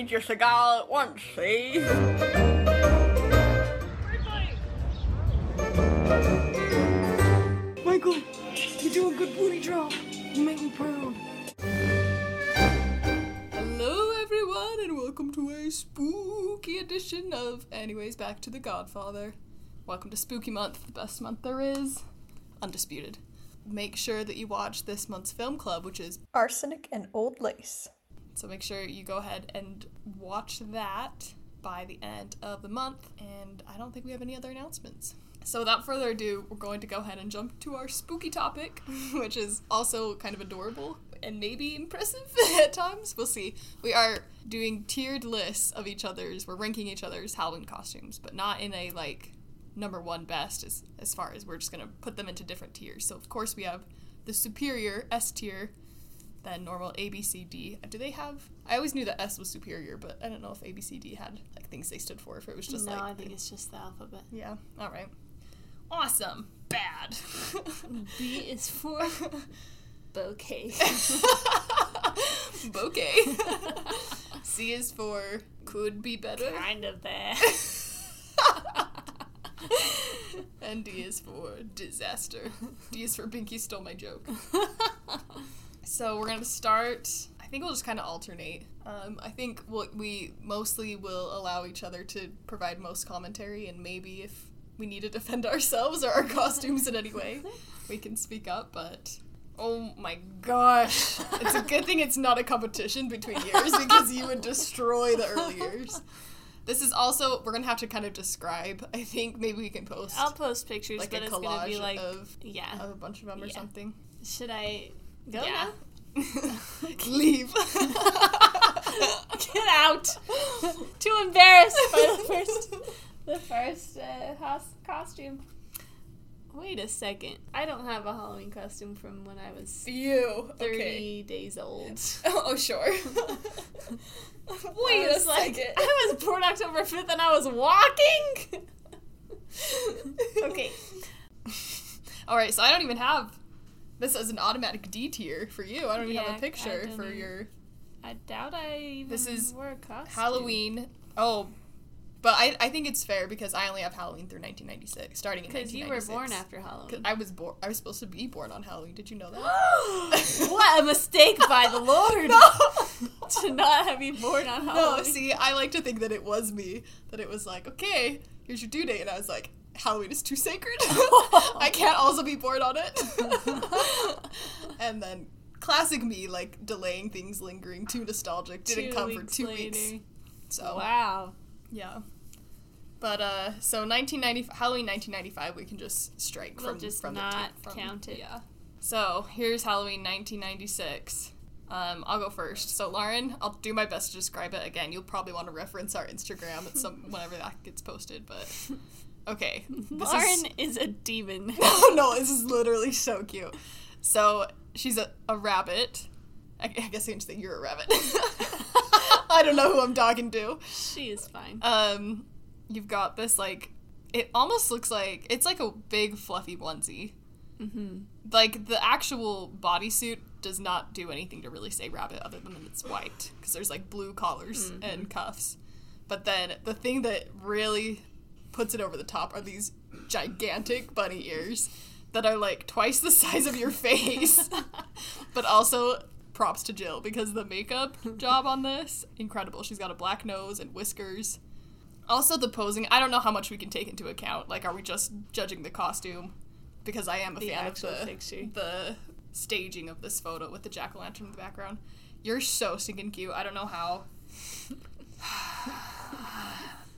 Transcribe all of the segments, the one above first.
ain't just a guy all at once, see? Michael, you're doing good booty drop. You make me proud. Hello, everyone, and welcome to a spooky edition of Anyways Back to the Godfather. Welcome to Spooky Month, the best month there is. Undisputed. Make sure that you watch this month's film club, which is Arsenic and Old Lace. So make sure you go ahead and watch that by the end of the month. And I don't think we have any other announcements. So without further ado, we're going to go ahead and jump to our spooky topic, which is also kind of adorable and maybe impressive at times. We'll see. We are doing tiered lists of each other's. We're ranking each other's Halloween costumes, but not in a like number one best as as far as we're just gonna put them into different tiers. So of course we have the superior S tier, then normal A B C D. Do they have? I always knew that S was superior, but I don't know if A B C D had like things they stood for. If it was just no, like I think it's just the alphabet. yeah. All right. Awesome. Bad. B is for bouquet. Bouquet. C is for could be better. kind of bad. and D is for disaster. D is for Binky stole my joke. So we're gonna start. I think we'll just kind of alternate. Um, I think we'll, we mostly will allow each other to provide most commentary, and maybe if we need to defend ourselves or our costumes in any way, we can speak up. But oh my gosh, it's a good thing it's not a competition between years because you would destroy the early years. This is also we're gonna have to kind of describe. I think maybe we can post I'll post pictures, like but a it's gonna be collage like, of yeah. of a bunch of them or Yeah. something. Should I go Yeah. now? Leave. Get out! Too embarrassed by the first, the first uh, costume. Wait a second. I don't have a Halloween costume from when I was you. 30 Okay. days old. Oh sure. Wait a was like, second. I was born October 5th and I was walking! okay. All right, so I don't even have this as an automatic D tier for you. I don't even Yeah, have a picture for even- your I doubt I even This is wore a costume. Halloween. Oh, but I, I think it's fair because I only have Halloween through 1996, starting in Because you were born after Halloween. I was born. I was supposed to be born on Halloween. Did you know that? what a mistake by the Lord no. to not have you born on Halloween. No, see, I like to think that it was me. That it was like, okay, here's your due date, and I was like, Halloween is too sacred. I can't also be born on it. and then classic me, like delaying things, lingering, too nostalgic, didn't Two come for two later. weeks. So Wow. yeah. But uh, so 1990 Halloween 1995, we can just strike We'll from just from the not from- count it. Yeah. So here's Halloween 1996. Um, I'll go first. So Lauren, I'll do my best to describe it again. You'll probably want to reference our Instagram at some whenever that gets posted, but okay. This Lauren is is a demon. no, no, this is literally so cute. So she's a, a rabbit. I, I guess I can say you're a rabbit. I don't know who I'm talking to. she is fine. Um, you've got this like, it almost looks like it's like a big fluffy onesie. hmm Like the actual bodysuit does not do anything to really say rabbit other than that it's white because there's like blue collars and cuffs. But then the thing that really puts it over the top are these gigantic bunny ears that are like twice the size of your face. but also props to Jill because the makeup job on this incredible. She's got a black nose and whiskers. Also the posing, I don't know how much we can take into account. Like are we just judging the costume? Because I am a The fan of the the staging of this photo with the jack o' lantern in the background. You're so stinking cute. I don't know how.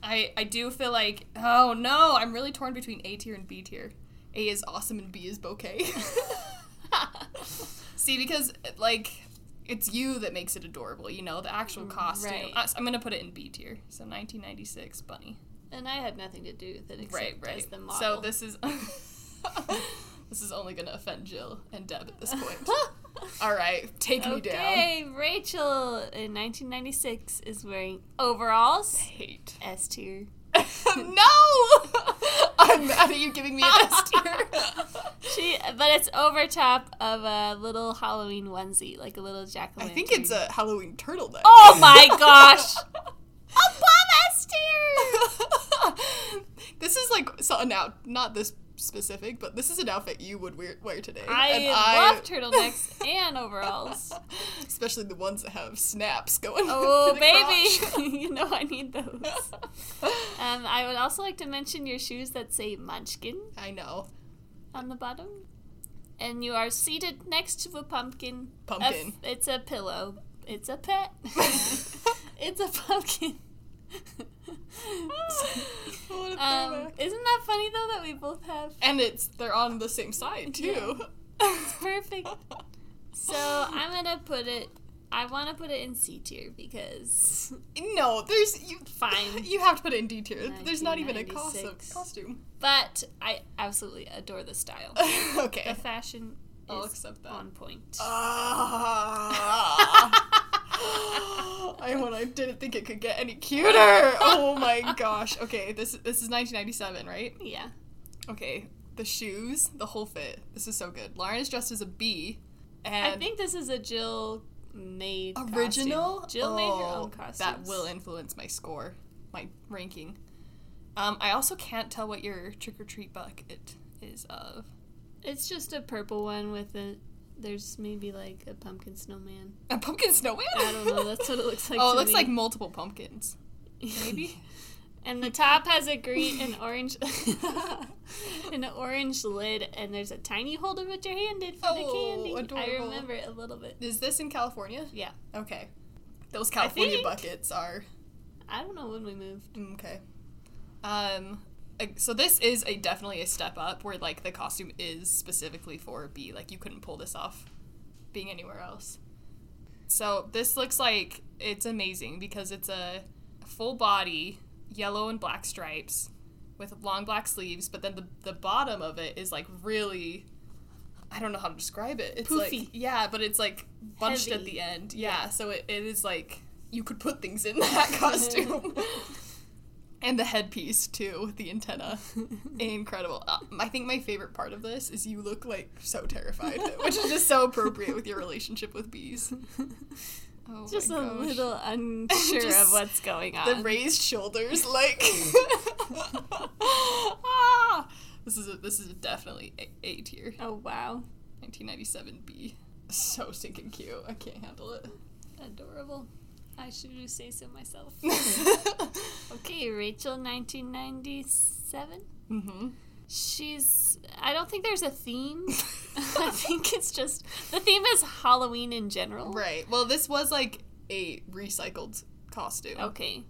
I I do feel like oh no, I'm really torn between A tier and B tier. A is awesome and B is bouquet. See, because like it's you that makes it adorable, you know, the actual costume. Right. Uh, I'm gonna put it in B tier. So 1996 bunny. And I had nothing to do with it except Right, as the model. So this is this is only gonna offend Jill and Deb at this point. All right, take me down. Okay, Rachel in 1996 is wearing overalls. Hate. S tier. no! I'm mad at you giving me an S tier. She, but it's over top of a little Halloween onesie, like a little jack o' I lantern. think it's a Halloween turtleneck. Oh my gosh! Above S tier. this is like so now not this specific, but this is an outfit you would wear, wear today. I love turtlenecks and overalls. especially the ones that have snaps going. Oh baby, you know I need those. Um, I would also like to mention your shoes that say Munchkin I know. on the bottom, and you are seated next to a pumpkin. A f- Pumpkin. it's a pillow. It's a pet. it's a pumpkin. Um, isn't that funny though that we both have? and it's they're on the same side too. It's perfect. So I'm gonna put it. I want to put it in C tier because no, there's you. Fine. You have to put it in D tier. There's not even a cost 1996. costume. But I absolutely adore the style. okay. The fashion I'll is accept that. on point. Ah. I when I didn't think it could get any cuter. Oh my gosh. Okay, this this is 1997, right? yeah. Okay, the shoes, the whole fit. This is so good. Lauren is dressed as a bee, and I think this is a Jill made original. Costume. Jill made her Oh, own costume. That will influence my score, my ranking. Um, I also can't tell what your trick or treat bucket is of. It's just a purple one with a. There's maybe like a pumpkin snowman. A pumpkin snowman. I don't know. That's what it looks like. oh, to it looks me. like multiple pumpkins. maybe. and the top has a green and orange, an orange lid, and there's a tiny holder with your hand in for the Oh, candy. I remember it a little bit. Is this in California? Yeah. Okay. Those California buckets are I don't know when we moved. mm, okay. Um so this is a definitely a step up where like the costume is specifically for B. Like you couldn't pull this off being anywhere else. So this looks like it's amazing because it's a full body yellow and black stripes with long black sleeves, but then the the bottom of it is like really I don't know how to describe it. It's like Poofy. yeah, but it's like bunched at the end. Yeah, so it, it is like you could put things in that costume. and the headpiece too, with the antenna. Incredible. Uh, I think my favorite part of this is you look like so terrified, which is just so appropriate with your relationship with bees. Oh Just a gosh. little unsure Just of what's going on. the raised shoulders like ah! this is a, this is definitely a, a tier oh wow, 1997 b so stinking cute i can't handle it adorable. I should say so myself. Okay, Rachel, 1997. Mm-hmm. She's. I don't think there's a theme. I think it's just the theme is Halloween in general. right well this was like a recycled costume Okay.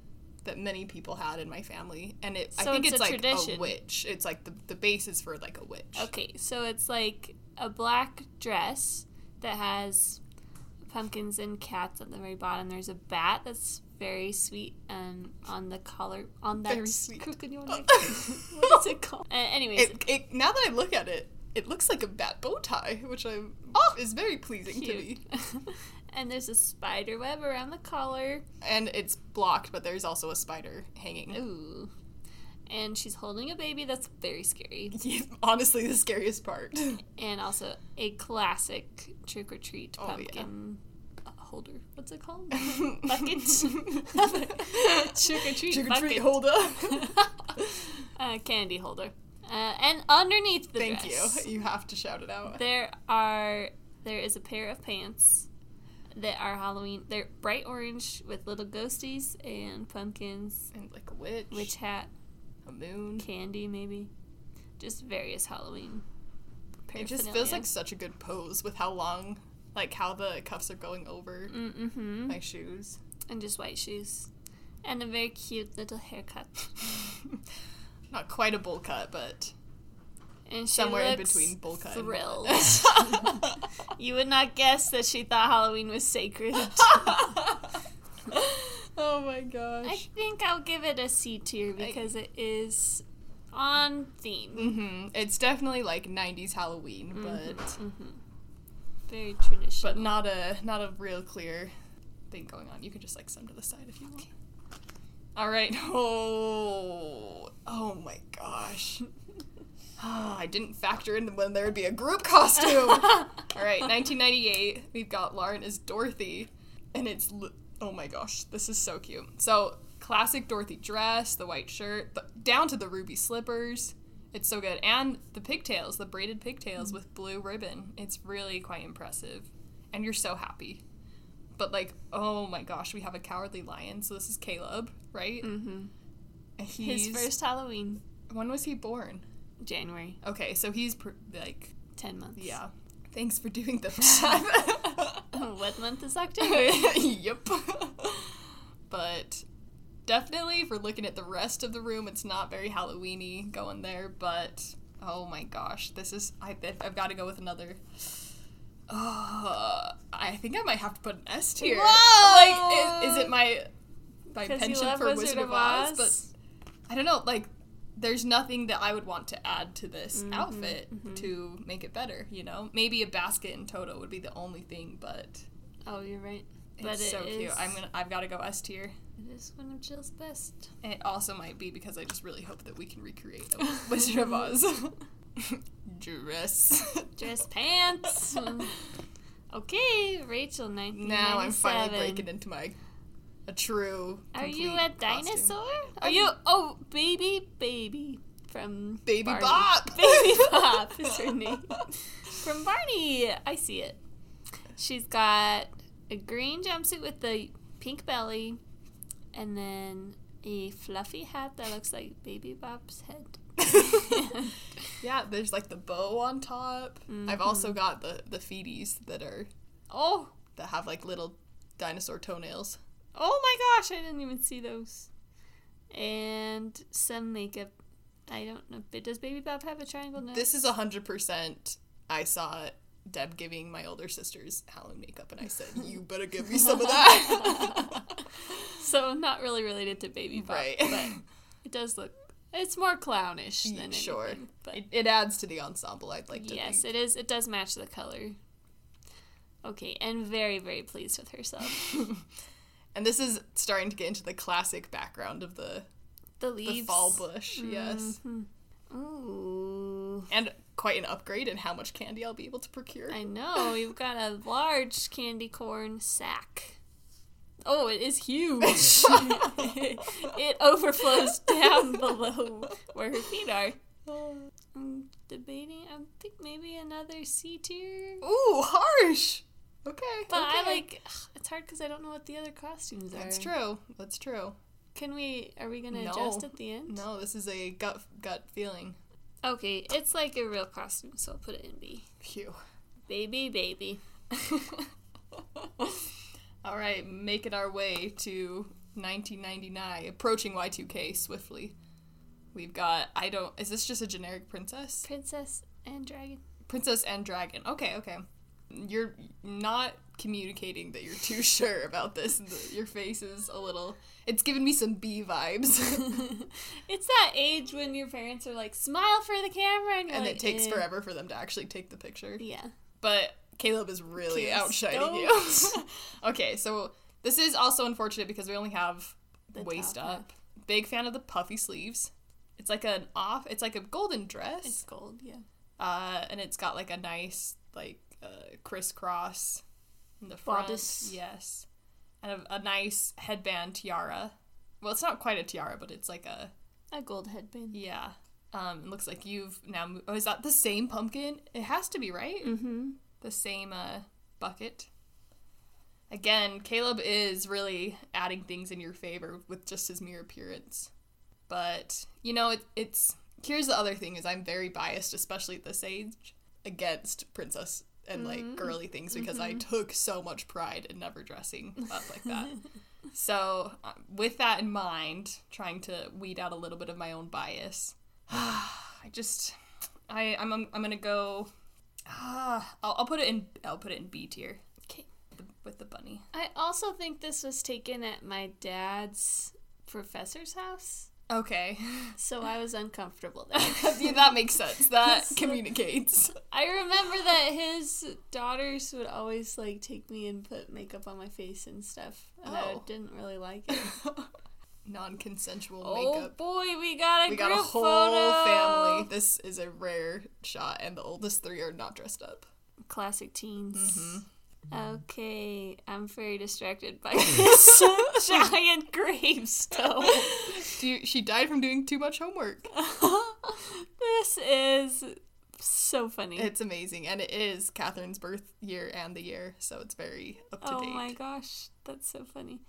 that many people had in my family and it i So think it's it's, a like tradition. a witch it's like the, the base is for like a witch Okay, so it's like a black dress that has pumpkins and cats at the very bottom. There's a bat that's very sweet and on the collar on that Very sweet. crook in your neck. what is it called? Uh, anyways, it, it, now that i look at it it looks like a bat bow tie which i Oh, is very pleasing to me and there's a spider web around the collar. and it's blocked but there's also a spider hanging Ooh. And she's holding a baby that's very scary. honestly the scariest part And also a classic trick or treat Oh, yeah. Holder. What's it called? Bucket. trick or treat Trick or bucket. treat holder. uh, candy holder. Uh, and underneath the Thank dress, you. You have to shout it out. there are there is a pair of pants that are Halloween. They're bright orange with little ghosties and pumpkins, And like a witch, witch hat, a moon. candy maybe, just various Halloween. It just feels like such a good pose with how long, like how the cuffs are going over Mm-hmm. my shoes. And just white shoes. And a very cute little haircut. Not quite a bowl cut, but And she somewhere in between bowl cut. Thrilled. you would not guess that she thought Halloween was sacred. oh my gosh. I think I'll give it a C tier because it is on theme. hmm It's definitely like '90s Halloween, but Mm-hmm. Very traditional. but not a not a real clear thing going on. You can just like some to the side if you want. All right. Oh, oh my gosh. Ah, I didn't factor in when there would be a group costume. All right, 1998. We've got Lauren as Dorothy, and it's oh my gosh, this is so cute. So classic Dorothy dress, the white shirt, the, down to the ruby slippers. It's so good, and the pigtails, the braided pigtails with blue ribbon. It's really quite impressive, and you're so happy. But like, oh my gosh, we have a cowardly lion. So this is Caleb, right? Mm-hmm. He's, His first Halloween, When was he born? January, Okay, so he's pr- like, ten months. yeah. Thanks for doing the math. what month is October? yep. but definitely, if we're looking at the rest of the room, it's not very Halloweeny going there. But oh my gosh, this is I, I've got to go with another. Uh, I think I might have to put an S tier. Like, is, is it my my penchant for Wizard, of Oz? But I don't know, like there's nothing that I would want to add to this Mhm, outfit mhm. to make it better, you know? Maybe a basket in Toto would be the only thing, but Oh, you're right. It's it so cute. is- I'm gonna I've got to go S tier. It is one of Jill's best. And it also might be because I just really hope that we can recreate a Wizard of Oz dress. Dress pants. okay, Rachel, 1997. now I'm finally breaking into my a true Are you a costume. dinosaur? Are you? Oh, baby, baby from Baby Barney. Bop. Baby Bop is her name. From Barney, I see it. She's got a green jumpsuit with the pink belly, and then a fluffy hat that looks like Baby Bop's head. Yeah, there's like the bow on top. I've mm-hmm. also got the the feeties that are oh, that have like little dinosaur toenails. oh my gosh! I didn't even see those. And some makeup. I don't know. But does Baby Bop have a triangle nose? This is a hundred percent. I saw Deb giving my older sisters Halloween makeup, and I said, "You better give me some of that." so not really related to Baby Bop, Right. but it does look. It's more clownish than sure, anything, But it, it adds to the ensemble. I'd like to. yes, think. it is. It does match the color. Okay, and very very pleased with herself. and this is starting to get into the classic background of the The the fall bush. Yes, Mhm. Ooh. and quite an upgrade in how much candy I'll be able to procure. I know you've got a large candy corn sack. Oh, it is huge. it overflows down below where her feet are. I'm debating. I think maybe another C tier. Ooh, harsh. Okay, But I okay. like. It's hard because I don't know what the other costumes are. That's true. That's true. Can we? Are we gonna No. adjust at the end? No, this is a gut gut feeling. Okay, it's like a real costume, so I'll put it in B. Phew. Baby, baby. All right, making our way to 1999, approaching Y2K swiftly. We've got I don't is this just a generic princess? Princess and dragon. Princess and dragon. Okay, okay. You're not communicating that you're too sure about this. The- Your face is a little it's giving me some B vibes. it's that age when your parents are like, smile for the camera, and, and like, it takes "Eh." forever for them to actually take the picture. Yeah. But Caleb is really Caleb's outshining you. okay, so this is also unfortunate because we only have The waist top up. Big fan of the puffy sleeves. It's like an off. It's like a golden dress. It's gold, yeah. uh, and it's got like a nice like uh, crisscross the front. Bodice. Yes, and a, a nice headband tiara. Well, it's not quite a tiara, but it's like a A gold headband. yeah. Um, it looks like you've now. Mo- oh, is that the same pumpkin? It has to be right. Mm-hmm. The same uh, bucket. Again, Caleb is really adding things in your favor with just his mere appearance. But you know, it, it's here's the other thing: is I'm very biased, especially at this age, against princess and like girly things because I took so much pride in never dressing up like that. so, uh, with that in mind, trying to weed out a little bit of my own bias, I just, I, I'm, I'm, gonna go. Ah, I'll, I'll put it in. I'll put it in B tier. Okay. With the bunny. I also think this was taken at my dad's professor's house, Okay, so I was uncomfortable there. yeah, that makes sense. That So- communicates. I remember that his daughters would always like take me and put makeup on my face and stuff, and I Oh. didn't really like it. non-consensual Oh makeup. boy, we got a we got a whole photo. family. This is a rare shot, and the oldest three are not dressed up. Classic teens. Mm-hmm. Okay, I'm very distracted by this giant gravestone. She, she died from doing too much homework. this is so funny. It's amazing, and it is Catherine's birth year and the year, so it's very up to date. oh my gosh, that's so funny.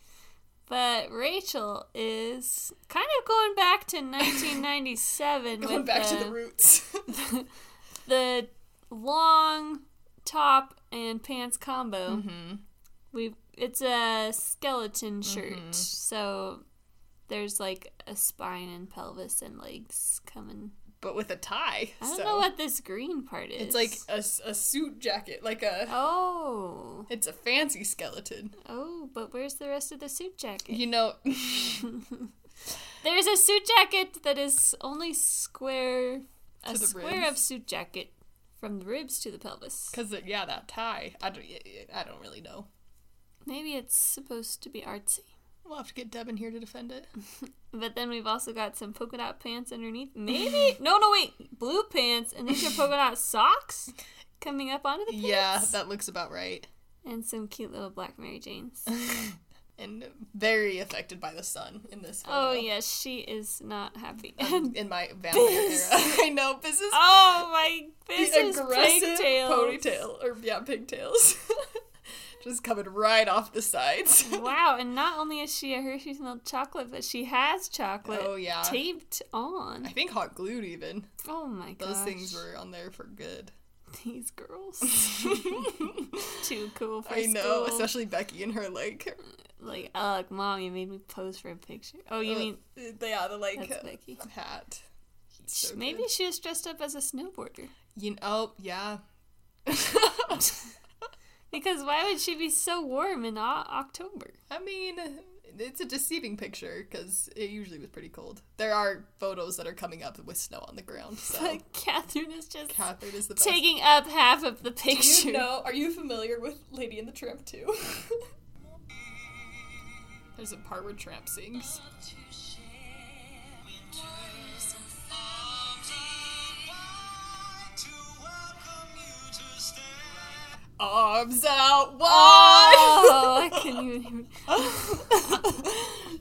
But Rachel is kind of going back to 1997 Going back the, to the roots. the long top and pants combo. mm-hmm. We it's a skeleton shirt, Mm-hmm. so there's like a spine and pelvis and legs coming. But with a tie. I don't so know what this green part is. it's like a, a suit jacket, like a. oh It's a fancy skeleton. oh, but where's the rest of the suit jacket? You know, There's a suit jacket that is only square, a square ribs. of suit jacket from the ribs to the pelvis. because yeah, that tie. I don't. I don't really know. Maybe it's supposed to be artsy. We'll have to get Deb in here to defend it. But then we've also got some polka dot pants underneath. Maybe no, no, wait, blue pants, and these are polka dot socks coming up onto the pants. Yeah, that looks about right. and some cute little black Mary Janes. And very affected by the sun in this. Photo. oh yes, she is not happy. Um, in my vampire Biz. era. I know. This is oh my, this the is aggressive pigtails. ponytail, or yeah, pigtails, just coming right off the sides. Wow, and not only is she a Hershey's milk chocolate, but she has chocolate Oh, yeah. taped on. I think hot glued even. Oh my gosh. Those things were on there for good. These girls. Too cool for I know, school. especially Becky and her like. Like, ugh, mom, you made me pose for a picture. Oh, you uh, mean yeah, the like that's Becky? hat. So Maybe good. she was dressed up as a snowboarder. you know. Oh yeah. Because why would she be so warm in o- October? I mean, it's a deceiving picture because it usually was pretty cold. There are photos that are coming up with snow on the ground. So But Catherine is just Catherine is the best. taking up half of the Do picture. you know? Are you familiar with Lady in the Tramp too? There's a part where Tramp sings. Arms out wide. Oh, I couldn't even.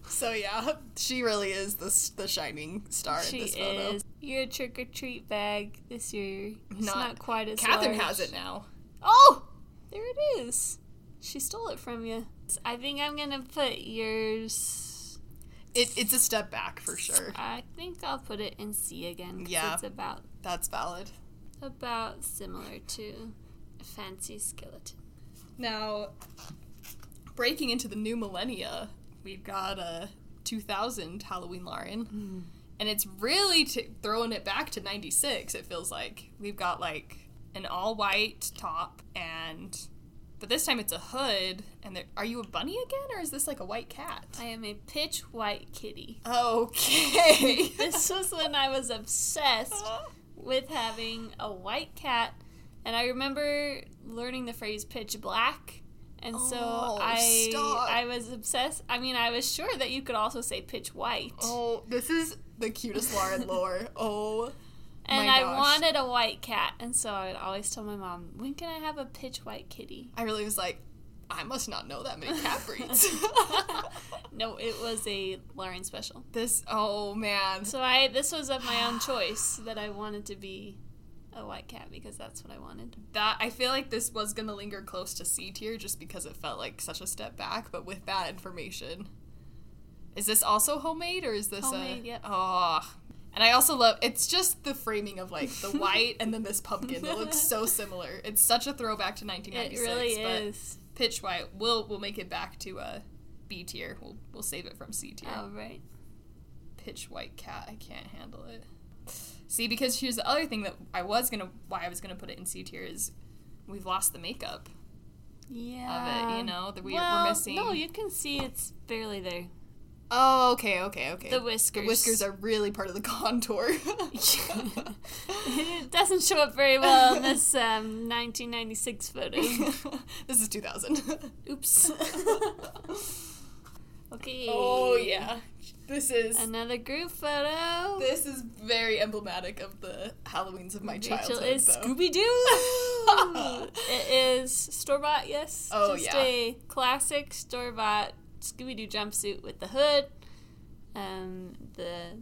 so yeah, she really is the the shining star in She this photo. is. Your trick or treat bag this year it's Not- not, quite as Catherine large. has it now. Oh, there it is. She stole it from you. I think I'm gonna put yours. It, it's a step back for sure. I think I'll put it in C again. Yeah. it's about That's valid. about similar to a fancy skeleton. Now, breaking into the new millennia, we've got a 2000 Halloween Lauren. Mm. And it's really t- throwing it back to 96, it feels like. We've got like an all white top and. But this time it's a hood. And are you a bunny again or is this like a white cat? I am a pitch white kitty. Okay. This was when I was obsessed ah. with having a white cat, and I remember learning the phrase pitch black. And so Oh, I stop. I was obsessed. I mean, I was sure that you could also say pitch white. oh, this is the cutest Lauren lore. Oh. And I wanted a white cat, and so I would always tell my mom, "When can I have a pitch white kitty?" I really was like, I must not know that many cat breeds. No, it was a Lauren special. this, oh man. So I this was of my own choice that I wanted to be a white cat because that's what I wanted. that I feel like this was gonna linger close to C tier just because it felt like such a step back, but with that information. Is this also homemade or is this Homemade, a yep. Oh. And I also love it's just the framing of like the white and then this pumpkin that looks so similar. It's such a throwback to 1996. It 1996. really is. Pitch white. We'll we'll make it back to a B tier. We'll we'll save it from C tier. All right. pitch white cat. I can't handle it. See, because here's the other thing that I was gonna, why I was gonna put it in C tier is, we've lost the makeup Yeah. of it. You know, that we, well, we're missing. No, you can see it's barely there. Oh, okay, okay, okay. The whiskers. The whiskers are really part of the contour. it doesn't show up very well in this um, 1996 photo. this is 2000. Oops. Okay. Oh yeah, this is Another group photo. this is very emblematic of the Halloweens of my Rachel childhood. is. Scooby Doo. it is store bought, yes. Oh, Just yeah. a classic store bought Scooby Doo jumpsuit with the hood, um, the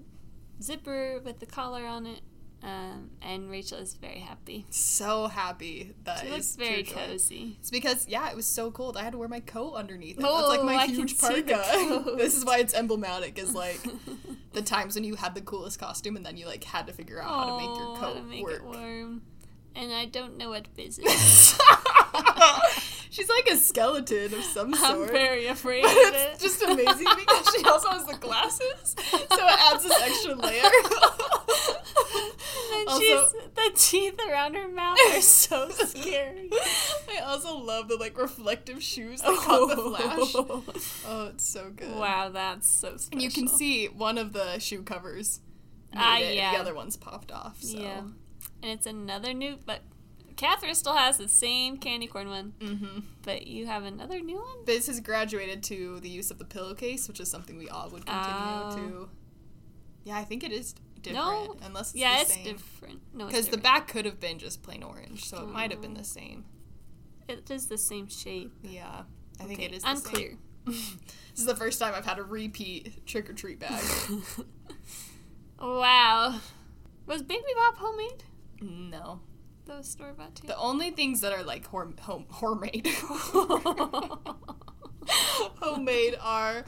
zipper with the collar on it, um, and Rachel is very happy. so happy that She looks very cozy. It's because yeah, it was so cold. I had to wear my coat underneath it. Oh, That's like my I huge parka. this is why it's emblematic. Is like the times when you had the coolest costume and then you like had to figure out how to make your Oh, coat make work. it warm. And I don't know what business. She's like a skeleton of some sort. I'm very afraid of it. it's just amazing because she also has the glasses, so it adds this extra layer. and also- she's the teeth around her mouth are so scary. I also love the like reflective shoes that caught the flash. Oh, it's so good. Wow, that's so special. And you can see one of the shoe covers. Ah, it, yeah. The other one's popped off. So. Yeah. And it's another new, but Catherine still has the same candy corn one, Mm-hmm. but you have another new one? This has graduated to the use of the pillowcase, which is something we all would continue Oh. to. Yeah, I think it is different. No. Unless it's yeah, the it's same. different. No, Because the back could have been just plain orange, so it might have been Oh. the same. It is the same shape. Yeah, I think Okay, it is the unclear. Same. this is the first time I've had a repeat trick or treat bag. wow. Was Baby Bop homemade? no, Was store bought too. the only things that are like home home homemade homemade are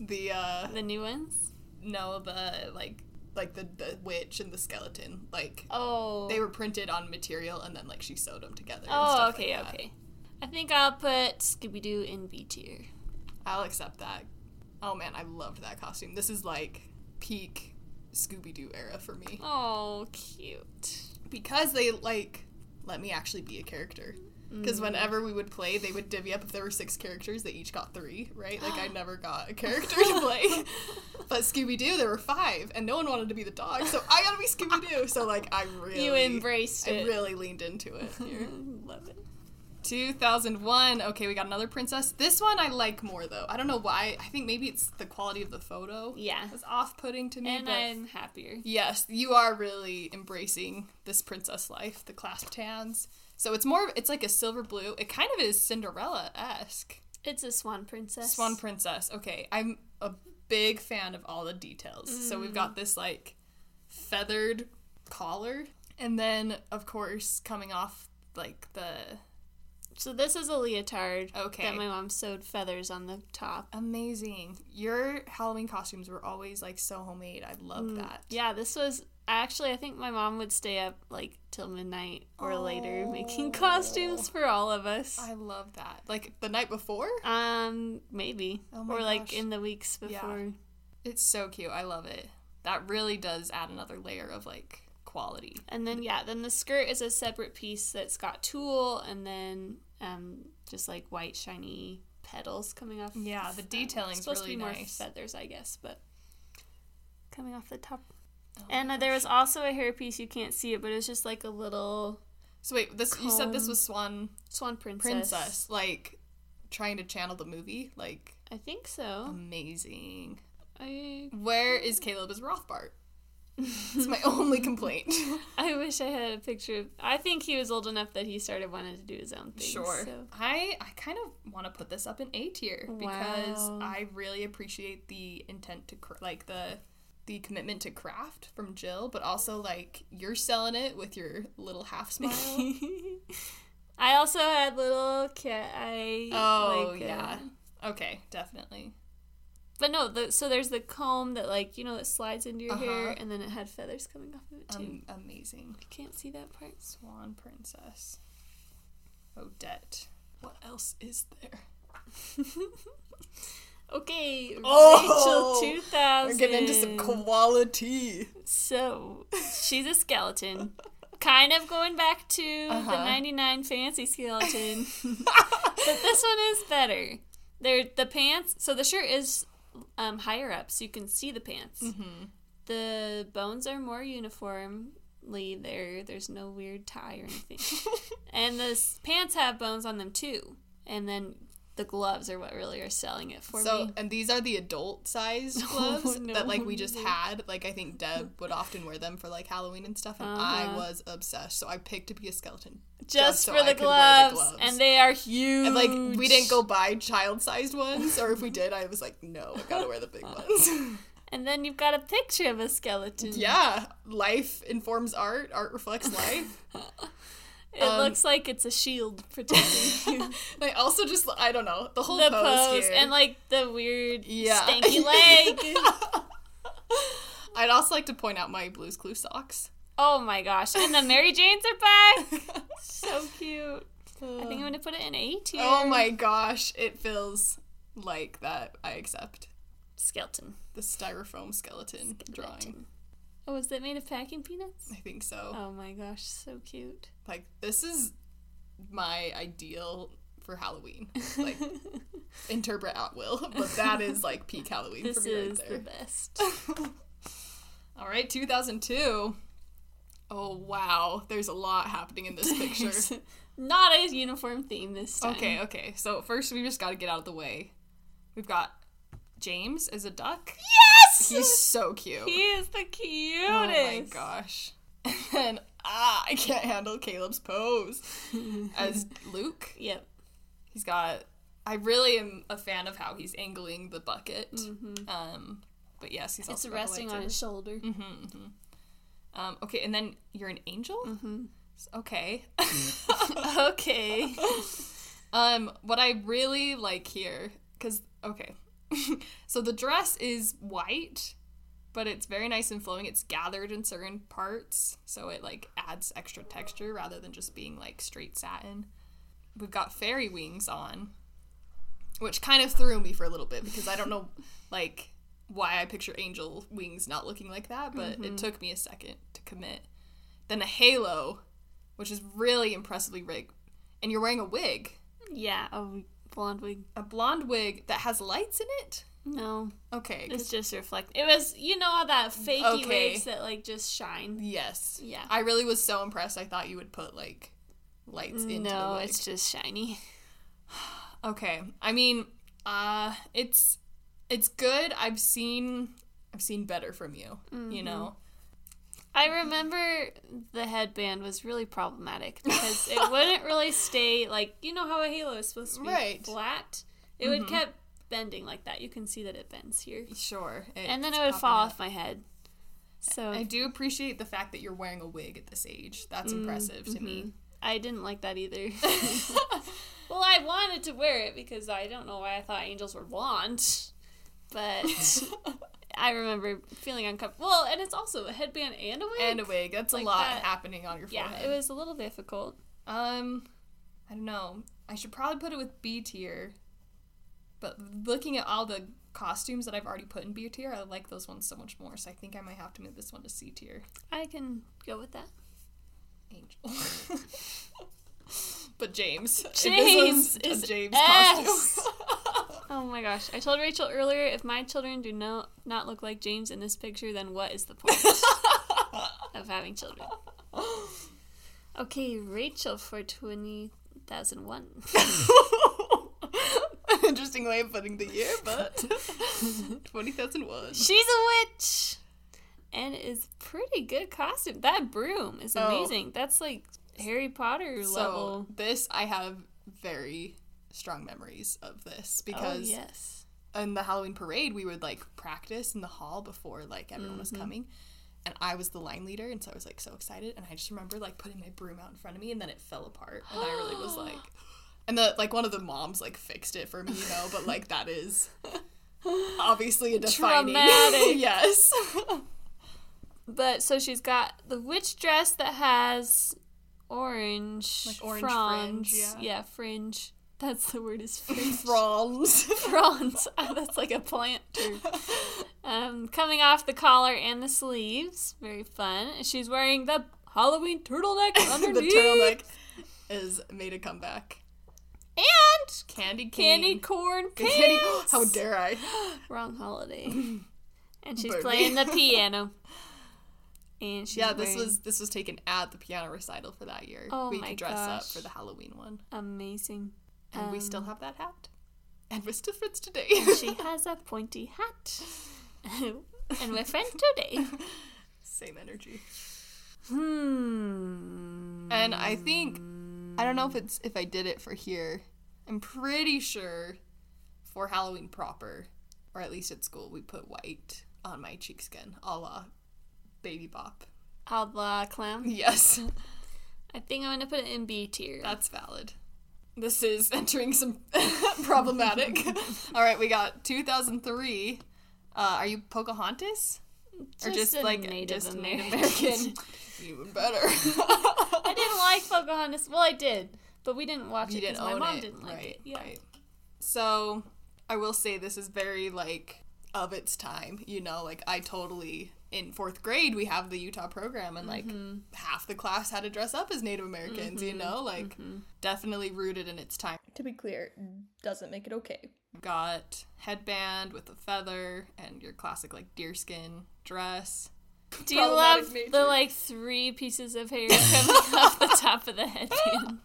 the uh the new ones? no the like like the the witch and the skeleton like Oh. they were printed on material and then like she sewed them together. and Oh, okay, like okay. I think I'll put Scooby Doo in B tier. I'll accept that. Oh man, I loved that costume. This is like peak Scooby Doo era for me Oh, cute. Because they like let me actually be a character. Because mm. whenever we would play, they would divvy up if there were six characters, they each got three, right? Like I never got a character to play. But Scooby Doo, there were five, and no one wanted to be the dog, so I gotta be Scooby Doo. So like I really, You embraced I it. really leaned into it here. Love it. 2001. Okay, we got another princess. This one I like more though. I don't know why. I think maybe it's the quality of the photo. Yeah. It's off-putting to me. And but I'm happier. yes, you are really embracing this princess life. The clasped hands. So it's more. It's like a silver blue. It kind of is Cinderella esque. It's a swan princess. Swan princess. Okay, I'm a big fan of all the details. So we've mm. got this like feathered collar, and then of course coming off like the So this is a leotard. Okay. That my mom sewed feathers on the top. Amazing. Your Halloween costumes were always like so homemade. I love that. Yeah, this was actually I think my mom would stay up like till midnight or later making costumes for all of us. I love that. Like the night before? Um, maybe. Oh my or like gosh. in the weeks before. Yeah. before. It's so cute. I love it. That really does add another layer of like quality. And then yeah, then the skirt is a separate piece that's got tulle and then um just like white shiny petals coming off. Yeah, the um, detailing's supposed really to be more nice. feathers, I guess, but coming off the top. Oh and uh, there was also a hairpiece. You can't see it, but it's just like a little So wait, this you said this was Swan swan princess. Princess, like trying to channel the movie, like I think so. Amazing. I Where is Caleb as Rothbart? It's my only complaint. I wish I had a picture. Of, I think he was old enough that he started wanting to do his own thing. Sure. So. I I kind of want to put this up in A tier because Wow. I really appreciate the intent to cr- like the the commitment to craft from Jill, but also like you're selling it with your little half smile. I also had little cat eye. oh like, uh, yeah. Okay, definitely. But no, the, so there's the comb that like you know that slides into your hair, Uh-huh. and then it had feathers coming off of it too. Um, amazing. you can't see that part. Swan Princess. Odette. What else is there? Okay, Oh, Rachel 2000. We're getting into some quality. So she's a skeleton. kind of going back to the Uh-huh. 99 fancy skeleton. but this one is better. They're the pants. So the shirt is um, higher up, so you can see the pants. Mm-hmm. The bones are more uniformly there. There's no weird tie or anything. and the pants have bones on them too. And then the gloves are what really are selling it for so me. So, and these are the adult sized gloves no. that like we just had. Like I think Deb would often wear them for like Halloween and stuff, and I Uh-huh. was obsessed. So I picked to be a skeleton Just, so for I the could wear gloves, the gloves. and they are huge. And like we didn't go buy child sized ones, or if we did, I was like, no, I gotta wear the big ones. And then you've got a picture of a skeleton. yeah, life informs art. Art reflects life. It Um, looks like it's a shield protecting you. I also just I don't know the whole the pose, pose and like the weird Yeah. stanky leg. I'd also like to point out my Blue's Clue socks. oh my gosh. And the Mary Janes are back. so cute. I think I'm gonna put it in A tier. Oh my gosh, it feels like that. I accept skeleton. the styrofoam skeleton, drawing. Oh, is that made of packing peanuts? I think so. Oh my gosh, so cute. Like this is my ideal for Halloween. Like interpret at will, but that is like peak Halloween This for me is right the best. All right, 2002. Oh wow, there's a lot happening in this picture. Not a uniform theme this time. Okay, okay. So first we just got to get out of the way. We've got James is a duck. Yes! He's so cute. he is the cutest. oh my gosh. And then ah, I can't handle Caleb's pose as Luke. Yep. He's got. I really am a fan of how he's angling the bucket. Um, but yes, he's Mm-hmm. It's also the resting on his shoulder. Um, okay, and then you're an angel. Mm-hmm. Okay. okay. Um, what I really like here, because okay, so the dress is white, but it's very nice and flowing. It's gathered in certain parts, so it like adds extra texture rather than just being like straight satin. We've got fairy wings on, which kind of threw me for a little bit because I don't know like why I picture angel wings not looking like that, but it mm-hmm. took me a second to commit. Then a halo, which is really impressively rigged, and you're wearing a wig Yeah, a blonde wig. a blonde wig that has lights in it. No, Okay. It's just reflect. It was, you know, that fakey Okay. wigs that like just shine. yes. Yeah. I really was so impressed. I thought you would put like lights into the No, it's just shiny. Okay. I mean, uh, it's it's good. I've seen I've seen better from you. Mm-hmm. You know. I remember the headband was really problematic because it wouldn't really stay like you know how a halo is supposed to be Right. flat. It would kept bending like that. You can see that it bends here, Sure. and then it would fall up. off my head. So I do appreciate the fact that you're wearing a wig at this age. That's Mm, impressive to me. mm-hmm. I didn't like that either. well, I wanted to wear it because I don't know why I thought angels were blonde, but I remember feeling uncomfortable. Well, and it's also a headband and a wig. And a wig. That's Like a lot that. happening on your forehead. yeah, it was a little difficult. Um, I don't know. I should probably put it with B tier. But looking at all the costumes that I've already put in B tier, I like those ones so much more. So I think I might have to move this one to C tier. I can go with that. Angel. but James. James is a James S. costume. Oh my gosh! I told Rachel earlier if my children do no, not look like James in this picture, then what is the point of having children? Okay, Rachel for twenty thousand one. Interesting way of putting the year, but 20,001. She's a witch, and is pretty good costume. That broom is Oh. amazing. That's like Harry Potter So level. this, I have very strong memories of this oh, because oh yes, in the Halloween parade, we would like practice in the hall before like everyone was mm-hmm. coming. And I was the line leader, and so I was like so excited. And I just remember like putting my broom out in front of me, and then it fell apart. And I really was like, and the like one of the moms like fixed it for me, you know. But like that is obviously a defining. Traumatic. yes. but so she's got the witch dress that has orange, Like orange fronds. fringe, yeah. yeah, fringe. That's the word is. Fronds. fronds. Ah, That's like a plant term. Um, coming off the collar and the sleeves, very fun. She's wearing the Halloween turtleneck underneath. the turtleneck is made a comeback. and Candy cane. candy corn pants. Candy. How dare I? Wrong holiday. And she's playing the piano. And she's Yeah, this wearing- was this was taken at the piano recital for that year. Oh we my could dress up for the Halloween one, amazing. And we still Um, have that hat. And Mr. Fritz today. And she has a pointy hat. and we're friends today. Same energy. Hmm. And I think I don't know if it's if I did it for here. I'm pretty sure for Halloween proper, or at least at school, we put white on my cheek skin, a la Baby Bop. A la clown. Yes, I think I'm gonna put it in B tier. that's valid. This is entering some problematic. All right, we got 2003. Uh, are you Pocahontas? or just like Native just American. Native American? Even better. I didn't like Pocahontas. Well, I did, but we didn't watch you it because my mom it, didn't like right? it. Yeah. Right. So, I will say this is very like of its time. You know, like I totally in fourth grade we have the Utah program, and like Mm-hmm. half the class had to dress up as Native Americans. You know, like Mm-hmm. definitely rooted in its time. To be clear, doesn't make it okay. Got headband with a feather and your classic like deerskin dress. Do you love nature. the like three pieces of hair coming off the top of the headband?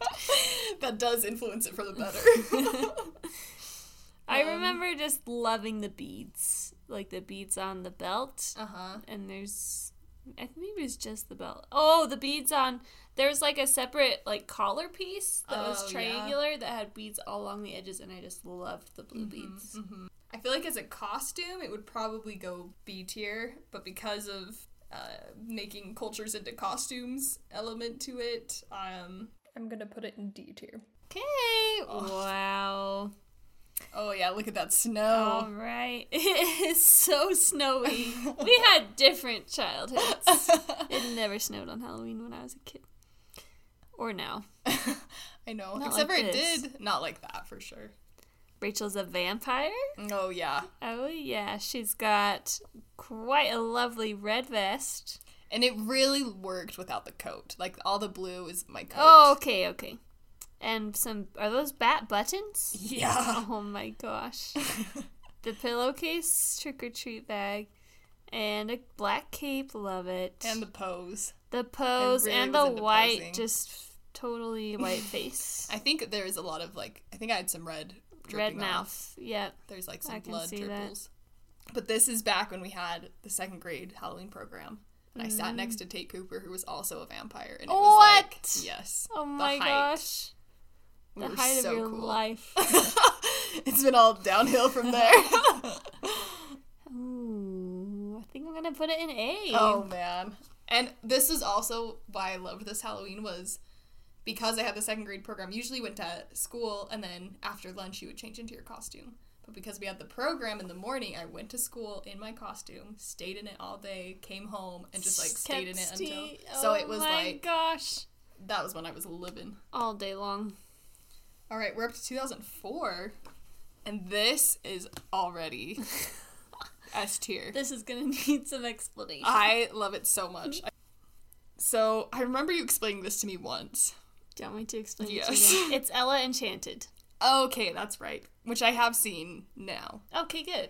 that does influence it for the better. I Um, remember just loving the beads, like the beads on the belt, uh huh. and there's, I think maybe it's just the belt. Oh, the beads on. There's like a separate like collar piece that Oh, was yeah. triangular that had beads all along the edges, and I just loved the blue Mm-hmm, beads. I feel like as a costume, it would probably go B tier, but because of uh, making cultures into costumes element to it, um, I'm gonna put it in D tier. Okay. Wow. Oh yeah, look at that snow. right. It is so snowy. we had different childhoods. It never snowed on Halloween when I was a kid. Or now. I know, Not except like for it this. did not like that for sure. Rachel's a vampire. Oh yeah, Oh, yeah. She's got quite a lovely red vest. and it really worked without the coat. Like all the blue is my coat. Oh, okay, okay. And some. Are those bat buttons? yeah. Oh my gosh. the pillowcase trick or treat bag. And a black cape. Love it. And the pose. The pose really and the white, posing. just totally white face. I think there is a lot of like. I think I had some red. Red mouth. off. Yep. There's like some blood see that. But this is back when we had the second grade Halloween program. And I sat next to Tate Cooper, who was also a vampire. And it was like, Mm. Yes. Oh my gosh. We The were height so of your cool. life. it's been all downhill from there. Ooh, I think I'm gonna put it in A. oh man. And this is also why I loved this Halloween was because I had the second grade program. Usually went to school and then after lunch you would change into your costume. But because we had the program in the morning, I went to school in my costume, stayed in it all day, came home, and just like stayed in it until. stay- So oh it was oh my like gosh, that was when I was living. all day long. All right, we're up to 2004, and this is already S tier. This is gonna need some explanation. I love it so much. So I remember you explaining this to me once. Do you want me to explain it Yes. to you? It's Ella Enchanted. Okay, that's right. Which I have seen now. Okay, good.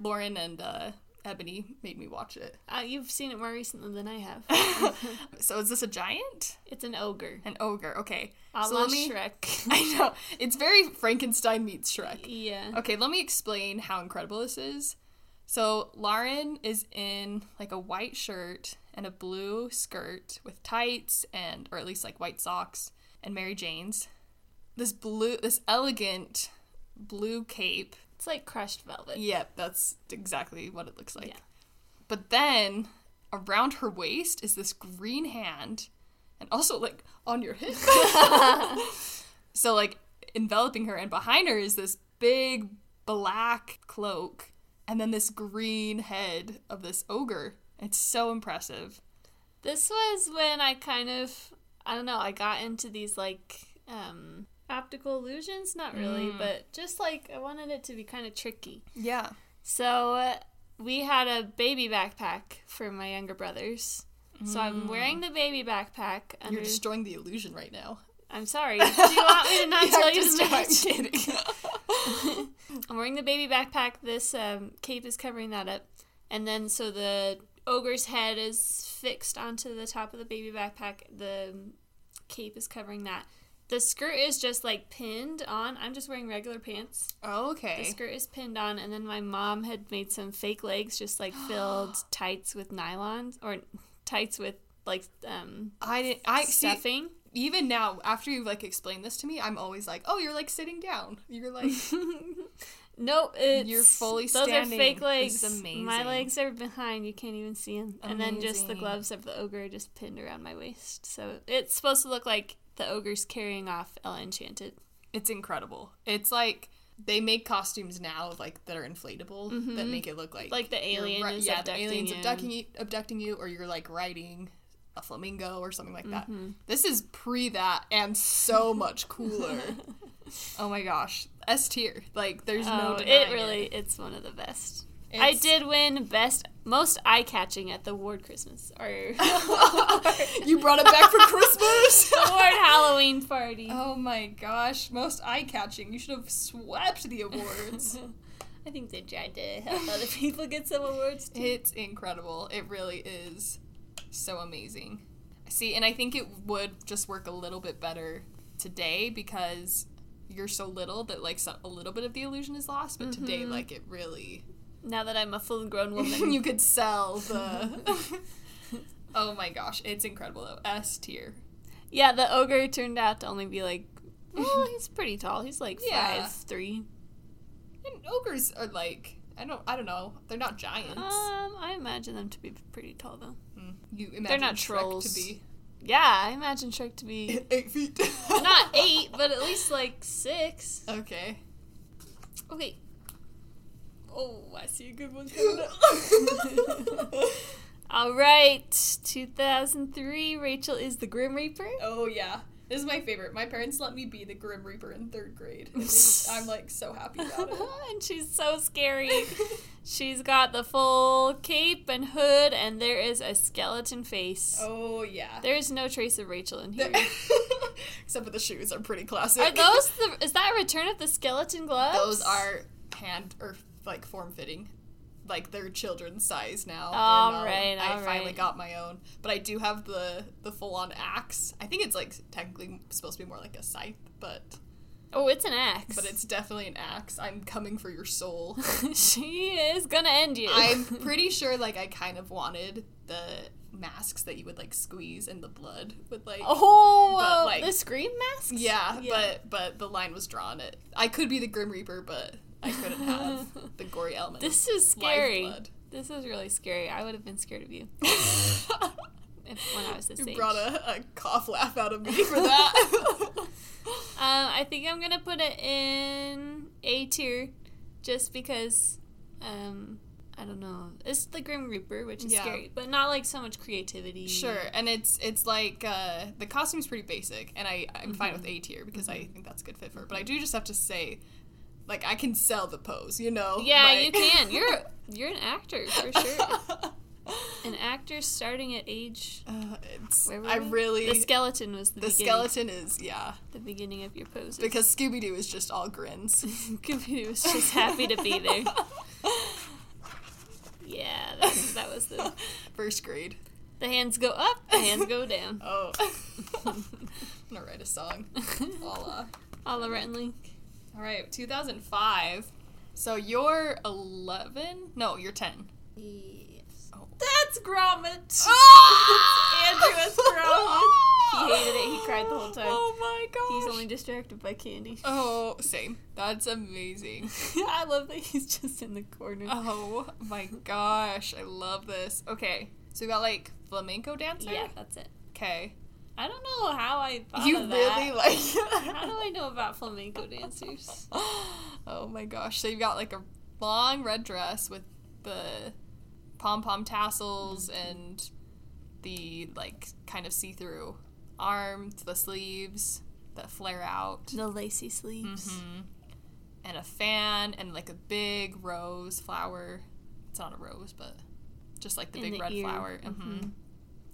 Lauren and uh, Ebony made me watch it. Uh, you've seen it more recently than I have. So is this a giant? it's an ogre. An ogre. Okay. A so let me. Shrek. I know it's very Frankenstein meets Shrek. yeah. Okay, let me explain how incredible this is. So, Lauren is in like a white shirt and a blue skirt with tights and or at least like white socks and Mary Jane's. This blue this elegant blue cape. It's like crushed velvet. Yep, that's exactly what it looks like. Yeah. But then around her waist is this green hand and also like on your hip. so like enveloping her and behind her is this big black cloak and then this green head of this ogre. It's so impressive. This was when I kind of I don't know, I got into these like um optical illusions, not really, Mm. but just like I wanted it to be kind of tricky. Yeah. So uh, we had a baby backpack for my younger brothers. So I'm wearing the baby backpack under Mm. You're destroying the illusion right now. I'm sorry. Do you want me to not tell I'm you the I'm kidding. I'm wearing the baby backpack. This um, cape is covering that up. And then so the ogre's head is fixed onto the top of the baby backpack. The cape is covering that. The skirt is just like pinned on. I'm just wearing regular pants. Oh, okay. The skirt is pinned on, and then my mom had made some fake legs, just like filled tights with nylons or tights with like um I didn't. I see. stuffing. Even now, after you've like explained this to me, I'm always like, oh, you're like sitting down. You're like, No, it's You're fully Those are fake legs. My legs are behind. You can't even see them. And then just the gloves of the ogre are just pinned around my waist. So it's supposed to look like the ogre's carrying off Ella Enchanted. it's incredible. It's like they make costumes now like that are inflatable that make it look like Like the alien ri- yeah, the aliens you. abducting you, abducting you, or you're like riding a flamingo or something like that. Mm-hmm. This is pre that and so much cooler. oh my gosh, S tier. Like there's no oh, denying it really it's one of the best. I did win best most eye catching at the Ward Christmas or you brought it back for Christmas. Ward Halloween party. oh my gosh, most eye catching. You should have swept the awards. I think they tried to help other people get some awards too. It's incredible. It really is so amazing. See, and I think it would just work a little bit better today because you're so little that like so, a little bit of the illusion is lost. But today, mm-hmm. like it really, Now that I'm a full grown woman. you could sell the. oh my gosh, it's incredible though. S tier. Yeah, the ogre turned out to only be like, well, he's pretty tall. He's like Yeah. five three. And ogres are like I don't I don't know. They're not giants. Um, I imagine them to be pretty tall though. Mm. You imagine they're not Shrek trolls. to be Yeah, I imagine Shrek to be eight feet. not eight, but at least like six. Okay. Okay. Oh, I see a good one coming up. All right, 2003. Rachel is the Grim Reaper. Oh yeah. This is my favorite. My parents let me be the Grim Reaper in third grade. I'm like so happy about it. and she's so scary. She's got the full cape and hood, and there is a skeleton face. Oh yeah. There is no trace of Rachel in here. Except for the shoes are pretty classic. Are those the? Is that Return of the Skeleton gloves? Those are hand or like form fitting. Like they're children's size now. All not- right, I finally right. got my own, but I do have the the full on axe. I think it's like technically supposed to be more like a scythe, but Oh, it's an axe. but it's definitely an axe. I'm coming for your soul. she is gonna end you. I'm pretty sure like I kind of wanted the masks that you would like squeeze and the blood would like oh, But, uh, like- the scream masks. yeah, but but the line was drawn it I could be the Grim Reaper but I couldn't have the gory element this is scary. This is really scary. I would have been scared of you if, when I was this you age. brought a, a cough laugh out of me for that Um, I think I'm gonna put it in A tier, just because. Um, I don't know. It's the Grim Reaper, which is Yeah. scary, but not like so much creativity. sure and it's it's like uh the costume's pretty basic and I I'm fine Mm-hmm. with A tier because I think that's a good fit for it but I do just have to say like I can sell the pose you know Yeah, like- you can. You're you're an actor for sure. An actor starting at age. Uh, it's I we? really The skeleton was the, the beginning, skeleton is yeah the beginning of your poses. because Scooby Doo is just all grins. Scooby Doo was just happy to be there. Yeah, that, that was the First grade. the hands go up, the hands go down. Oh, I'm gonna write a song. The Rhett and Link. All right, 2005. So you're 11? No, you're 10. Yes. Oh. That's Gromit. Ah! Andrew is Gromit. He hated it. He cried the whole time. Oh my gosh. He's only distracted by candy. Oh, same. That's amazing. I love that he's just in the corner. Oh my gosh, I love this. Okay, so we got like flamenco dancer. yeah, that's it. Okay. I don't know how I thought You of really that. like. How do I know about flamenco dancers? oh my gosh. So you've got like a long red dress with the pom pom tassels Mm-hmm. and the like kind of see through arms, the sleeves that flare out, The lacy sleeves. hmm and a fan and like a big rose flower. It's not a rose, but just like the In big the red ear. flower. Mhm. hmm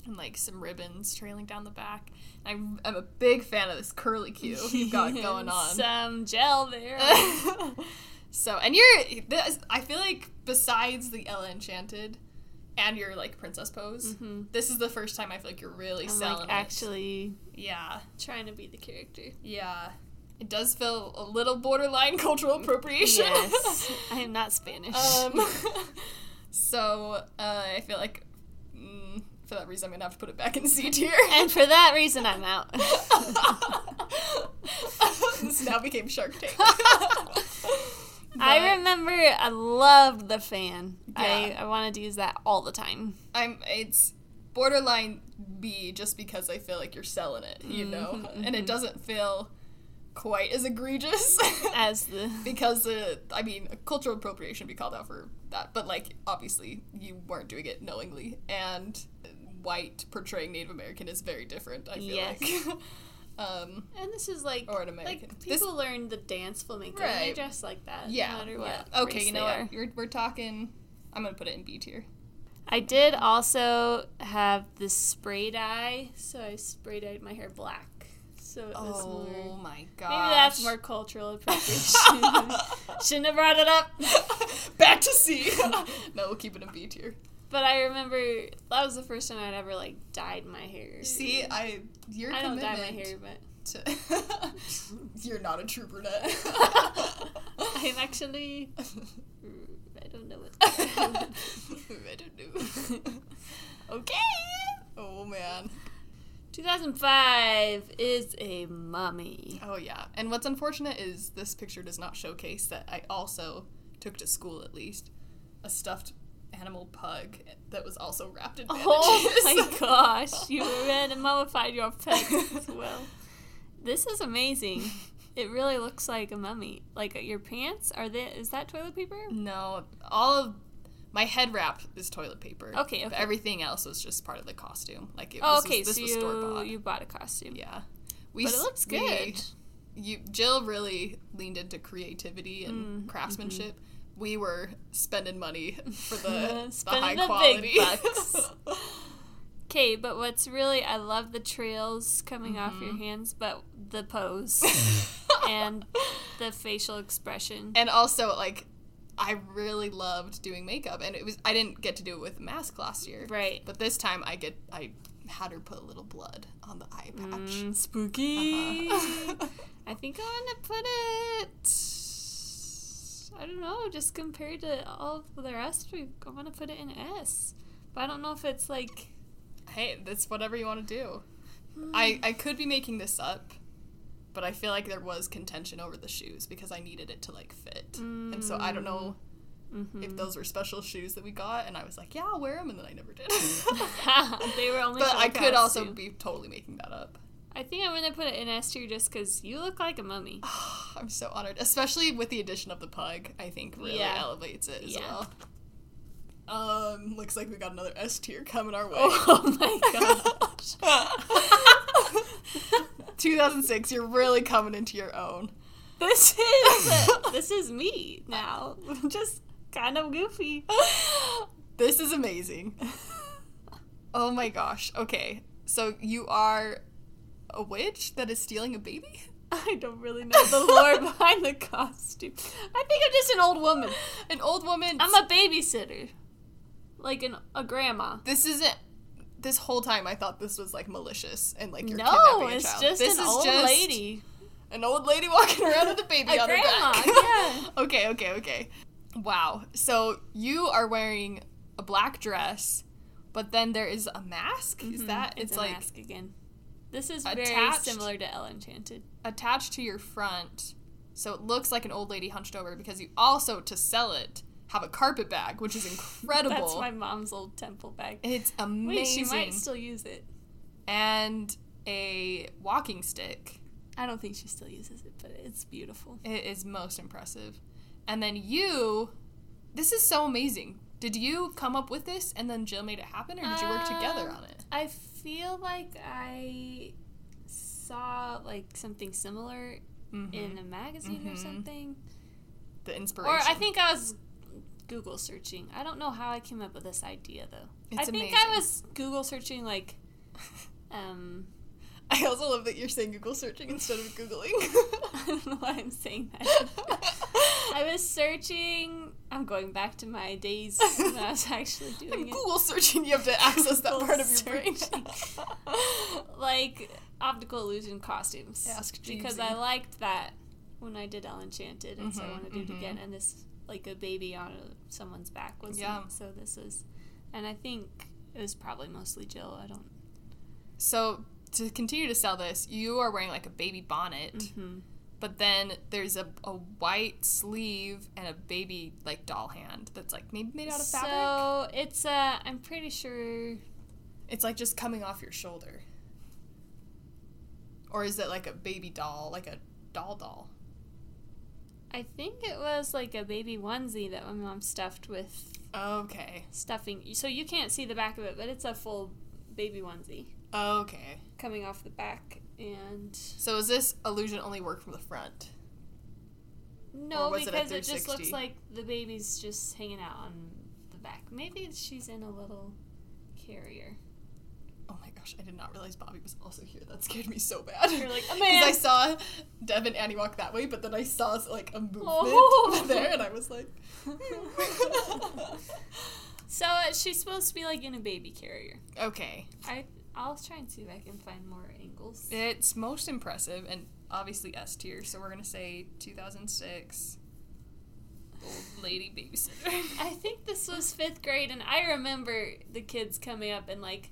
And like some ribbons trailing down the back. I'm, I'm a big fan of this curly cue you've got going on. Some gel there. so and you're this, i feel like besides the ella enchanted and your like princess pose. Mhm. This is the first time I feel like you're really I'm selling like it. actually Yeah, trying to be the character. yeah. It does feel a little borderline cultural appropriation. Yes, I am not Spanish. um, so uh, I feel like for that reason I'm gonna have to put it back in C tier. and for that reason, I'm out. this now became Shark Tank. I remember I loved the fan. I, Yeah. I wanted to use that all the time. I'm it's borderline B just because I feel like you're selling it, you know, Mhm, and it doesn't feel quite as egregious As the because uh, I mean cultural appropriation would be called out for that, but like obviously you weren't doing it knowingly, and white portraying Native American is very different. I feel Yes. like, um, and this is like or an American. like This- people learn the dance flamenco and they dress like that. yeah, no matter yeah. what. Okay, race you know what? You're, we're talking. I'm gonna put it in B tier. I did also have the spray dye, so I spray dyed my hair black. So it was Oh more. my god. Maybe that's more cultural appropriation. Shouldn't have brought it up. Back to C. no, we'll keep it in B tier. But I remember that was the first time I'd ever like dyed my hair. See, I your I don't dye my hair, but to you're not a true brunette. I'm actually. Mm, I don't know what. I don't know. okay. Oh man. 2005 is a mummy. Oh yeah. And what's unfortunate is this picture does not showcase that I also took to school at least a stuffed animal pug that was also wrapped in bandages. Oh my gosh, you mummified your pet as well. This is amazing. It really looks like a mummy. Like your pants are they? Is that toilet paper? No, all of my head wrap is toilet paper. Okay, okay. everything else was just part of the costume. Like it Oh, was, okay. this So was store you bought. you bought a costume. Yeah. We, But it looks we- good. you Jill really leaned into creativity and Mm, craftsmanship. We were spending money for the, the high the quality. big bucks. Okay, but what's really I love the trails coming off Mm-hmm. your hands, but the pose and the facial expression. and also like I really loved doing makeup and it was I didn't get to do it with mask last year. Right. But this time I get I had her put a little blood on the eye patch. Mm, spooky. Uh-huh. I think I want to put it. I don't know, just compared to all of the rest, we I want to put it in S. But I don't know if it's like. hey, that's whatever you want to do. I I could be making this up, but I feel like there was contention over the shoes because I needed it to like fit. And so I don't know Mhm. if those were special shoes that we got and I was like, "Yeah, I'll wear them." And then I never did. they were only. but I could also costume. be totally making that up. I think I'm gonna put it in S tier just because you look like a mummy. I'm so honored, especially with the addition of the pug. I think really Yeah. elevates it as Yeah. well. Um, looks like we got another S tier coming our way. Oh my gosh. 2006, you're really coming into your own. This is this is me now. Just kind of goofy. this is amazing. Oh my gosh. Okay, so you are a witch that is stealing a baby? I don't really know the lore behind the costume. I think I'm just an old woman. An old woman. I'm a babysitter, like an, a grandma. This isn't. This whole time, I thought this was like malicious and like you're No, kidnapping a child. No, it's just this an is old just lady. an old lady walking around with a baby A on grandma, her back. yeah. okay, okay, okay. Wow. So you are wearing a black dress, but then there is a mask. Is mm-hmm. that it's, it's, a like mask again? This is very attached- similar to Ella Enchanted. attached to your front, so it looks like an old lady hunched over because you also to sell it have a carpet bag, which is incredible. That's my mom's old temple bag. it's amazing. Wait, she might still use it. and a walking stick. I don't think she still uses it, but it's beautiful. It is most impressive. And then you, this is so amazing. Did you come up with this and then Jill made it happen, or did you work together Um, on it? I feel like I saw like something similar Mhm. in a magazine or Mhm. something. The inspiration. Or I think I was Google searching. I don't know how I came up with this idea though. I It's think amazing. I was Google searching like um I also love that you're saying Google searching instead of Googling. I don't know why I'm saying that. I was searching. I'm going back to my days when I was actually doing I'm it. Google searching, you have to access that Google part of your brain. like optical illusion costumes. Ask because I liked that when I did Ella Enchanted, and so I Mhm, want to do it mhm. again. And this, like a baby on a, someone's back, was Yeah. so this was, and I think it was probably mostly Jill. I don't. So to continue to sell this, you are wearing like a baby bonnet, Mm-hmm. but then there's a, a white sleeve and a baby like doll hand that's like maybe made out of fabric. So it's uh, I'm pretty sure. It's like just coming off your shoulder. Or is it like a baby doll, like a doll doll? I think it was like a baby onesie that my mom stuffed with Okay. stuffing. So you can't see the back of it, but it's a full baby onesie Okay. Coming off the back. And So is this illusion only work from the front? no, was it because it, just 360? looks like the baby's just hanging out on the back. Maybe she's in a little carrier. Oh my gosh, I did not realize Bobby was also here. That scared me so bad. You're like, "A Because man." I saw Dev and Annie walk that way, but then I saw like a movement Oh. there, and I was like, So uh, she's supposed to be like in a baby carrier. okay. I I'll try and see if I can find more angles. It's most impressive, and obviously S tier, so we're gonna say 2006. Old lady babysitter. I think this was fifth grade, and I remember the kids coming up and like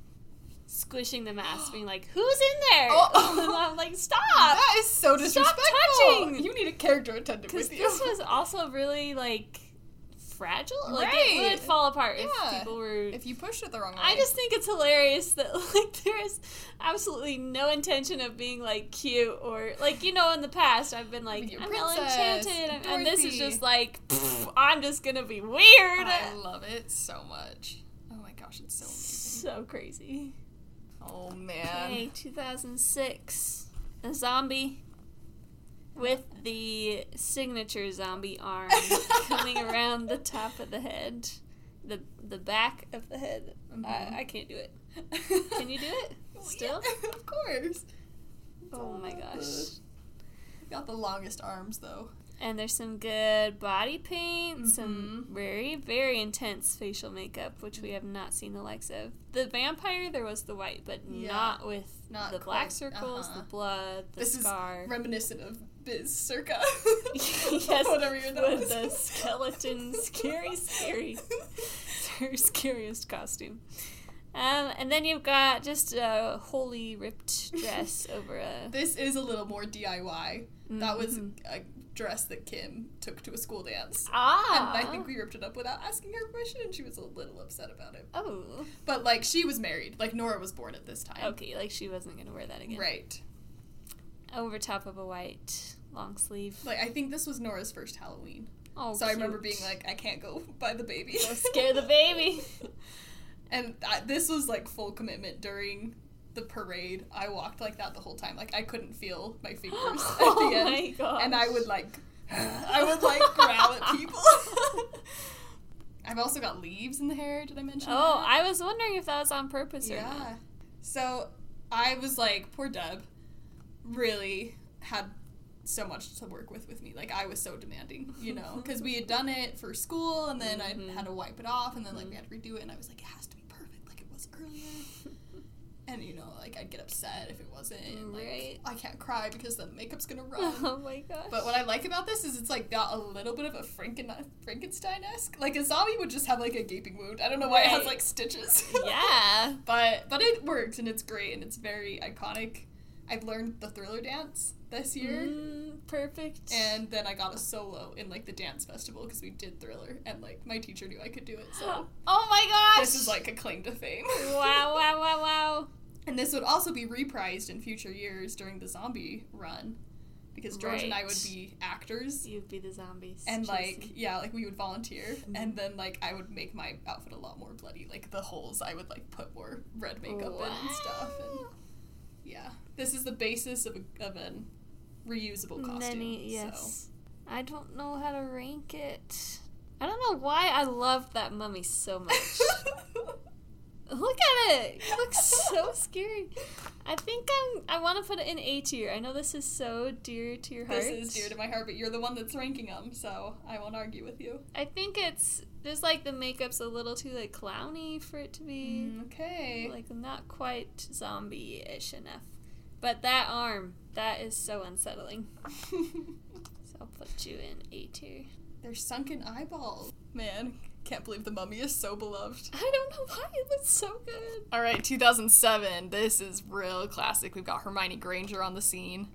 squishing the mask, being like, "Who's in there?" Oh. and I'm like, "Stop!" that is so disrespectful. Stop touching! You need a character attendant with you. this was also really like fragile. Like it would fall apart Yeah. if people were. if you pushed it the wrong way. I just think it's hilarious that like there is absolutely no intention of being like cute or like you know in the past I've been like I'm princess, enchanted and, and this is just like pff, I'm just gonna be weird. I love it so much. Oh my gosh, it's so amazing. so crazy. Oh man. Okay, 2006, a zombie with the signature zombie arm coming around the top of the head, the the back of the head. Mhm. I, I can't do it. Can you do it? Still? Yeah, of course. Oh my gosh. Got the longest arms though. And there's some good body paint, some Mhm. very, very intense facial makeup, which we have not seen the likes of. The vampire, there was the white, but Yeah. not with Not the black circles, uh-huh. the blood, the this scar. is reminiscent of Biz Circa. yes, Whatever your name with the skeleton, scary, scary, her scariest costume. Um, and then you've got just a wholly ripped dress over a. This is a little more DIY. That was Mhm. a dress that Kim took to a school dance. Ah. And I think we ripped it up without asking her permission, and she was a little upset about it. Oh. But like, she was married. Like Nora was born at this time. Okay, like she wasn't gonna wear that again. Right. Over top of a white long sleeve. Like I think this was Nora's first Halloween. Oh, so I remember being like, I can't go by the baby. Don't scare the baby. and I, this was like full commitment during the parade. I walked like that the whole time. Like I couldn't feel my fingers at oh the Oh end. my gosh. And I would like, I would like growl at people. I've also got leaves in the hair. Did I mention? Oh, that? I was wondering if that was on purpose or yeah. not. So I was like, poor Deb, really had so much to work with with me. Like I was so demanding, you know, because we had done it for school, and then Mhm. I had to wipe it off, and then like we had to redo it, and I was like, it has to be perfect, like it was earlier. And you know, like I'd get upset if it wasn't. Like, Right. I can't cry because the makeup's gonna run. Oh my gosh. But what I like about this is it's like got a little bit of a Franken- Frankenstein esque. Like a zombie would just have like a gaping wound. I don't know why it has like stitches. yeah. but but it works and it's great and it's very iconic. I've learned the Thriller dance this year. Mm, perfect. And then I got a solo in like the dance festival because we did Thriller and like my teacher knew I could do it. So oh my gosh. this is like a claim to fame. wow, wow, wow, wow. And this would also be reprised in future years during the zombie run because George and I would be actors. You'd be the zombies. And like yeah, like we would volunteer, Mm-hmm. and then like I would make my outfit a lot more bloody. Like the holes, I would like put more red makeup in and stuff. And Wow. Yeah, this is the basis of a, of an reusable costume. Many, yes. I don't know how to rank it. I don't know why I loved that mummy so much. Look at it. It looks so scary. I think I'm. I want to put it in A tier. I know this is so dear to your heart. This is dear to my heart, but you're the one that's ranking them, so I won't argue with you. I think it's just like the makeup's a little too like clowny for it to be mm, Okay. like not quite zombie-ish enough. But that arm, that is so unsettling. So I'll put you in A tier. They're sunken eyeballs. Man, can't believe the mummy is so beloved. I don't know why it looks so good. All right, 2007. This is real classic. We've got Hermione Granger on the scene.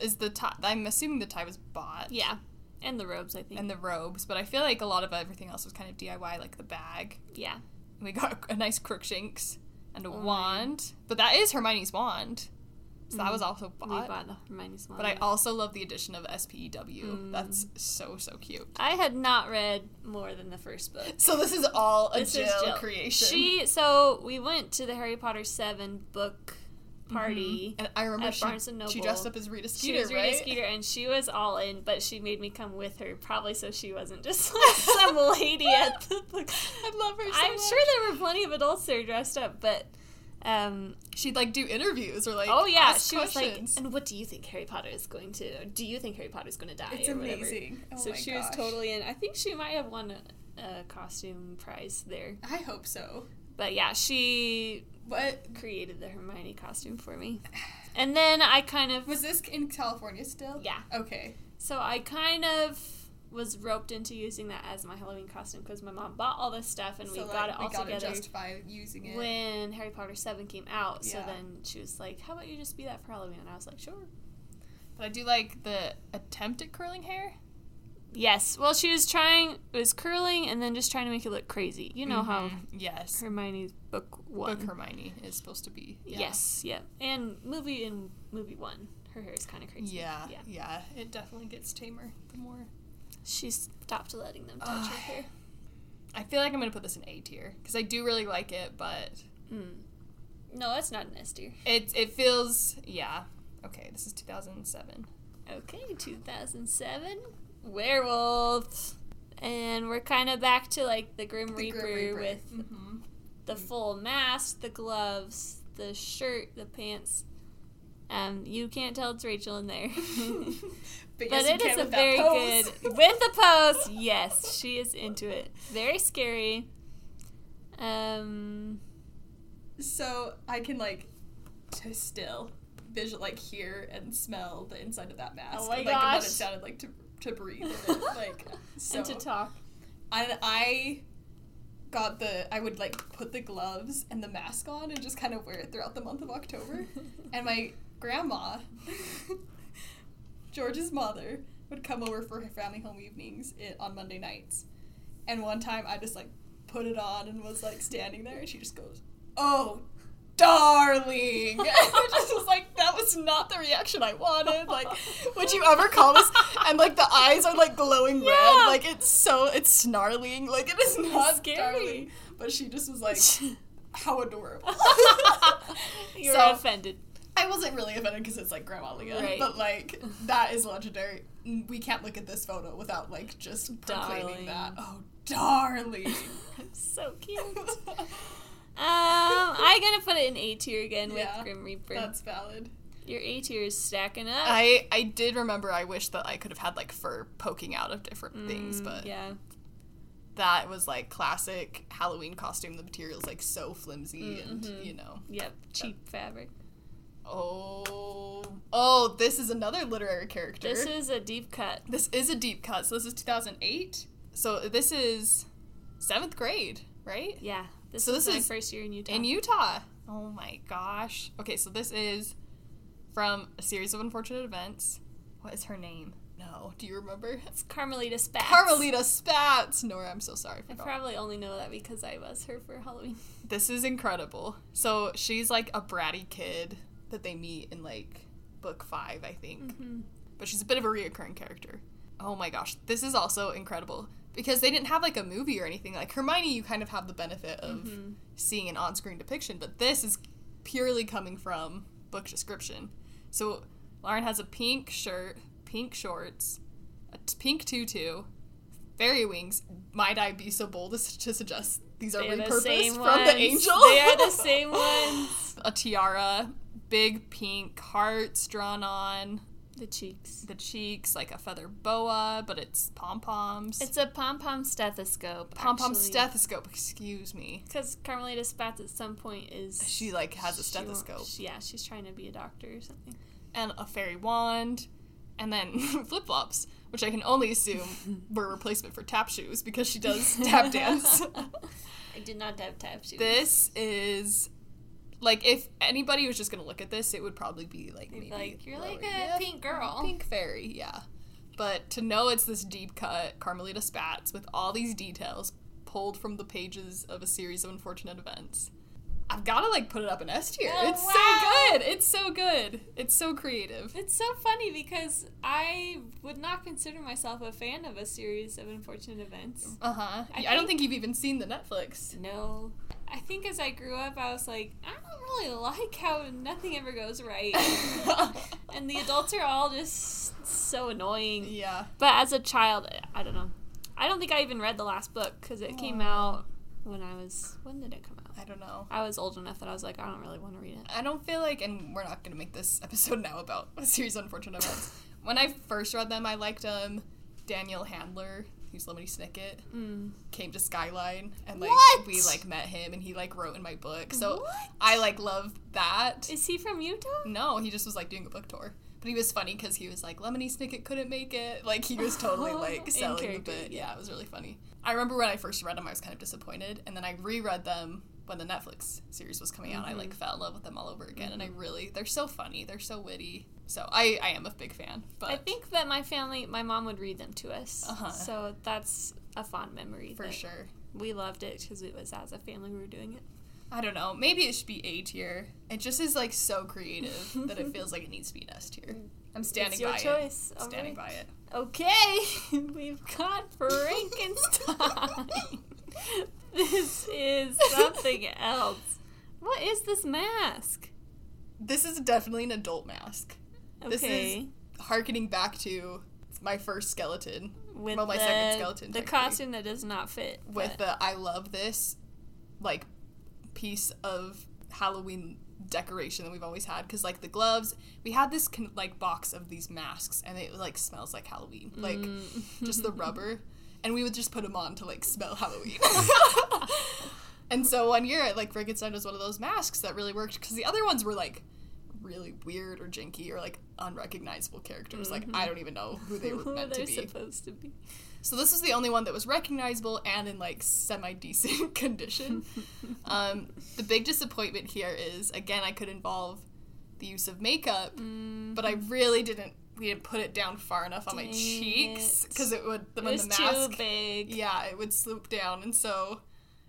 Is the tie? I'm assuming the tie was bought. Yeah, and the robes, I think. And the robes, but I feel like a lot of everything else was kind of DIY, like the bag. yeah, We got a nice Crookshanks and a Oh wand, but that is Hermione's wand, so that was also we bought. bought the Hermione's. But I also love the addition of SPEW. Mm. That's so so cute. I had not read more than the first book. So this is all a This Jill, Jill. creation. She so we went to the Harry Potter seven book party. and I remember at she, Barnes and she dressed up as Rita Skeeter. She was Rita right? Skeeter, and she was all in, but she made me come with her, probably so she wasn't just like some lady at the book. I love her. So I'm much. sure there were plenty of adults there dressed up, but um, she'd like do interviews or like oh yeah, she was like, "And what do you think Harry Potter is going to? Or do you think Harry Potter is going to die?" it's or whatever. amazing. Oh so she was totally in. I think she might have won a, a costume prize there, I hope so. but yeah, she What created the Hermione costume for me, and then I kind of was this in California still? yeah. Okay. So I kind of was roped into using that as my Halloween costume because my mom bought all this stuff and so we like, got it all we got together to justify using it. when Harry Potter 7 came out. So then she was like, How about you just be that for Halloween? And I was like, Sure. but I do like the attempt at curling hair. Yes. Well, she was trying, it was curling and then just trying to make it look crazy. You know how Mhm. yes, Hermione's book one. book Hermione is supposed to be. Yeah. Yes, yep. And movie in movie one, her hair is kind of crazy. Yeah, Yeah. yeah, It definitely gets tamer the more. She stopped letting them touch her hair. I feel like I'm gonna put this in A tier because I do really like it, but Mm. No, that's not an S tier. it it feels yeah. Okay, this is 2007. Okay, 2007. Werewolf. And we're kind of back to like the Grim, The Reaper, Grim Reaper. with Mhm. the full mask, the gloves, the shirt, the pants. Um, you can't tell it's Rachel in there. but, yes, it can a very pose. good with the pose. Yes, she is into it. Very scary. Um, So I can like to still visual like hear and smell the inside of that mask. Oh my and, like, and what gosh. it sounded like to to breathe. it. Like so. and to talk. And I got the I would like put the gloves and the mask on and just kind of wear it throughout the month of October. and my grandma, George's mother, would come over for her family home evenings i on Monday nights. And one time I just like put it on and was like standing there and she just goes, "Oh, darling." And I just was like that was not the reaction I wanted. Like would you ever call this and like the eyes are like glowing Yeah. red like it's so it's snarling like it is not Scary. darling. But she just was like how adorable. You're So- offended. I wasn't really offended because it's like Grandma Leah, Right. but like that is legendary. We can't look at this photo without like just proclaiming Darling. that. Oh, darling. so cute. Um, I'm gonna put it in A tier again Yeah, with Grim Reaper. That's valid. Your A tier is stacking up. I I did remember. I wish that I could have had like fur poking out of different things, Mm, but yeah, that was like classic Halloween costume. The material's like so flimsy, and Mhm. you know. yep, cheap fabric. Oh, oh, this is another literary character. This is a deep cut. This is a deep cut. So this is 2008. So this is seventh grade, right? Yeah, this So is this my is first year in Utah. In Utah. Oh my gosh. Okay, so this is from a series of unfortunate events. What is her name? No. Do you remember? it's Carmelita Spatz. Carmelita Spatz. Nora, I'm so sorry. I forgot. probably only know that because I was her for Halloween. This is incredible. So she's like a bratty kid that they meet in like book five, I think. Mm-hmm. But she's a bit of a reoccurring character. Oh my gosh, this is also incredible because they didn't have like a movie or anything. Like Hermione, you kind of have the benefit of Mm-hmm. seeing an on-screen depiction, but this is purely coming from book description. So Lauren has a pink shirt, pink shorts, a t- pink tutu, fairy wings. Might I be so bold as to suggest These are They're the repurposed same from ones. the angel. They are the same ones. a tiara, big pink hearts drawn on The cheeks. the cheeks, like a feather boa, but it's pom poms. It's a pom pom stethoscope. pom pom stethoscope. Excuse me. Because Carmelita Spatz at some point is. She like has a she stethoscope yeah, she's trying to be a doctor or something. and a fairy wand, and then flip flops, which I can only assume were a replacement for tap shoes because she does tap dance. I did not have tap shoes. this is like if anybody was just gonna look at this, it would probably be like maybe like, "You're like a yeah, pink girl." pink fairy, yeah. But to know it's this deep cut Carmelita Spatz with all these details pulled from the pages of a series of unfortunate events. I've gotta like put it up in S tier. Oh, it's wow. so good. It's so good. It's so creative. It's so funny because I would not consider myself a fan of a series of unfortunate events. Uh huh. I, I don't think you've even seen the Netflix. No. I think as I grew up, I was like, I don't really like how nothing ever goes right. and the adults are all just so annoying. yeah. But as a child, I don't know. I don't think I even read the last book because it came out when I was. When did it come out? I don't know. I was old enough that I was like, I don't really want to read it. I don't feel like, and we're not gonna make this episode now about a series of unfortunate events. when I first read them, I liked um Daniel Handler, Lemony Snicket, Mm. came to Skyline, and like What? we like met him, and he like wrote in my book. So What? I like love that. Is he from Utah? no, he just was like doing a book tour. But he was funny because he was like, Lemony Snicket couldn't make it. Like, he was totally like selling the bit. Yeah, it was really funny. I remember when I first read them, I was kind of disappointed. And then I reread them when the Netflix series was coming out. I like fell in love with them all over again. And I really, they're so funny. They're so witty. So I, I am a big fan. But I think that my family, my mom would read them to us. Uh-huh. So that's a fond memory. for sure. We loved it because it was as a family we were doing it. I don't know. Maybe it should be A tier. It just is like so creative that it feels like it needs to be an S tier. I'm standing it's your by choice. it. All Standing right. by it. Okay, we've got Frankenstein. this is something else. What is this mask? This is definitely an adult mask. This is Okay. harkening back to my first skeleton with well, my the, second skeleton, the costume that does not fit. with but- the I love this like piece of Halloween decoration that we've always had because like the gloves we had this con- like box of these masks and it like smells like Halloween like Mm. just the rubber and we would just put them on to like smell Halloween and so one year like Frankenstein was one of those masks that really worked because the other ones were like really weird or janky or like unrecognizable characters like I don't even know who they were meant to be supposed to be. so this is the only one that was recognizable and in like semi decent condition. um, the big disappointment here is again I could involve the use of makeup, but I really didn't. We didn't put it down far enough on my cheeks because it would the, It the mask. too big. Yeah, it would sloop down, and so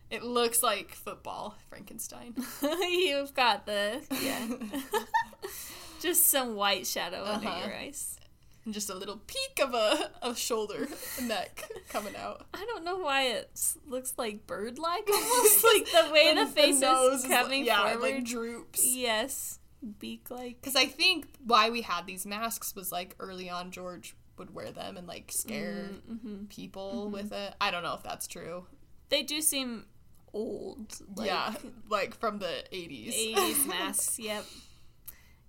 it looks like football Frankenstein. You've got the yeah. Just some white shadow under Uh-huh. your eyes. and just a little peak of a, a shoulder, neck coming out. I don't know why it looks like bird-like almost, like the way the, face nose is like- coming yeah, it, forward. like droops. yes, beak-like. Because I think why we had these masks was like early on George would wear them and like scare Mm-hmm. people with it. I don't know if that's true. They do seem old. Like yeah, like from the 80s. 80s masks. Yep.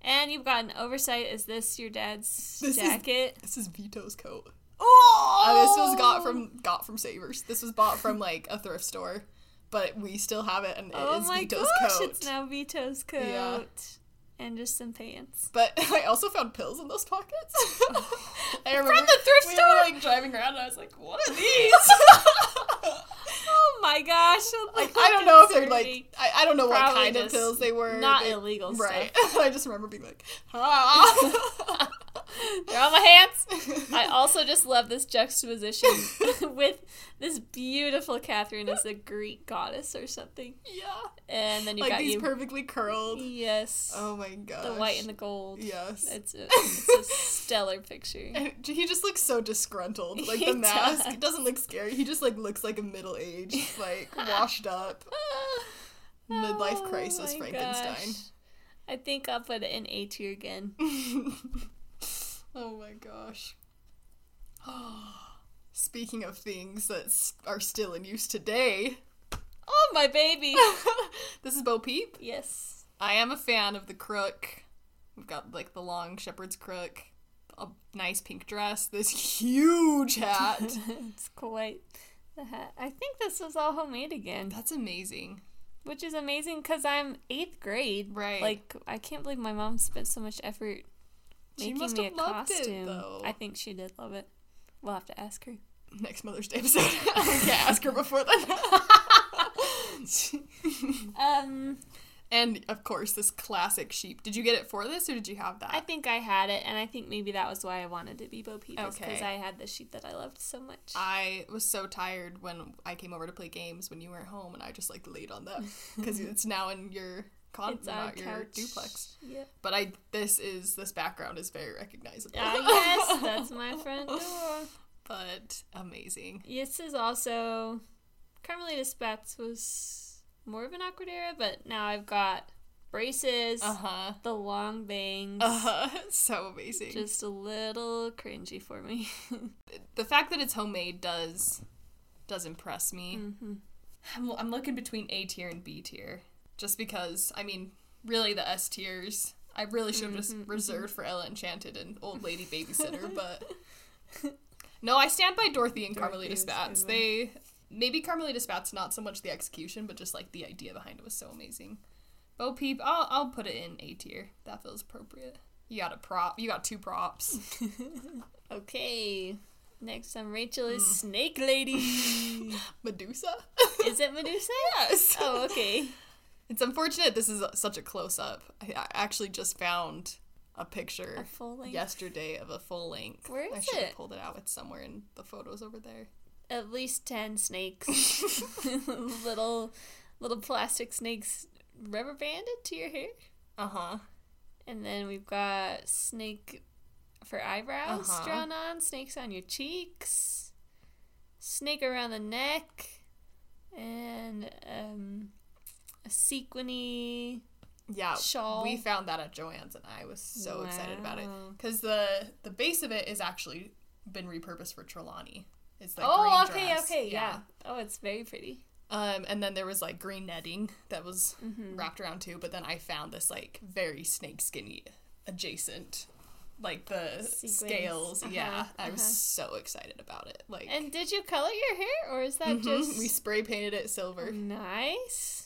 And you've got an oversight. Is this your dad's This is- jacket? This is Vito's coat. oh, Uh, this was got from got from Savers. This was bought from like a thrift store, but we still have it and it is Oh my Vito's gosh! coat. It's now Vito's coat. Yeah. And just some pants. But I also found pills in those pockets. I remember From the thrift we store? were like driving around and I was like, "What are these?" Oh my gosh! like I don't know if they're like I, I don't know what kind of pills they were. not They- illegal right? stuff. I just remember being like, ah. They're on my hands. I also just love this juxtaposition with this beautiful Catherine is a Greek goddess or something, yeah, and then you like got these you. perfectly curled. yes. Oh my god, the white and the gold. yes. It's a, it's a stellar picture. And he just looks so disgruntled. Like He the mask does. doesn't look scary. He just like looks like a middle aged, like washed up midlife Oh crisis Frankenstein. gosh. I think I'll put it in A tier again. oh my gosh. Speaking of things that are still in use today, Oh, my baby. this is Bo Peep. yes. I am a fan of the crook. We've got like the long shepherd's crook, a nice pink dress, this huge hat. it's quite the hat. I think this was all homemade again, That's amazing. which is amazing because I'm eighth grade. Right. Like, I can't believe my mom spent so much effort making me a have loved it, costume. though. I think she did love it. We'll have to ask her. Next Mother's Day episode. I can't ask her before then. Um, and of course, this classic sheep. Did you get it for this, or did you have that? I think I had it, and I think maybe that was why I wanted to be Bo Peep, because Okay. I had the sheep that I loved so much. I was so tired when I came over to play games when you weren't home, and I just like laid on that because it's now in your con, it's not your couch. duplex. Yep. But I this is this background is very recognizable. Ah, yes, that's my front door. but amazing. This is also Carmelita Spats was more of an awkward era, but now I've got braces, Uh huh. the long bangs. Uh huh. So amazing. Just a little cringy for me. the fact that it's homemade does does impress me. hmm I'm, I'm looking between A tier and B tier, just because I mean, really the S tiers. I really should have just Mhm, reserved for Ella Enchanted and Old Lady Babysitter, but no, I stand by Dorothy and Dorothy Carmelita Spats. They maybe Carmelita Spats not so much the execution, but just like the idea behind it was so amazing. Bo Peep, I'll I'll put it in A tier. That feels appropriate. You got a prop. You got two props. Okay. Next on Rachel is Snake Lady. Medusa. is it Medusa? yes. Oh, okay. It's unfortunate this is such a close up. I, I actually just found a picture A full yesterday of a full length. Where I is should have pulled it out. It's somewhere in the photos over there. At least ten snakes. little, little plastic snakes, rubber banded to your hair. Uh huh. And then we've got snake for eyebrows Uh-huh. drawn on, snakes on your cheeks, snake around the neck, and um, a sequiny. Yeah, Shawl. we found that at Joann's, and I was so excited about it because the the base of it is actually been repurposed for Trelawney. It's that oh, okay, dress. okay, yeah. Oh, it's very pretty. Um, and then there was like green netting that was Mm-hmm. wrapped around too. But then I found this like very snake skinny adjacent, like the Sequins. scales. Yeah, Uh-huh, I was uh-huh. so excited about it. Like, And did you color your hair, or is that mhm, just we spray painted it silver. nice?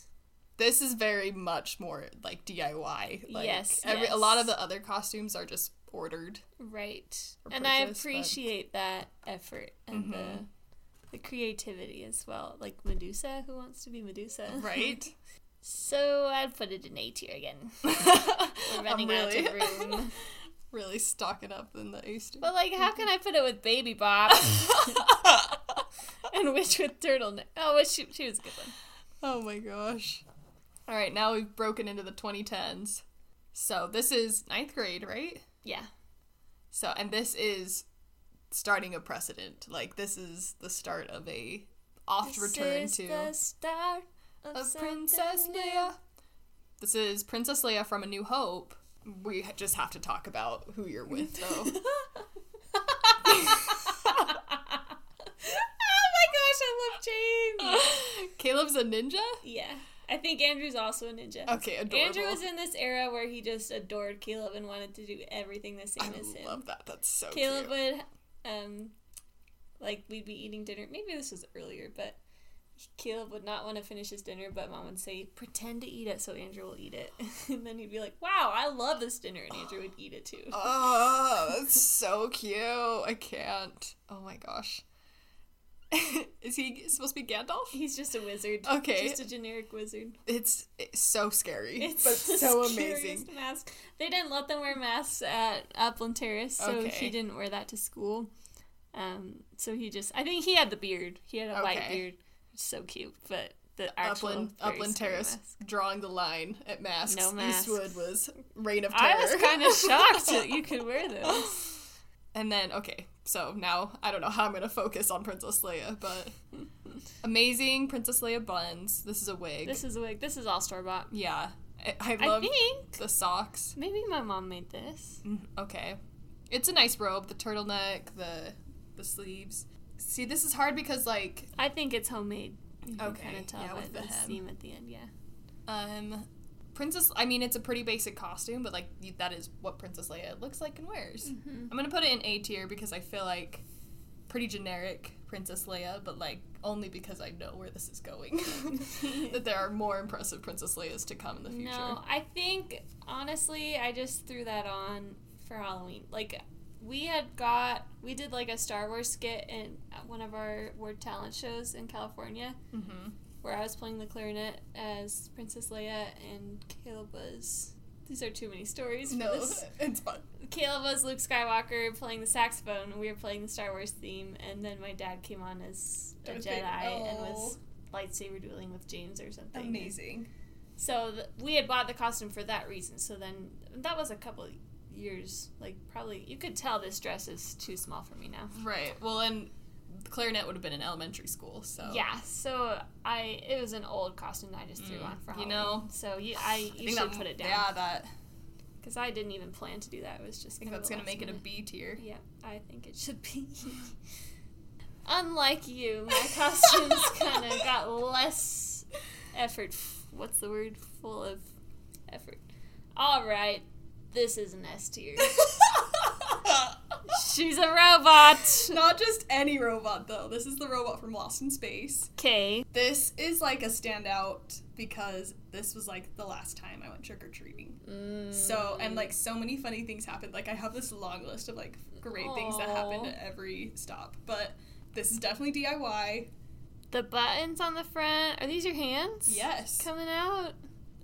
This is very much more like DIY. Like, Yes, every, a lot of the other costumes are just ordered. Right. Or And I purchase, but- appreciate that effort and the Mhm. the creativity as well. Like Medusa, who wants to be Medusa? Right? so I'd put it in A tier again. We're running out really, of room. really stocking up in the Ace. but like, how can I put it with Baby Bob? and Witch with turtleneck? Oh, she, she was a good one. Oh my gosh. All right, now we've broken into the 2010s. So this is ninth grade, right? Yeah. So, and this is starting a precedent. Like, this is the start of a oft This return is to the start of, of Princess. Leia. This is Princess Leia from A New Hope. We just have to talk about who you're with, though. oh my gosh, I love James. Caleb's a ninja? yeah. I think Andrew's also a ninja. Okay, adorable. Andrew was in this era where he just adored Caleb and wanted to do everything the same as him. I love that. That's so cute. Caleb cute. would, um, like we'd be eating dinner. Maybe this was earlier, but Caleb would not want to finish his dinner, but mom would say, "Pretend to eat it, so Andrew will eat it." and then he'd be like, "Wow, I love this dinner," and Andrew would eat it too. Oh, that's so cute. I can't. Oh my gosh. Is he supposed to be Gandalf? He's just a wizard. Okay. just a generic wizard. It's, it's so scary, It's but so amazing. Mask. They didn't let them wear masks at Upland Terrace, so Okay. he didn't wear that to school. Um, so he just, I think he had the beard. He had a white Okay. beard. So cute, but the actual Upland, Upland Terrace mask. drawing the line at masks. No masks. Eastwood was reign of terror. I was kind of shocked that you could wear those. And then, okay, so now I don't know how I'm going to focus on Princess Leia, but amazing Princess Leia buns. This is a wig. This is a wig. This is all store bought. yeah. I, I I love think the socks. maybe my mom made this. Mm, Okay. It's a nice robe, the turtleneck, the the sleeves. See, this is hard because like I think it's homemade. You Okay, kind of tell yeah, with the, the hem. seam at the end. Yeah. Um, Princess. I mean, it's a pretty basic costume, but like that is what Princess Leia looks like and wears. Mm-hmm. I'm gonna put it in A tier because I feel like pretty generic Princess Leia, but like only because I know where this is going. that there are more impressive Princess Leias to come in the future. No, I think honestly, I just threw that on for Halloween. Like, we had got we did like a Star Wars skit in one of our word talent shows in California, Mm-hmm. Where I was playing the clarinet as Princess Leia, and Caleb was. These are too many stories. For No, this. it's fun. Caleb was Luke Skywalker playing the saxophone, we were playing the Star Wars theme, and then my dad came on as a Darth Jedi Vader. and Oh. was lightsaber dueling with James or something. Amazing. So th- we had bought the costume for that reason. So then that was a couple years, like probably you could tell this dress is too small for me now. Right. Well, and clarinet would have been in elementary school, so Yeah, so I it was an old costume that I just threw Mm, on for you know, so you I I you should that, put it down Yeah, that. Because I didn't even plan to do that. It was just think that's gonna make it a B tier. Yeah, I think it should be. Unlike you, my costumes kind of got less effort. What's the word? Full of effort. All right, this is an S tier. She's a robot. Not just any robot though. This is the robot from Lost in Space. Okay. This is like a standout because this was like the last time I went trick or treating. So and like so many funny things happened. Like I have this long list of like great things that happened at every stop. But this is definitely DIY. the buttons on the front are these your hands? Yes. Coming out.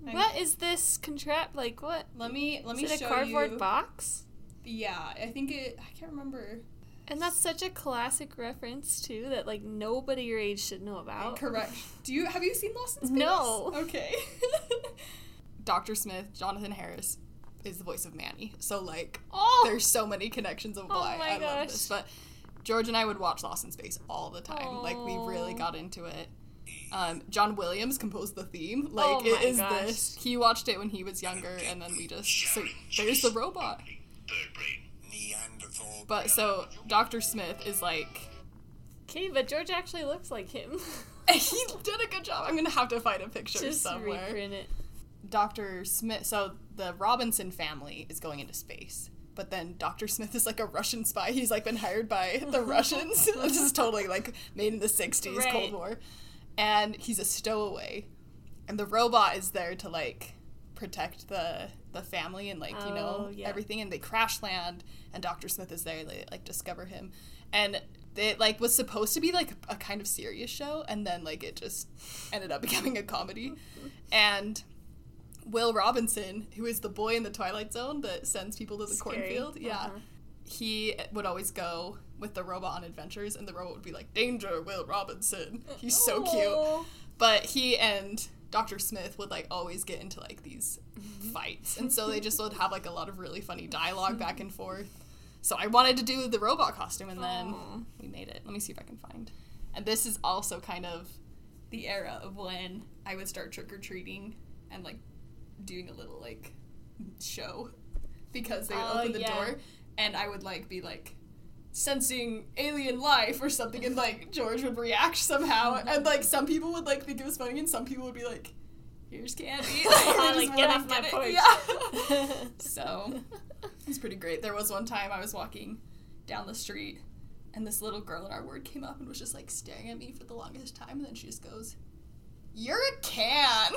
I'm- What is this contract? Like what? Let me let me is it show a cardboard you. box? Yeah, I think it. I can't remember. And that's such a classic reference too that like nobody your age should know about. Correct. Do you have you seen Lost in Space? No. Okay. Dr. Smith, Jonathan Harris, is the voice of Manny. So like, Oh, there's so many connections of Oh why my I love this. gosh. But George and I would watch Lost in Space all the time. Like we really got into it. Um, John Williams composed the theme. Like Oh it is gosh. this. He watched it when he was younger, and then we just so there's the robot. Neanderthal. But so Dr. Smith is like okay, but George actually looks like him. he did a good job. I'm gonna have to find a picture Just somewhere. reprint it. Dr. Smith. So the Robinson family is going into space. But then Dr. Smith is like a Russian spy. He's like been hired by the Russians. this is totally like made in the 60s, Right. Cold War. And he's a stowaway. And the robot is there to like protect the the family and like, you know, Oh, yeah. everything and they crash land and Dr. Smith is there they like discover him. And it like was supposed to be like a kind of serious show and then like it just ended up becoming a comedy. And Will Robinson, who is the boy in the Twilight Zone that sends people to the Scary. cornfield, yeah, Uh-huh. he would always go with the robot on adventures, and the robot would be like, "Danger, Will Robinson." He's so cute. But he and Dr. Smith would like always get into like these fights, and so they just would have like a lot of really funny dialogue back and forth. So I wanted to do the robot costume, and then Aw. we made it. Let me see if I can find. And this is also kind of the era of when I would start trick or treating and like doing a little like show because they would Oh, open the yeah. door and I would like be like sensing alien life or something and like George would react somehow and like some people would like think it was funny and some people would be like here's candy just Like, get off my it. porch. yeah so it was pretty great there was one time I was walking down the street and this little girl in our ward came up and was just like staring at me for the longest time and then she just goes you're a can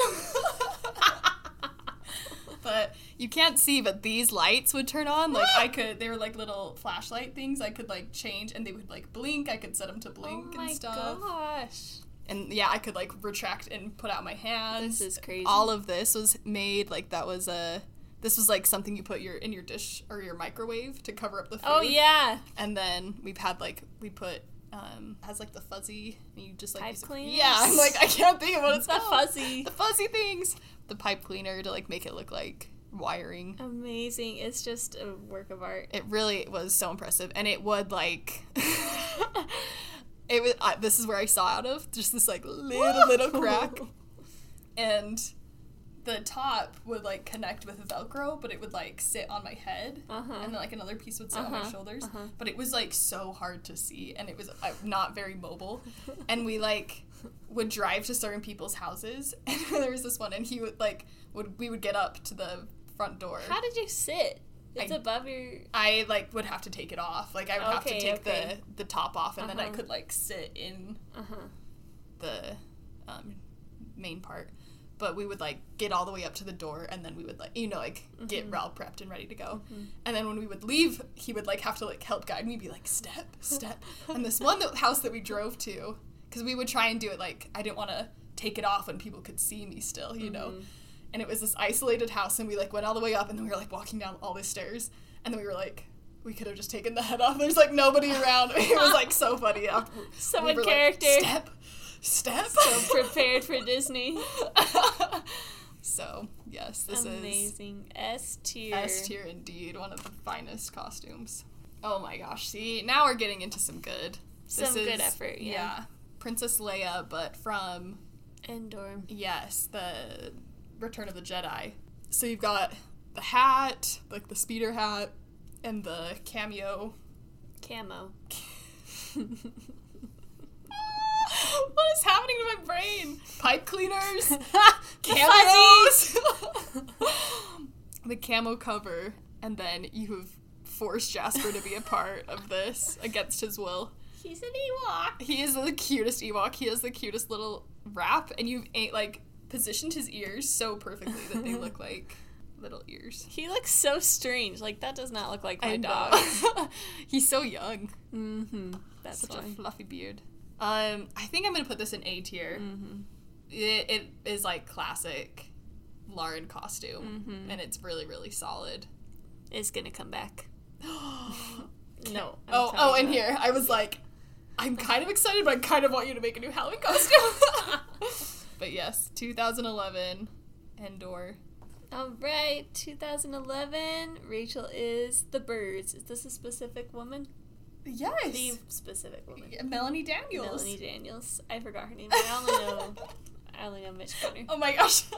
but you can't see but these lights would turn on like i could they were like little flashlight things i could like change and they would like blink i could set them to blink oh and stuff Oh gosh. and yeah i could like retract and put out my hands This is crazy. all of this was made like that was a this was like something you put your in your dish or your microwave to cover up the oh, food Oh yeah. and then we've had like we put um has like the fuzzy and you just like Pipe use cleaners? yeah i'm like i can't think of what it's The called fuzzy. the fuzzy things the pipe cleaner to like make it look like wiring Amazing. It's just a work of art. it really was so impressive and it would like it was I, this is where i saw out of just this like little little crack and the top would like connect with Velcro, but it would like sit on my head, Uh-huh. and then like another piece would sit on my Uh-huh, shoulders. uh-huh. But it was like so hard to see, and it was uh, not very mobile. and we like would drive to certain people's houses, and there was this one, and he would like would we would get up to the front door. How did you sit? It's I- above your. I like would have to take it off. Like I would have to take okay. the the top off, and then I Uh-huh. could like sit in Uh huh. the um, main part. But we would like get all the way up to the door, and then we would like you know like get mm-hmm. Ralph prepped and ready to go. Mm-hmm. And then when we would leave, he would like have to like help guide me, be like step, step. and this one house that we drove to, because we would try and do it like I didn't want to take it off when people could see me still, you know. Mm-hmm. And it was this isolated house, and we like went all the way up, and then we were like walking down all the stairs, and then we were like. We could have just taken the head off. There's like nobody around. It was like so funny. After, So we in were character. Like, step, step. So prepared for Disney. so yes, this is Amazing. S tier. S tier indeed, one of the finest costumes. Oh my gosh! See, now we're getting into some good. Some good effort, yeah. Princess Leia, but from Endor. yes, the Return of the Jedi. So you've got the hat, like the speeder hat, and the cameo. Camo. what is happening to my brain? Pipe cleaners. The cameos. the camo cover, and then you have forced Jasper to be a part of this against his will. He's an Ewok. He is the cutest Ewok. He has the cutest little wrap, and you've like positioned his ears so perfectly that they look like little ears. He looks so strange. Like that does not look like my dog. He's so young. mm-hmm. That's Such why. a fluffy beard. Um, I think I'm gonna put this in A tier. mm-hmm. It, it is like classic Lauren costume, Mhm. and it's really really solid. It's gonna come back. No. I'm oh, oh, and here I was like, I'm kind of excited, but I kind of want you to make a new Halloween costume. but yes, 2011, Endor. All right, 2011. Rachel is the birds. Is this a specific woman? Yes, The specific woman. Yeah, Melanie Daniels. Melanie Daniels. I forgot her name. I only know. I only know Mitch Carter. Oh my gosh.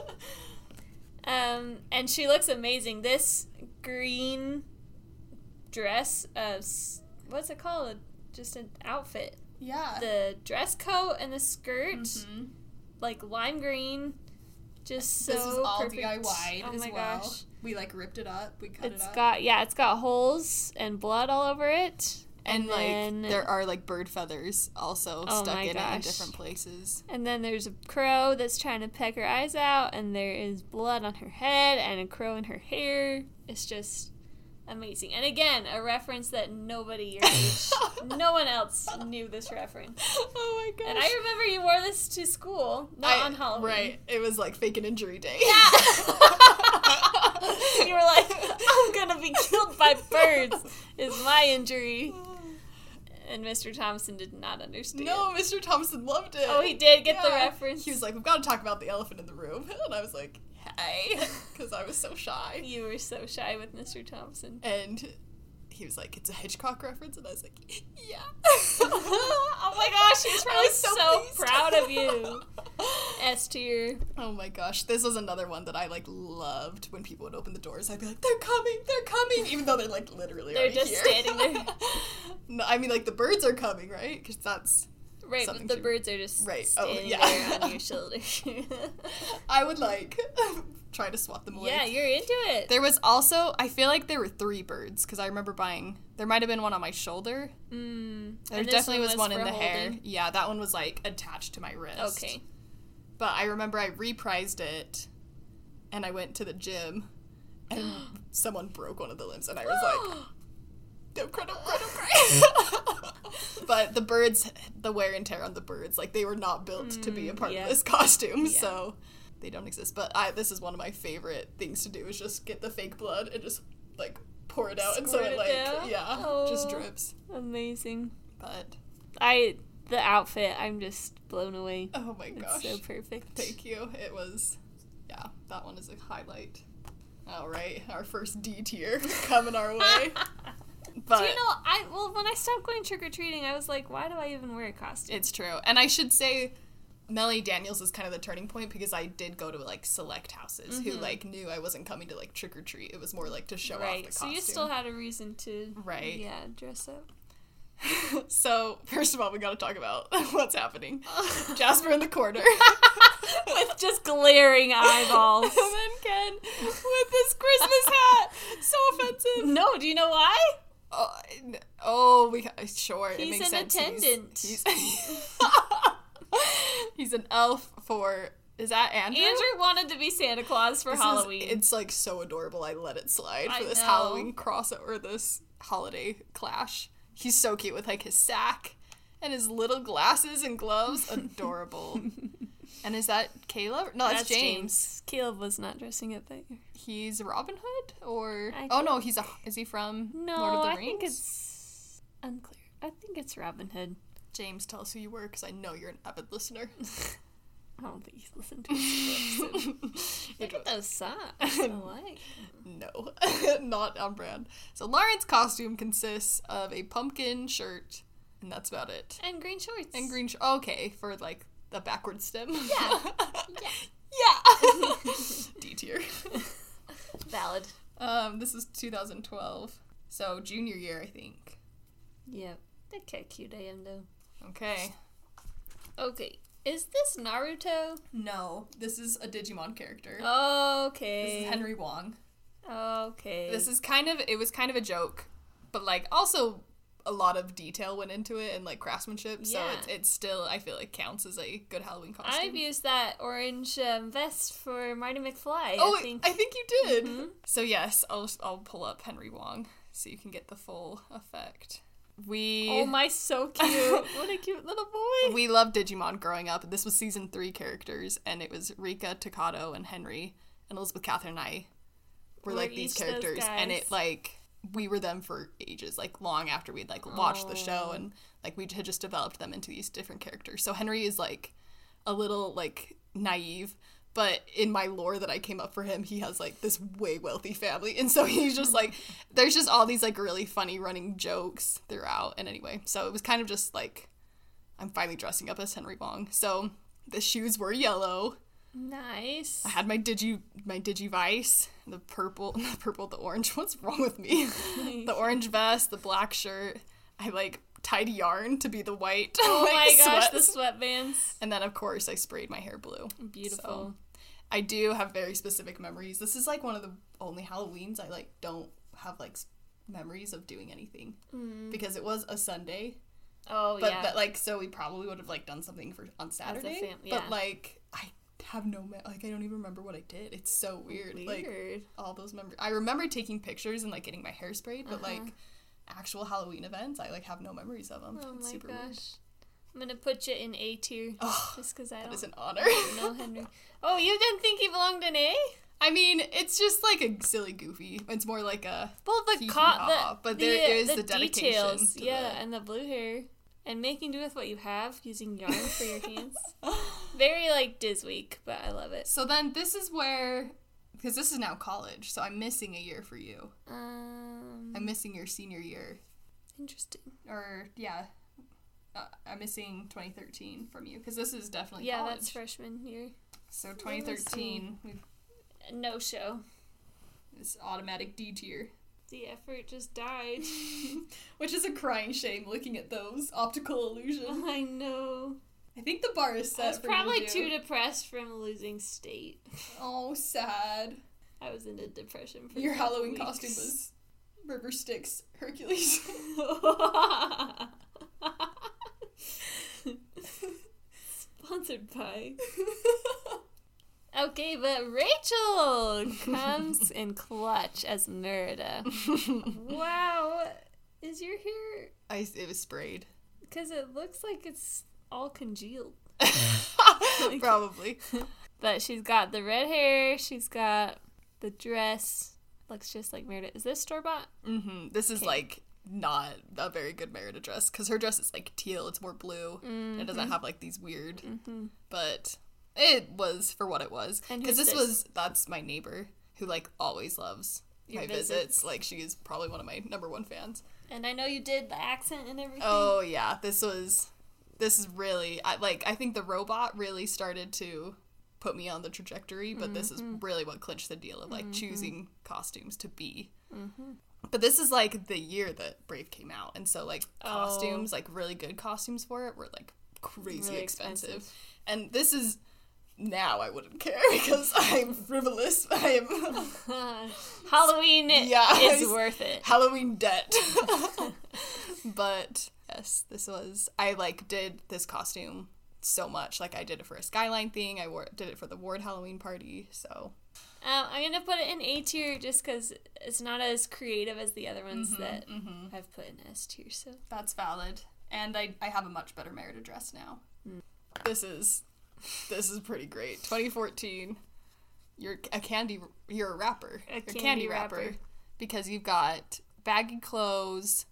Um, and she looks amazing. This green dress, uh, what's it called? Just an outfit. yeah. The dress coat and the skirt, Mhm. like lime green, just so this was all perfect. DIY Oh as my well. gosh. We like ripped it up. We cut It's it up. got yeah, it's got holes and blood all over it. And like there are like bird feathers also Oh stuck in it in different places. And then there's a crow that's trying to peck her eyes out, and there is blood on her head and a crow in her hair. It's just amazing. And again, a reference that nobody your age, no one else knew this reference. Oh my gosh. And I remember you wore this to school, not I- on Halloween. Right. It was like fake an injury day. Yeah. you were like, I'm gonna be killed by birds, is my injury. And Mr. Thompson did not understand. No, Mr. Thompson loved it. Oh, he did get the reference. He was like, "We've got to talk about the elephant in the room," and I was like, "Hey," because I was so shy. You were so shy with Mr. Thompson. And he was like, "It's a Hitchcock reference," and I was like, "Yeah." oh my gosh, he was probably was so, so proud of you. S tier. Oh my gosh, this was another one that I like loved when people would open the doors. I'd be like, "They're coming, they're coming," even though they're like literally They're just here. standing there. no, I mean like the birds are coming, right? Because that's Right, but the to- birds are just Right, oh, yeah. there on your shoulder. I would like try to swat them away. yeah, you're into it. There was also, I feel like there were three birds because I remember buying. There might have been one on my shoulder. Mm. There And this definitely was, one in the hair. Yeah, that one was like attached to my wrist. Okay. But I remember I reprised it, and I went to the gym, and someone broke one of the limbs, and I was like, "Don't cry, don't cry, don't cry." but the birds, the wear and tear on the birds, like they were not built to be a Mm, part yeah. of this costume, Yeah. so they don't exist. But I, this is one of my favorite things to do is just get the fake blood and just like pour it out, and so it it like down? yeah, just Oh. drips. Amazing. But I the outfit, I'm just blown away. oh my It's gosh, so perfect. Thank you. It was, yeah, that one is a highlight. All right, our first D tier coming our way. But do you know I well when I stopped going trick or treating, I was like, why do I even wear a costume? it's true. And I should say, Melanie Daniels is kind of the turning point because I did go to like select houses who mm-hmm. like knew I wasn't coming to like trick or treat. It was more like to show off the right. costume. So you still had a reason to Right. Yeah, dress up. So first of all, we got to talk about what's happening. Jasper in the corner, With just glaring eyeballs. and then Ken with his Christmas hat. So offensive. no, do you know why? Oh, oh we got sure. it He's makes an sense. He's- an attendant. He's, he's an elf for. Is that Andrew? Andrew wanted to be Santa Claus for This is- Halloween. it's like so adorable. I let it slide for I this know. Halloween crossover, this holiday clash. He's so cute with like his sack and his little glasses and gloves. Adorable. And is that Caleb? No, that's, James. Caleb was not dressing up that year. He's Robin Hood, or I oh no, he's a. Is he from No, Lord of the I Rings? think it's unclear. I think it's Robin Hood. James. Tell us who you were, because I know you're an avid listener. I don't think he's listened to his It Look at those socks. I like. No, not on brand. So Lauren's costume consists of a pumpkin shirt, and that's about it. And green shorts. And green. Sh- okay, for like the backward stem. Yeah. yeah. Yeah. D tier. Valid. Um, this is 2012, so junior year, I think. Yep. Okay, cute I am, though. Okay. Okay. Is this Naruto? No, this is a Digimon character. Okay. This is Henry Wong. Okay. This is kind of it was kind of a joke, but like also a lot of detail went into it and like craftsmanship. So Yeah. it's it's still I feel like counts as a good Halloween costume. I've used that orange um, vest for Marty McFly. oh, I think. I think you did. Mhm. So yes, I'll I'll pull up Henry Wong so you can get the full effect. We Oh my, so cute! what a cute little boy. we loved Digimon growing up. This was season three characters, and it was Rika, Takato, and Henry, and Elizabeth Catherine and I were Were like these characters, and it like we were them for ages, like long after we'd like watched the show, Oh. and like we had just developed them into these different characters. So Henry is like a little like naive. But in my lore that I came up for him, he has like this way wealthy family. And so he's just like, there's just all these like really funny running jokes throughout. And anyway, so it was kind of just like, I'm finally dressing up as Henry Wong. So the shoes were yellow. Nice. I had my digi my digivice, the purple, the purple, the orange. What's wrong with me? the orange vest, the black shirt. I like tied yarn to be the white. Oh like, my gosh, sweats. the sweatbands. And then of course I sprayed my hair blue. Beautiful. So, I do have very specific memories. This is like one of the only Halloweens I like don't have like memories of doing anything mm. because it was a Sunday. oh But yeah. that like so we probably would have like done something for on Saturday. fam- yeah. But like I have no me- like I don't even remember what I did. It's so weird. Like all those memories. I remember taking pictures and like getting my hair sprayed, but Uh-huh. like actual Halloween events, I like have no memories of them. oh it's my super gosh. weird. I'm gonna put you in A tier Oh, just because I that is don't an honor. know Henry. Oh, you didn't think he belonged in A? I mean, it's just like a silly goofy. It's more like a Well, the Hee co- the, but the, there is the, the dedication details, yeah, the- and the blue hair, and making do with what you have using yarn for your hands. Very like Disweek, but I love it. So then this is where because this is now college, so I'm missing a year for you. Um, I'm missing your senior year. interesting. Or yeah. Uh, I'm missing 2013 from you because this is definitely Yeah, college. that's freshman year. So 2013, we've No show. this automatic D tier, The effort just died. which is a crying shame looking at those optical illusion. Oh, I know. I think the bar is set. I was for you to probably too depressed from losing state. Oh, sad. I was in a depression for Your Halloween weeks. costume was River Styx Hercules. Sponsored by. Okay, but Rachel comes in clutch as Merida. wow, is your hair? I it was sprayed. Because it looks like it's all congealed. Probably. But she's got the red hair. She's got the dress. Looks just like Merida. Is this store bought? Mm-hmm. This is Okay. like not a very good Merida dress because her dress is like teal. It's more blue. It doesn't have like these weird. Mm-hmm. But it was for what it was. Because this this? was that's my neighbor who like always loves Your my visits. visits. Like she is probably one of my number one fans. And I know you did the accent and everything. Oh yeah, this was this is really I, like I think the robot really started to put me on the trajectory, but this is mm-hmm. really what clinched the deal of like mm-hmm. choosing costumes to be. Mm-hmm. But this is like the year that Brave came out, and so like oh. costumes, like really good costumes for it, were like crazy Really expensive. expensive. And this is now I wouldn't care because I'm frivolous. I am Halloween Yeah, is it's- worth it. Halloween debt. but yes, this was I like did this costume so much. Like I did it for a skyline thing. I wore did it for the ward Halloween party. So Um, I'm gonna put it in A tier just because it's not as creative as the other ones Mm-hmm, that I've put in S tier. So that's valid. And I I have a much better Merida dress now. This is this is pretty great. 2014. You're a candy. You're a rapper. A you're candy candy rapper. rapper. because you've got baggy clothes,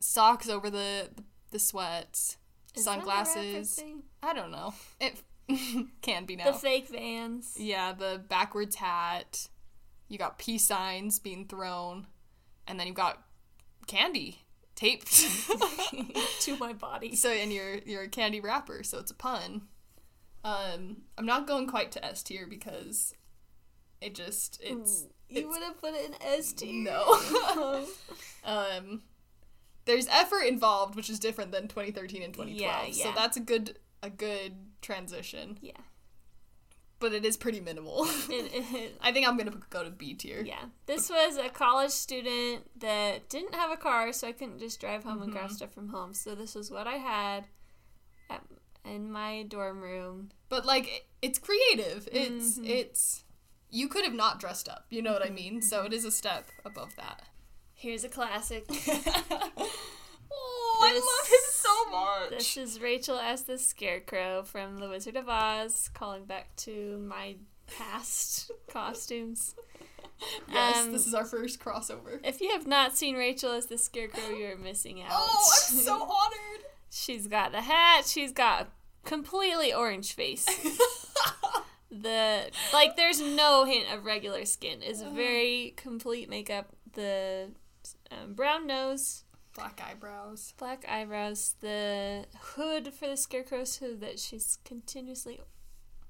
socks over the the sweats, Is sunglasses. I don't know. It can be The fake vans. yeah, the backwards hat. You got peace signs being thrown, and then you've got candy taped. to my body. so, and you're you're a candy wrapper, so it's a pun. Um, I'm not going quite to S tier because it just it's You it's- would have put it in S tier. no. um, there's effort involved, which is different than 2013 and 2012. Yeah, So that's a good a good transition, yeah. but it is pretty minimal. It, it, I think I'm gonna go to B tier. yeah. This was a college student that didn't have a car, so I couldn't just drive home and Mm-hmm. grab stuff from home. So this was what I had at, in my dorm room. But like, it's creative. It's Mm-hmm. it's you could have not dressed up. You know what I mean? So it is a step above that. Here's a classic. oh, I This- love him so much. This is Rachel as the Scarecrow from The Wizard of Oz, calling back to my past costumes. yes, um, this is our first crossover. If you have not seen Rachel as the Scarecrow, you're missing out. Oh, I'm so honored. she's got the hat. She's got a completely orange face. the like, there's no hint of regular skin. It's Oh. very complete makeup. The um, brown nose, Black eyebrows. black eyebrows, the hood for the scarecrow's hood that she's continuously.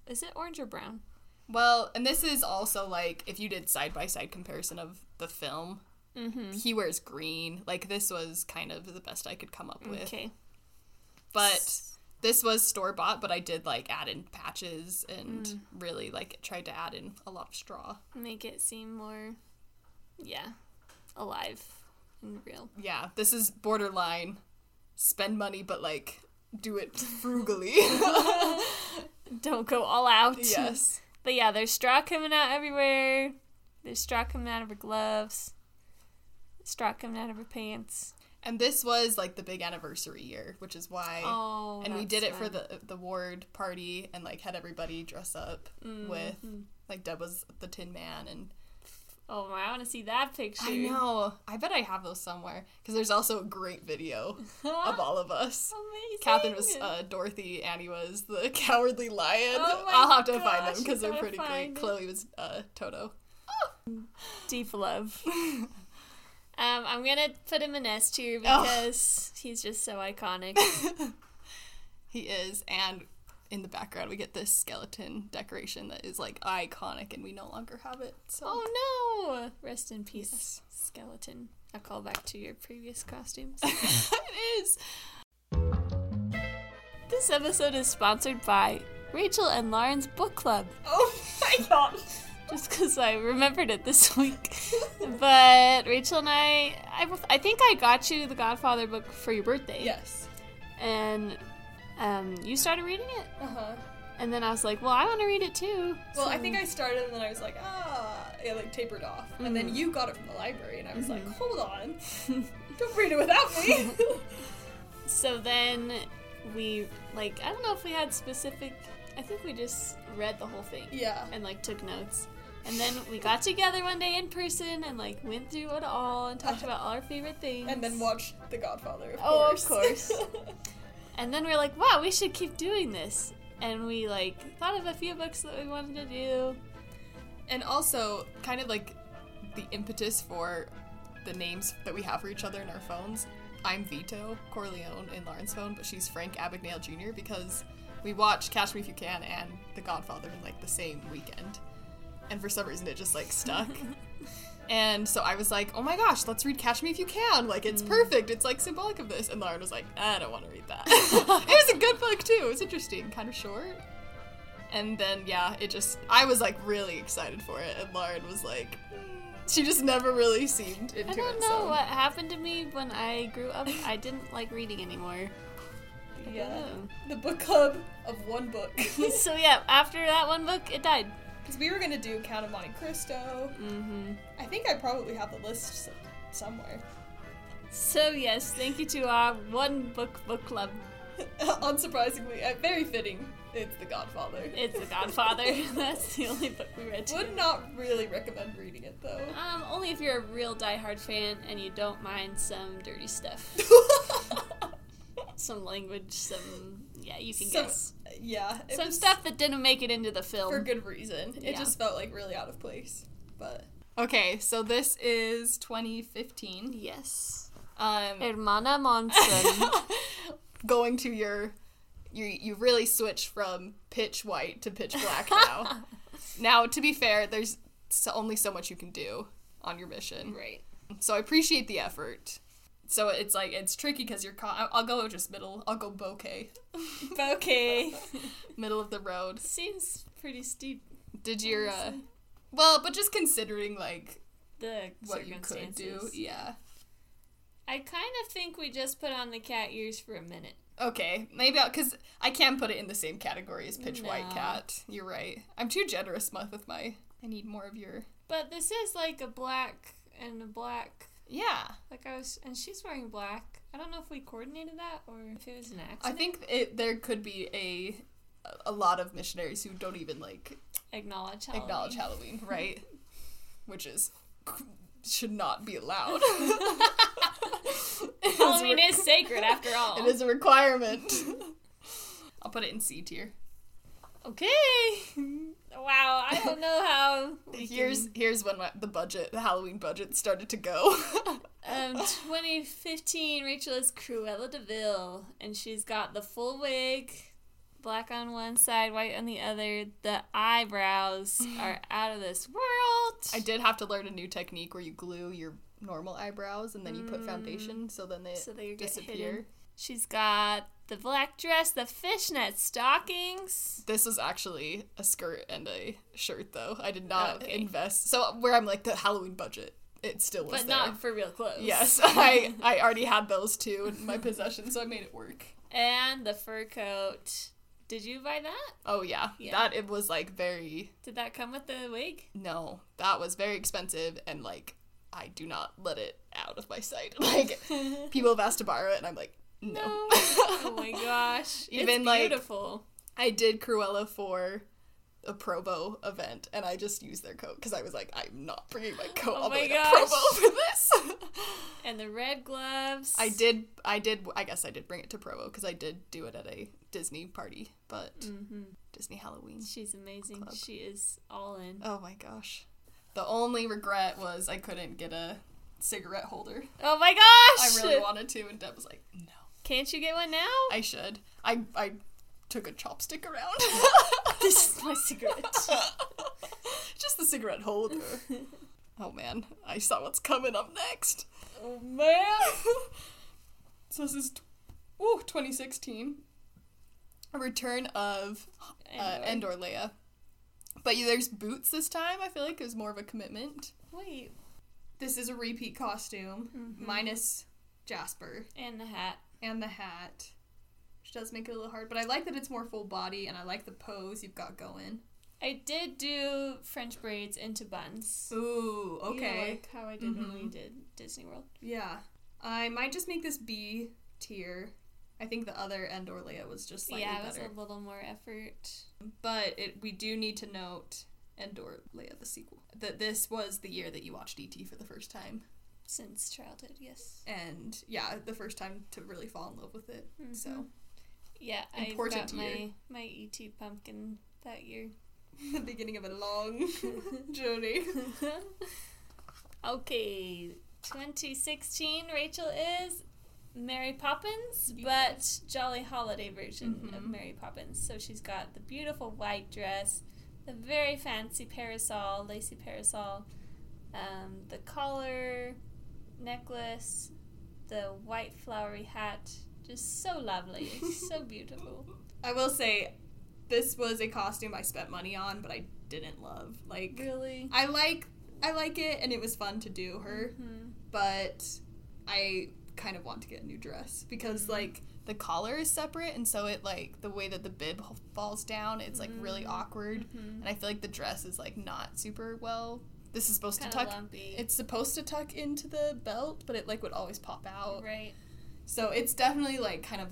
Is it orange or brown? Well, and this is also like if you did side by side comparison of the film, Mm-hmm. he wears green. Like this was kind of the best I could come up with. Okay. But this was store bought, but I did like add in patches and Mm. really like tried to add in a lot of straw. Make it seem more, yeah, alive and real. Yeah, this is borderline spend money, but like do it frugally. Don't go all out. yes. But yeah, there's straw coming out everywhere. There's straw coming out of her gloves. Straw coming out of her pants. And this was like the big anniversary year, which is why Oh, and we did it for the the ward party and like had everybody dress up Mm-hmm. with like Deb was the Tin Man and Oh, my! I want to see that picture. I know I bet I have those somewhere because there's also a great video of all of us. Amazing. Catherine was uh, Dorothy, Annie was the Cowardly Lion. Oh my I'll have to find them because they're pretty great. it. Chloe was uh, Toto. deep love. um, I'm gonna put him in S tier Oh. because he's just so iconic. He is, and in the background we get this skeleton decoration that is like iconic, and we no longer have it. So oh no! Rest in peace, Yes. skeleton. A call back to your previous costumes. it is. this episode is sponsored by Rachel and Lauren's book club. Oh my god. just because I remembered it this week. but Rachel and I, I, I think I got you the Godfather book for your birthday. Yes. And um, you started reading it, Uh huh. and then I was like, well, I want to read it too. Well, I think I started and then I was like, ah, it like tapered off. And then you got it from the library and I was like, hold on. Don't read it without me. So then we like I don't know if we had specific. I think we just read the whole thing. yeah. And like took notes. And then we got together one day in person and like went through it all and talked about all our favorite things. And then watched The Godfather, of Oh, course. of course. And then we're like, wow, we should keep doing this. And we like thought of a few books that we wanted to do. And also, kind of like the impetus for the names that we have for each other in our phones. I'm Vito Corleone in Lauren's phone, but she's Frank Abagnale Jr. because we watched Catch Me If You Can and The Godfather in like the same weekend, and for some reason it just like stuck. and so I was like, oh my gosh, let's read Catch Me If You Can. Like it's perfect. It's like symbolic of this. And Lauren was like, I don't want to read that. it was a good book too. It was interesting, kind of short. And then yeah, it just I was like really excited for it, and Lauren was like, mm, she just never really seemed into it. I don't it. know so. what happened to me when I grew up. I didn't like reading anymore. Yeah. The book club of one book. so yeah, after that one book, it died. Because we were gonna do Count of Monte Cristo. hmm I think I probably have the list somewhere. So yes, thank you to our one book book club. Unsurprisingly, uh, very fitting. It's The Godfather. It's The Godfather. That's the only book we read. Would not really recommend reading it though. Um, only if you're a real diehard fan and you don't mind some dirty stuff, some language, some yeah, you can Some- guess yeah, some stuff that didn't make it into the film. for good reason. It Yeah. just felt like really out of place. But Okay, so this is 2015. Yes, Um, Hermana Monson. going to your, you you really switched from pitch white to pitch black now. now, to be fair, there's only so much you can do on your mission. right. So I appreciate the effort. So it's like it's tricky because you're caught. I'll- go just middle. I'll go bokeh. bokeh. middle of the road. Seems pretty steep. Did your uh, well, but just considering like The what you could do, yeah. I kind of think we just put on the cat ears for a minute. Okay, maybe because I can put it in the same category as Pitch White Cat. You're right. I'm too generous with my. I need more of your. But this is like a black and a black. Yeah, Like I was, and she's wearing black. I don't know if we coordinated that or if it was an accident. I think it. There could be a a lot of missionaries who don't even like acknowledge Halloween. acknowledge Halloween, right? Which is should not be allowed. Is Halloween re- is sacred after all. It is a requirement. I'll put it in C tier. Okay. Wow, I don't know how. Here's can- here's when my, the budget, the Halloween budget, started to go. um 2015. Rachel is Cruella de Vil, and she's got the full wig, black on one side, white on the other. The eyebrows are out of this world. I did have to learn a new technique where you glue your normal eyebrows and then you put foundation so then they Mm. so they disappear. She's got the black dress, the fishnet stockings. This was actually a skirt and a shirt though. I did not okay. invest. So where I'm like the Halloween budget, it still was But there. not for real clothes. Yes, I I already had those two in my possession, so I made it work. And the fur coat. Did you buy that? Oh yeah, Yeah. that it was like very Did that come with the wig? no, that was very expensive and like I do not let it out of my sight. Like people have asked to borrow it and I'm like no. oh my gosh. Even, it's like- beautiful. I did Cruella for a Provo event and I just used their coat because I was like I'm not bringing my coat Oh all the way gosh. to Provo for this. And the red gloves. I did I did I guess I did bring it to Provo because I did do it at a Disney party, but hmm Disney Halloween. She's amazing. Club. She is all in. Oh my gosh. The only regret was I couldn't get a cigarette holder. Oh my gosh! I really wanted to, and Deb was like, "No, Can't you get one now? I should." I I took a chopstick around. this is my cigarette. Just the cigarette holder. Oh man, I saw what's coming up next. oh man, So this is, ooh, 2016. A return of uh, Endor. Endor Leia. But yeah, there's boots this time. I feel like it was more of a commitment. Wait. this is a repeat costume Mhm. minus Jasper And the hat. And the hat, which does make it a little hard. But I like that it's more full body, and I like the pose you've got going. I did do French braids into buns. Ooh, You know, okay, like how I did when we Mhm. did Disney World. yeah. I might just make this B tier. I think the other Endor Leia was just slightly yeah, it was better. a little more effort. But it, we do need to note Endor Leia, the sequel, that this was the year that you watched ET for the first time. Since childhood, yes. And yeah, the first time to really fall in love with it. So, Mhm. Yeah, Important I got year. my my ET pumpkin that year. the beginning of a long journey. okay, 2016. Rachel is Mary Poppins, Yes. but Jolly Holiday version of Mhm. Mary Poppins. So she's got the beautiful white dress, the very fancy parasol, lacy parasol, um, the collar, necklace, the white flowery hat. Just so lovely. It's so beautiful. I will say, this was a costume I spent money on, but I didn't love. Like, Really? I like I like it, and it was fun to do her, hmm but I kind of want to get a new dress because, like, the collar is separate, and so it like the way that the bib falls down, it's like really Mm. awkward, hmm and I feel like the dress is like not super well. This is supposed to tuck. lumpy. It's supposed to tuck into the belt, but it like would always pop out. right. so it's definitely like kind of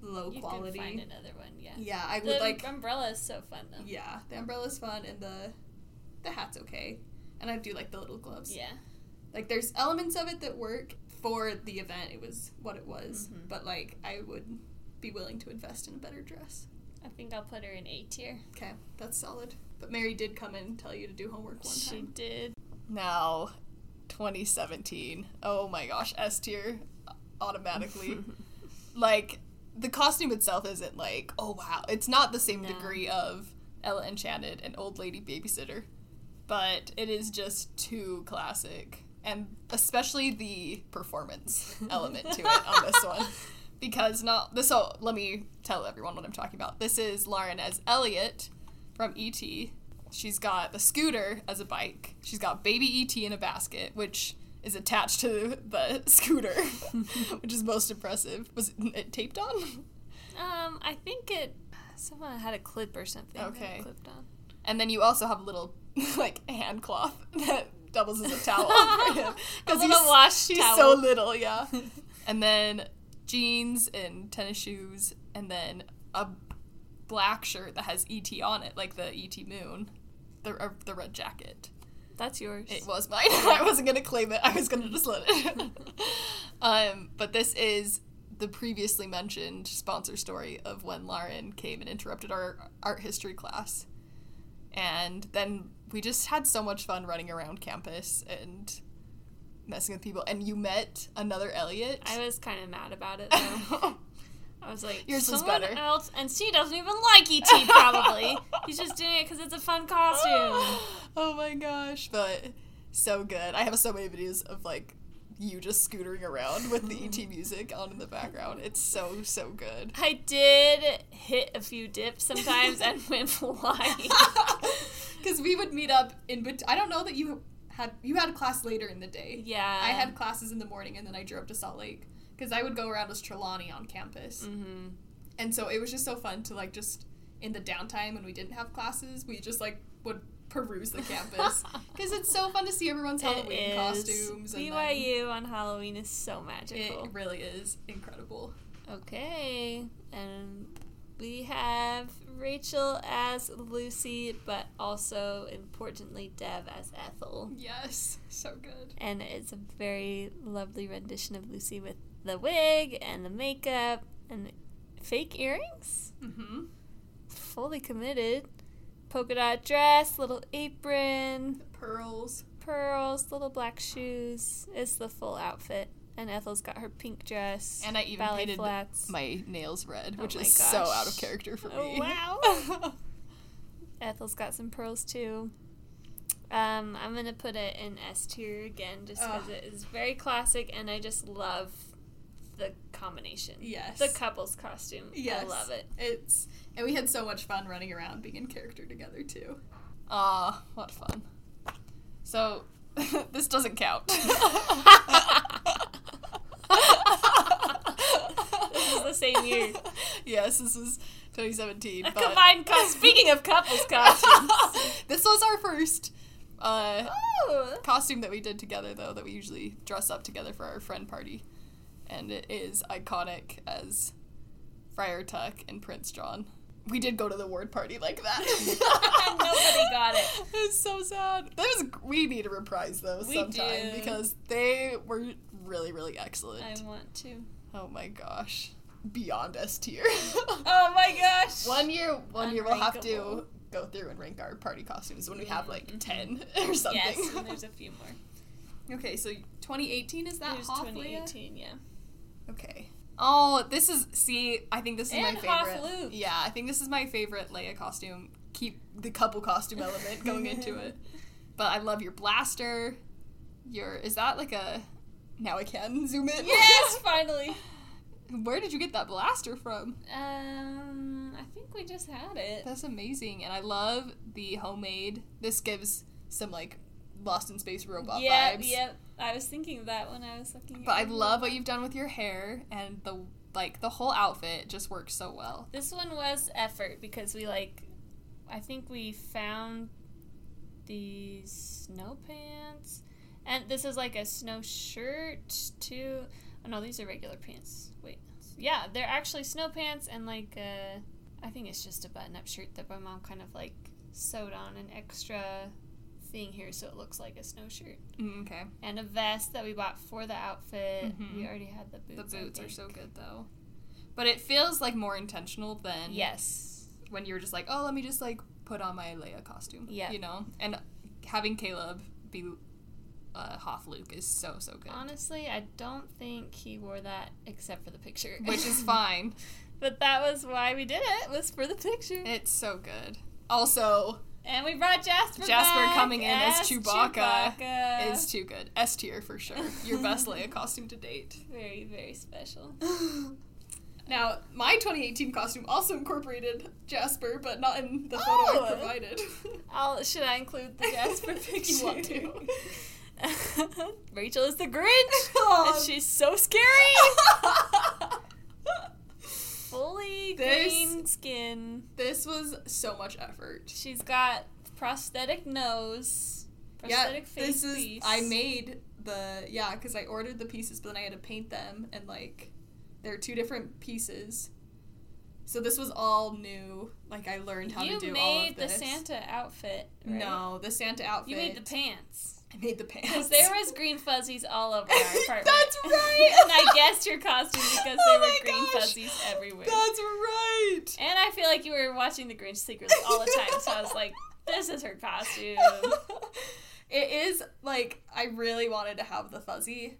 low You quality. can find another one. Yeah. Yeah, I The would like. umbrella is so fun though. Yeah, the umbrella is fun, and the the hat's okay, and I do like the little gloves. Yeah. Like there's elements of it that work for the event. It was what it was, Mhm. but like I would be willing to invest in a better dress. I think I'll put her in A tier. Okay, that's solid. But Mary did come and tell you to do homework one She time. did. Now, 2017. Oh my gosh, S tier uh, automatically. like the costume itself isn't like oh wow, it's not the same No. degree of Ella Enchanted and Old Lady Babysitter, but it is just too classic, and especially the performance element to it on this one. Because not this. So let me tell everyone what I'm talking about. This is Lauren as Elliot from ET. She's got the scooter as a bike. She's got baby ET in a basket, which is attached to the scooter, which is most impressive. Was it taped on? Um, I think it. Someone had a clip or something. Okay. Clipped on. And then you also have a little like hand cloth that doubles as a towel for him little he's, wash he's towel. so little, yeah. and then jeans and tennis shoes, and then a black shirt that has ET on it, like the ET moon, the uh, the red jacket. That's yours. It was mine. I wasn't gonna claim it. I was gonna just let it. um, but this is the previously mentioned sponsor story of when Lauren came and interrupted our art history class, and then we just had so much fun running around campus and messing with people. And you met another Elliot. I was kind of mad about it though. I was like, Yours was better. else, and she doesn't even like ET. Probably he's just doing it because it's a fun costume. oh my gosh, but so good. I have so many videos of like you just scootering around with the ET music on in the background. It's so so good. I did hit a few dips sometimes and went flying. Because we would meet up in bet- I don't know that you had you had a class later in the day. Yeah. I had classes in the morning and then I drove to Salt Lake because I would go around as Trelawney on campus. Mm-hmm. And so it was just so fun to like just in the downtime when we didn't have classes, we just like would peruse the campus because it's so fun to see everyone's Halloween costumes. BYU on Halloween is so magical. it really is incredible. Okay, and we have Rachel as Lucy, but also importantly Dev as Ethel. Yes, so good. And it's a very lovely rendition of Lucy with the wig and the makeup and fake earrings. Mm-hmm. Fully committed. Polka dot dress, little apron, The pearls. pearls, little black shoes. It's the full outfit. And Ethel's got her pink dress. And I even painted flats. my nails red, Oh which my is so out of character for me. Oh, wow. Ethel's got some pearls too. Um, I'm gonna put it in S tier again, just because it is very classic, and I just love the combination. Yes. The couple's costume. Yes. I love it. It's and we had so much fun running around being in character together too. Ah, what fun. So, this doesn't count. This is the same year. yes, this is 2017. A but combined costume. Speaking of couples costumes. this was our first uh, oh. costume that we did together, though, that we usually dress up together for our friend party. And it is iconic as Friar Tuck and Prince John. We did go to the ward party like that. Nobody got it. It's so sad. That was we need to reprise those We sometime do. because they were really, really excellent. I want to. Oh my gosh. Beyond S tier. Oh my gosh. one year one year we'll have to go through and rank our party costumes when we have like mm-hmm. ten or something. Yes, and there's a few more. Okay, so 2018 is that There's halfway? 2018, yeah. Okay. Oh, this is see. I think this is my favorite. Luke. Yeah, I think this is my favorite Leia costume. Keep the couple costume element going into it. But I love your blaster. Your is that like a? Now I can zoom in. Yes, finally. Where did you get that blaster from? Um, I think we just had it. That's amazing, and I love the homemade. This gives some like Lost in Space robot vibes. yep. I was thinking of that when I was looking. But I love what you've done with your hair and the like. The whole outfit just works so well. This one was effort because we like, I think we found these snow pants, and this is like a snow shirt too. Oh no, these are regular pants. Wait, yeah, they're actually snow pants and like uh, I think it's just a button-up shirt that my mom kind of like sewed on an extra thing here so it looks like a snow shirt Mm, okay. and a vest that we bought for the outfit. Mhm. We already had the The boots. I boots are so good though. But it feels like more intentional than Yes. when you're just like, oh, let me just like put on my Leia costume. Yeah. You know? And having Caleb be uh, Hoth Luke is so, so good. Honestly, I don't think he wore that except for the picture. Which is fine. but that was why we did it. it. Was for the picture. It's so good. Also, And we brought Jasper. Jasper back coming in as Chewbacca Chewbacca. is too good. S tier for sure. Your best Leia costume to date. very very special. Now, my 2018 costume also incorporated Jasper, but not in the photo Oh. I provided. I'll, should I include the Jasper picture? You want to. Rachel is the Grinch, Aw. and she's so scary. This- green skin. this was so much effort. She's got prosthetic nose, prosthetic face this is piece. I made the yeah because I ordered the pieces, but then I had to paint them and like they're two different pieces. So this was all new. Like I learned how you to do all of this. You made the. Santa outfit. Right? No, the Santa outfit. you made the pants. I made the pants. Because there was green fuzzies all over our apartment. That's right. and I guessed your costume because Oh there were green gosh. fuzzies everywhere. That's right. And I feel like you were watching The Grinch secretly all the time, so I was like, this is her costume. it is like I really wanted to have the fuzzy.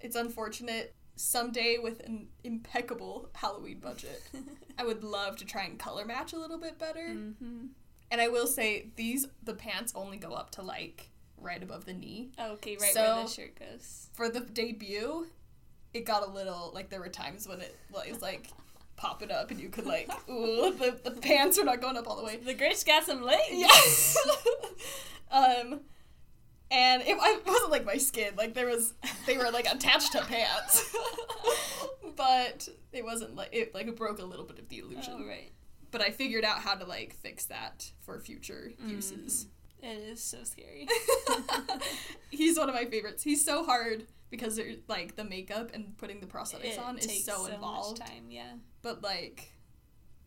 It's unfortunate. Someday with an impeccable Halloween budget, I would love to try and color match a little bit better. hmm And I will say these the pants only go up to like right above the knee. Okay, right So- where the shirt goes. For the debut, it got a little like there were times when it was like popping up and you could like ooh the, the pants are not going up all the way. The Grinch got some legs. Yes. um, and it, it wasn't like my skin. Like there was, they were like attached to pants, but it wasn't like it. Like broke a little bit of the illusion. Oh, right. But I figured out how to like fix that for future uses. It is so scary. He's one of my favorites. He's so hard because like the makeup and putting the prosthetics it on is takes so much involved. time, yeah. But like,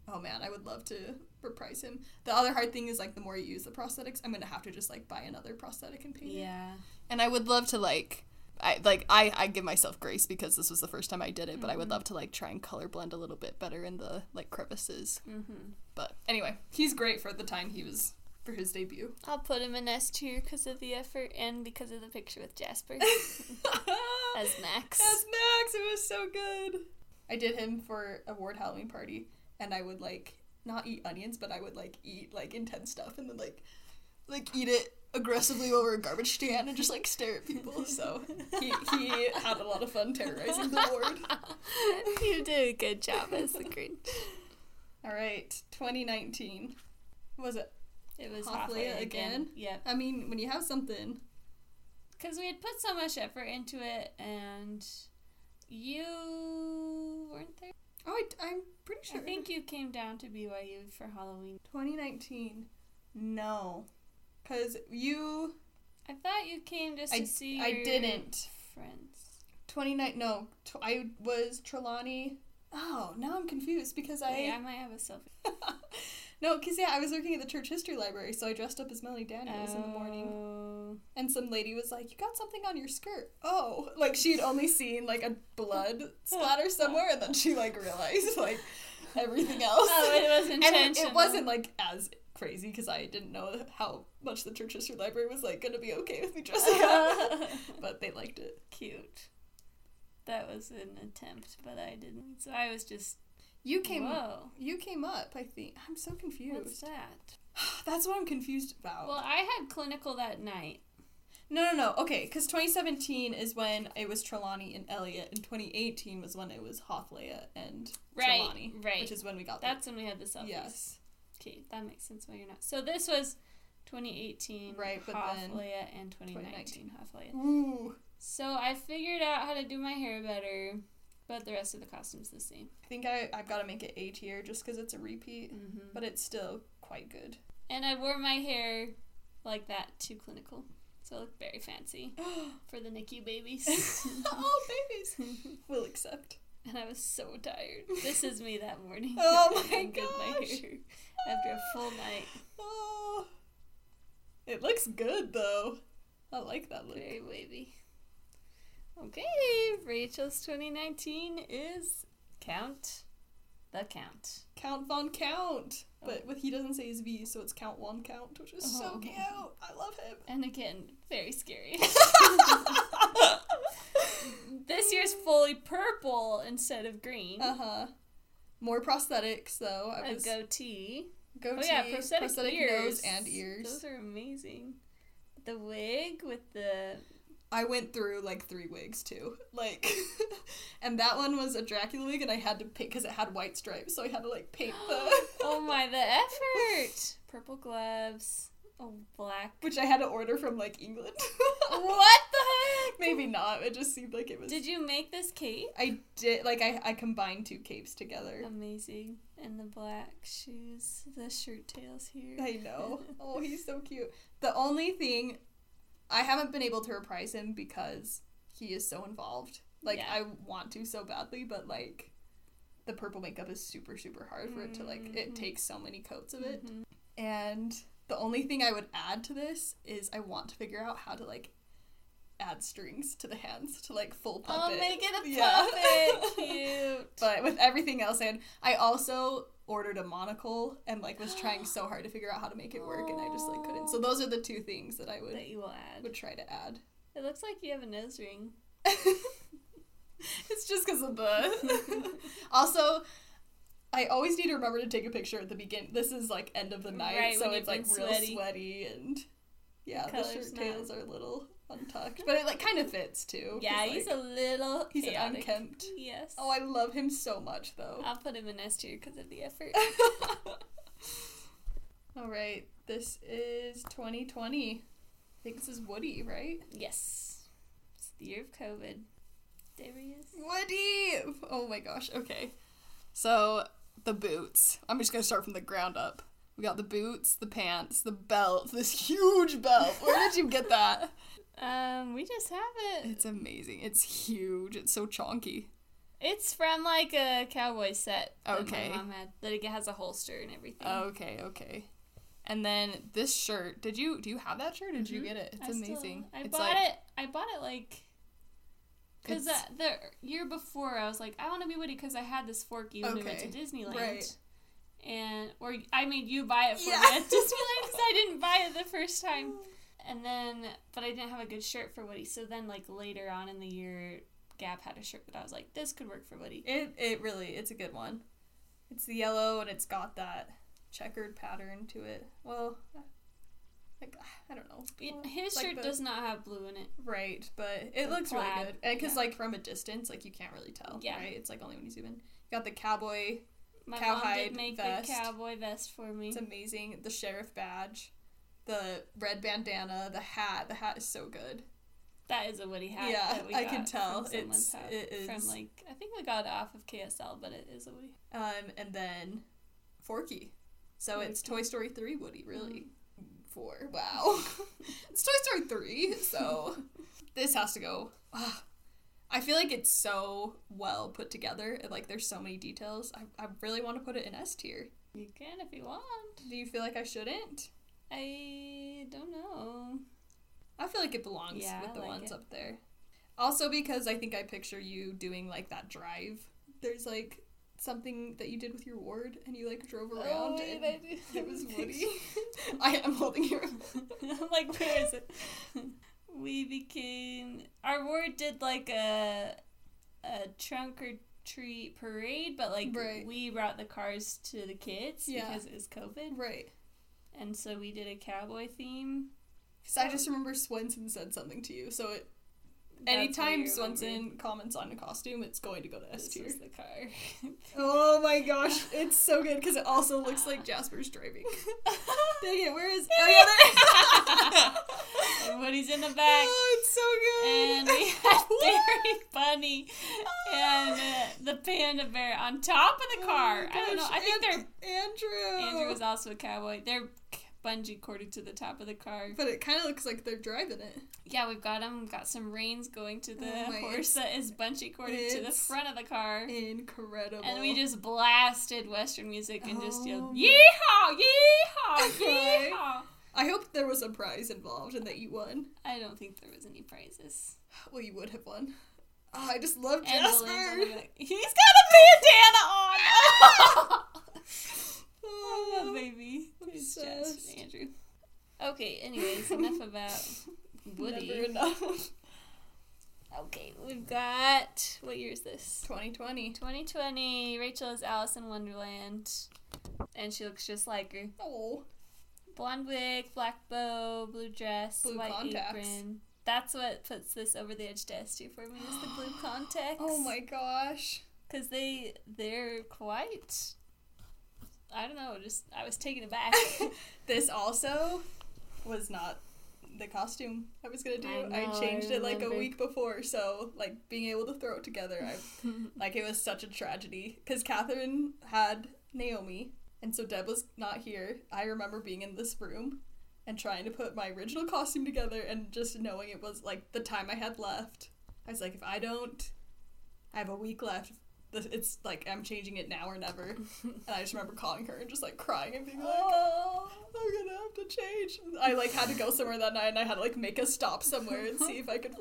oh man, I would love to reprise him. The other hard thing is like the more you use the prosthetics, I'm gonna have to just like buy another prosthetic and paint. Yeah. And I would love to like. I like I, I give myself grace because this was the first time I did it, but I Mm-hmm. would love to like try and color blend a little bit better in the like crevices. Mm-hmm. But anyway, he's great for the time he was for his debut. I'll put him in S tier because of the effort and because of the picture with Jasper as Max. As Max, it was so good. I did him for a ward Halloween party, and I would like not eat onions, but I would like eat like intense stuff, and then like like eat it aggressively over a garbage can and just like stare at people. So he he had a lot of fun terrorizing the ward. you did a good job as the Grinch. All right, 2019. Was it? It was Half halfway again. again? Yep. I mean, when you have something, Because we had put so much effort into it, and you weren't there. oh, I, I'm pretty sure. I think you came down to BYU for Halloween. 2019. No, because you I thought you came just to see I your didn't. friends. 29 no tw- i was trelawney oh. oh now i'm confused because i, Wait, I might have a selfie. no because yeah i was working at the church history library so i dressed up as melanie daniels in the morning Oh. and some lady was like you got something on your skirt oh like she'd only seen like a blood splatter somewhere and then she like realized like everything else Oh, it was and it, it wasn't like as crazy because i didn't know how much the church history library was like gonna be okay with me dressing up but they liked it Cute. that was an attempt, but I didn't. So I was just You came whoa. you came up, I think. I'm so confused. What's that? That's what I'm confused about. Well, I had clinical that night. no, no, no. Okay, because 2017 is when it was Trelawney and Elliot, and 2018 was when it was Hothleia and Right, Trelawney, right. which is when we got That's when we had the selfies. yes, Okay, that makes sense why you're not. So this was 2018 Right, but then and 2019 Hothleia. Ooh, So I figured out how to do my hair better, but the rest of the costume's the same. I think I I've got to make it A tier just because it's a repeat, hmm but it's still quite good. And I wore my hair like that to clinical. So I look very fancy for the NICU babies. oh, babies, we'll accept. and I was so tired. This is me that morning. Oh my did my hair after a full night. Oh, it looks good though. I like that look. Very wavy. Okay, Rachel's 2019 is Count the Count. Count Von Count, but with he doesn't say his V, so it's Count One Count, which is so Oh. cute. I love him. And again, very scary. this year's fully purple instead of green. Uh huh. More prosthetics though. I a was goatee. goatee, oh yeah, prosthetic, ears. nose and ears. Those are amazing. The wig with the I went through like three wigs too, like, and that one was a Dracula wig, and I had to paint because it had white stripes, so I had to like paint the, oh my the effort. Purple gloves. Oh black. which I had to order from like England. what the heck? Maybe not. It just seemed like it was. Did you make this cape? I did like I I combined two capes together. Amazing. And the black shoes, the shirt tails here. I know. Oh, he's so cute. The only thing I haven't been able to reprise him because he is so involved. Like Yeah. I want to so badly, but like the purple makeup is super super hard for it to like it Mhm. takes so many coats of it. Mhm. And the only thing I would add to this is I want to figure out how to like add strings to the hands to like full puppet. Oh, make it a Yeah. puppet. Cute. But with everything else, and I also ordered a monocle and like was trying so hard to figure out how to make it work, and I just like couldn't. So those are the two things that I would that you will add. would try to add. It looks like you have a nose ring. it's just because of the. also, I always need to remember to take a picture at the beginning. This is like end of the night, Right, so it's like real sweaty. and yeah, the Color's shirt not- tails are a little untucked, but it like kind of fits too. Yeah, he's like, a little he's an unkempt. Yes. Oh, I love him so much though. I'll put him in S tier because of the effort. All right, this is 2020. I think this is Woody, right? yes. It's the year of COVID. There he is. Woody! Oh my gosh, okay. So, the boots. I'm just gonna start from the ground up. We got the boots, the pants, the belt, this huge belt. Where did you get that? Um, we just have it. It's amazing. It's huge. It's so chonky. It's from like a cowboy set that Okay. my mom had. That it has a holster and everything. Okay, okay. And then this shirt. Did you do you have that shirt? Or did you Mhm. get it? It's I still- amazing. I it's bought like, it. I bought it like. Because It's- the year before, I was like, I want to be Woody because I had this fork Forky when we went to Disneyland. right. And, or I made you buy it for Yeah. me at Disneyland because I didn't buy it the first time. And then, but I didn't have a good shirt for Woody. So then, like, later on in the year, Gap had a shirt that I was like, this could work for Woody. It it really it's a good one. It's the yellow and it's got that checkered pattern to it. Well, like I don't know. It- his Like shirt the- does not have blue in it. Right, but it The looks really good. Because yeah. like from a distance, like you can't really tell. Yeah. Right. It's like only when you zoom in. You got the cowboy. My mom Cowhide did make vest. the cowboy vest for me. It's amazing. The sheriff badge, the red bandana, the hat. The hat is so good. That is a Woody hat. Yeah, I can tell. It's- it is. from like I think we got it off of KSL, but it is a Woody. Um, and then Forky. So it's Toy Story three Woody, really. Mm. Four. Wow. it's Toy Story three. So this has to go. Ah. I feel like it's so well put together. and, Like there's so many details. I, I really want to put it in S tier. You can if you want. Do you feel like I shouldn't? I don't know. I feel like it belongs Yeah, with the like ones it. up there. Also because I think I picture you doing like that drive. There's like something that you did with your ward and you like drove oh, around wait, and it was Woody. I am holding your I'm like, where is it? we became our ward did like a a trunk or treat parade, but like Right. we brought the cars to the kids Yeah. because it was COVID, Right. And so we did a cowboy theme. Because I just remember Swenson said something to you. So it, anytime Swenson comments on a costume, it's going to go to S This tier. the car. Oh my gosh, it's so good because it also looks like Jasper's driving. Dang it, where is? Oh yeah, Woody's in the back. oh, it's so good. and we had Barry Bunny and uh, the panda bear on top of the Oh car. my I don't know. I think and they're Andrew. Andrew was also a cowboy. They're bungee corded to the top of the car. But it kind of looks like they're driving it. Yeah, we've got them. We've got some reins going to the Oh horse that is bungee corded to the front of the car. Incredible. And we just blasted Western music and just yelled, Oh. "Yeehaw! Yeehaw! Yeehaw!" I hope there was a prize involved and that you won. I don't think there was any prizes. Well, you would have won. Oh, I just love And the lanes on Jasper. He's got a bandana on. Oh, baby. It's just obsessed. Andrew. Okay, anyways, enough about Woody. Never enough. Okay, we've got. What year is this? 2020. 2020. Rachel is Alice in Wonderland. And she looks just like her. Oh. Blonde wig, black bow, blue dress, Blue white contacts. apron. That's what puts this over the edge to S for me is the blue contacts. Oh my gosh. Because they, they're quite. I don't know, just. I was taken aback. this also was not the costume I was gonna do. I I, know, I changed it like a week before, so like being able to throw it together, I like it was such a tragedy because Catherine had Naomi, and so Deb was not here. I remember being in this room and trying to put my original costume together, and just knowing it was like the time I had left. I was like, if I don't, I have a week left. It's like I'm changing it now or never. And I just remember calling her and just like crying and being like, "Oh, I'm gonna have to change." I like had to go somewhere that night, and I had to like make a stop somewhere and see if I could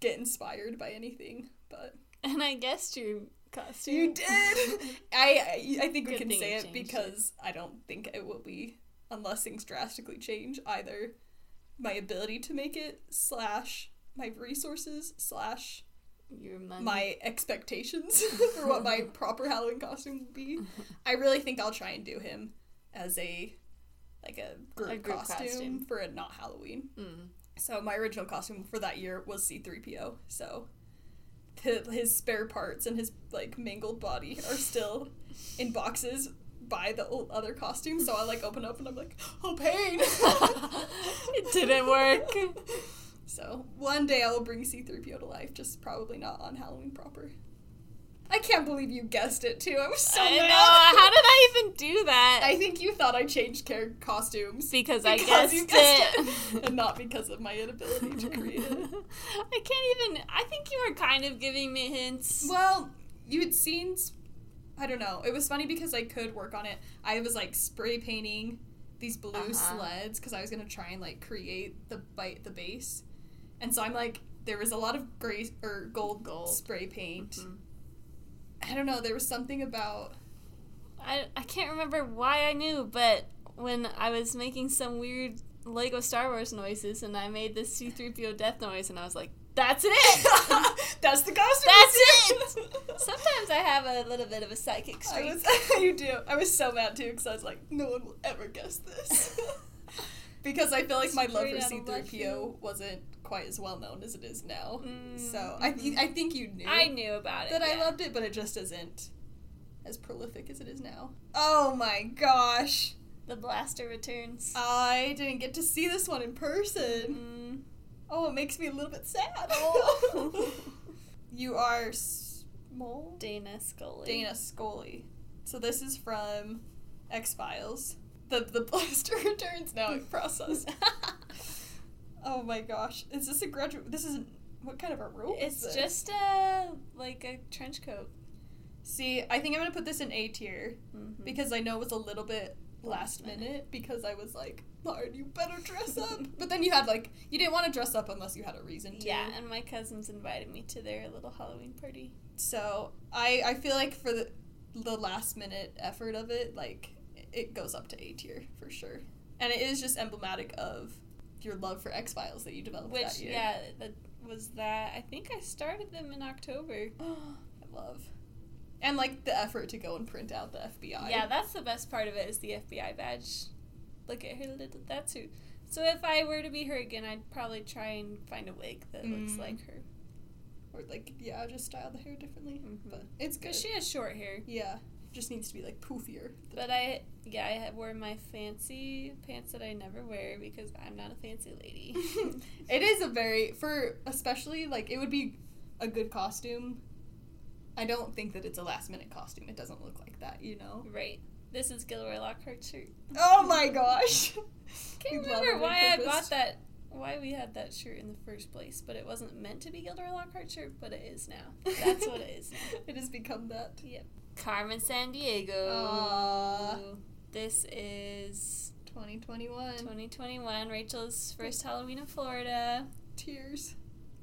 get inspired by anything. But and I guessed your costume. you did. I I, think we can say it because I don't think it will be unless things drastically change either my ability to make it slash my resources slash Your money. my expectations for what my proper Halloween costume would be. I really think I'll try and do him as a like a group, A group costume, costume. for a not Halloween. Mm. So my original costume for that year was C3PO. So hi- his spare parts and his like mangled body are still in boxes by the old other costume. So I like open up and I'm like, oh pain. it didn't work. So one day I will bring C3PO to life, just probably not on Halloween proper. I can't believe you guessed it too. I was so I mad. know. How did I even do that? I think you thought I changed character costumes because I guessed you guessed it. and not because of my inability to create it. I can't even. I think you were kind of giving me hints. Well, you had seen. I don't know. It was funny because I could work on it. I was like spray painting these blue Uh-huh. sleds because I was gonna try and like create the bite the base, and so I'm like there was a lot of gray or gold Gold. spray paint. Mhm. I don't know. There was something about I, I can't remember why I knew, but when I was making some weird Lego Star Wars noises and I made this C3PO death noise and I was like, that's it! that's the ghost." That's it. Sometimes I have a little bit of a psychic I streak. was, you do. I was so mad too because I was like, no one will ever guess this. Because I feel like my love for of left C3PO wasn't quite as well known as it is now. Mm, So I, th- I think you knew I knew about it. that I loved it, but it just isn't as prolific as it is now. Oh my gosh. The blaster returns. I didn't get to see this one in person. Mm, Oh, it makes me a little bit sad. Oh. you are small? Dana Scully. Dana Scully. So this is from X Files. The the blaster returns now in process. oh my gosh! Is this a graduate? This is what kind of a is It's just a like a trench coat. See, I think I'm gonna put this in A tier Mhm. because I know it was a little bit last Last minute. minute because I was like, Lauren, you better dress up. but then you had like you didn't want to dress up unless you had a reason to. Yeah, and my cousins invited me to their little Halloween party. So I I feel like for the the last minute effort of it, like it goes up to A tier for sure, and it is just emblematic of your love for X Files that you developed Which that year. yeah, the, was that I think I started them in October. I love. And like the effort to go and print out the FBI. Yeah, that's the best part of it is the FBI badge. Look at her little that's who. So if I were to be her again, I'd probably try and find a wig that looks Mm. like her. Or like yeah, just style the hair differently. Mhm. But it's good. She has short hair. yeah, just needs to be like poofier. But I, yeah, I wore my fancy pants that I never wear because I'm not a fancy lady. it is a very for especially like it would be a good costume. I don't think that it's a last minute costume. It doesn't look like that, you know. right. This is Gilderoy Lockhart's shirt. Oh my gosh. Can't We remember why I bought that. Why we had that shirt in the first place, but it wasn't meant to be Gilderoy Lockhart's shirt, but it is now. That's what it is. It has become that. Yep. Carmen Sandiego. This is 2021. 2021. Rachel's first Halloween in Florida, Tears.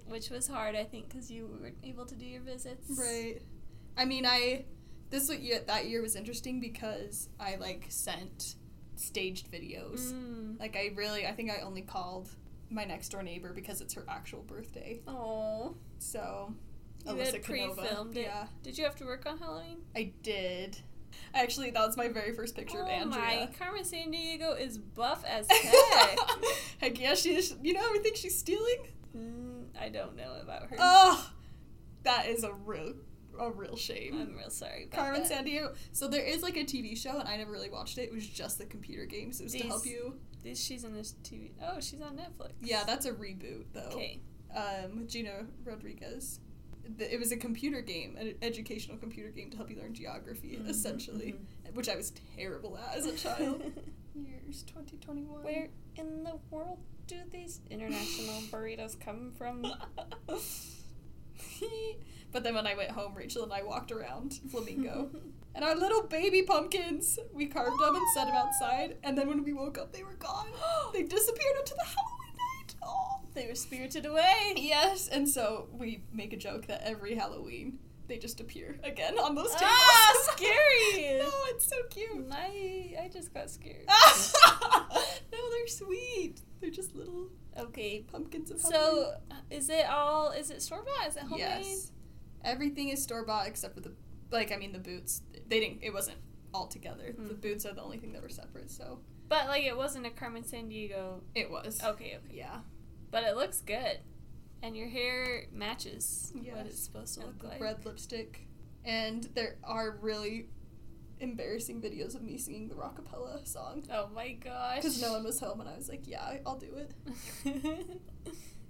which was hard, I think, because you weren't able to do your visits. Right. I mean, I this what year that year was interesting because I like sent staged videos. Mm. Like I really, I think I only called my next door neighbor because it's her actual birthday. Oh. So Alyssa had pre-filmed it. Yeah, Did you have to work on Halloween? I did. Actually, that was my very first picture of oh Andrea. my, Carmen Sandiego is buff as heck. Heck yeah, she's. You know everything she's stealing. mm, I don't know about her. Oh, that is a real, a real shame. I'm real sorry Carmen that. Sandiego. So there is like a TV show, and I never really watched it. It was just the computer games. It was to help you. This, she's in this TV. Oh, she's on Netflix. Yeah, that's a reboot though. Okay. Um, with Gina Rodriguez. The- It was a computer game, an educational computer game to help you learn geography, Mhm, essentially, which I was terrible at as a child. Years 2021. Where in the world do these international burritos come from? but then when I went home, Rachel and I walked around Flamingo. and our little baby pumpkins, we carved them and set them outside. And then when we woke up, they were gone. they disappeared into the Halloween night. Oh. they were spirited away. Yes, and so we make a joke that every Halloween they just appear again on those tables. Ah, scary. no, it's so cute. I I just got scared. no, they're sweet. They're just little Okay. pumpkins of Halloween. So is it all? Is it store bought? Is it homemade? Yes. Everything is store bought except for the like I mean the boots. They didn't it wasn't all together. The Mm. boots are the only thing that were separate, so But like it wasn't a Carmen Sandiego. it was. Okay, okay. Yeah. But it looks good, and your hair matches what it's supposed to And look the like. red lipstick. And there are really embarrassing videos of me singing the rockapella song. Oh my gosh. Because no one was home and I was like, yeah, I'll do it.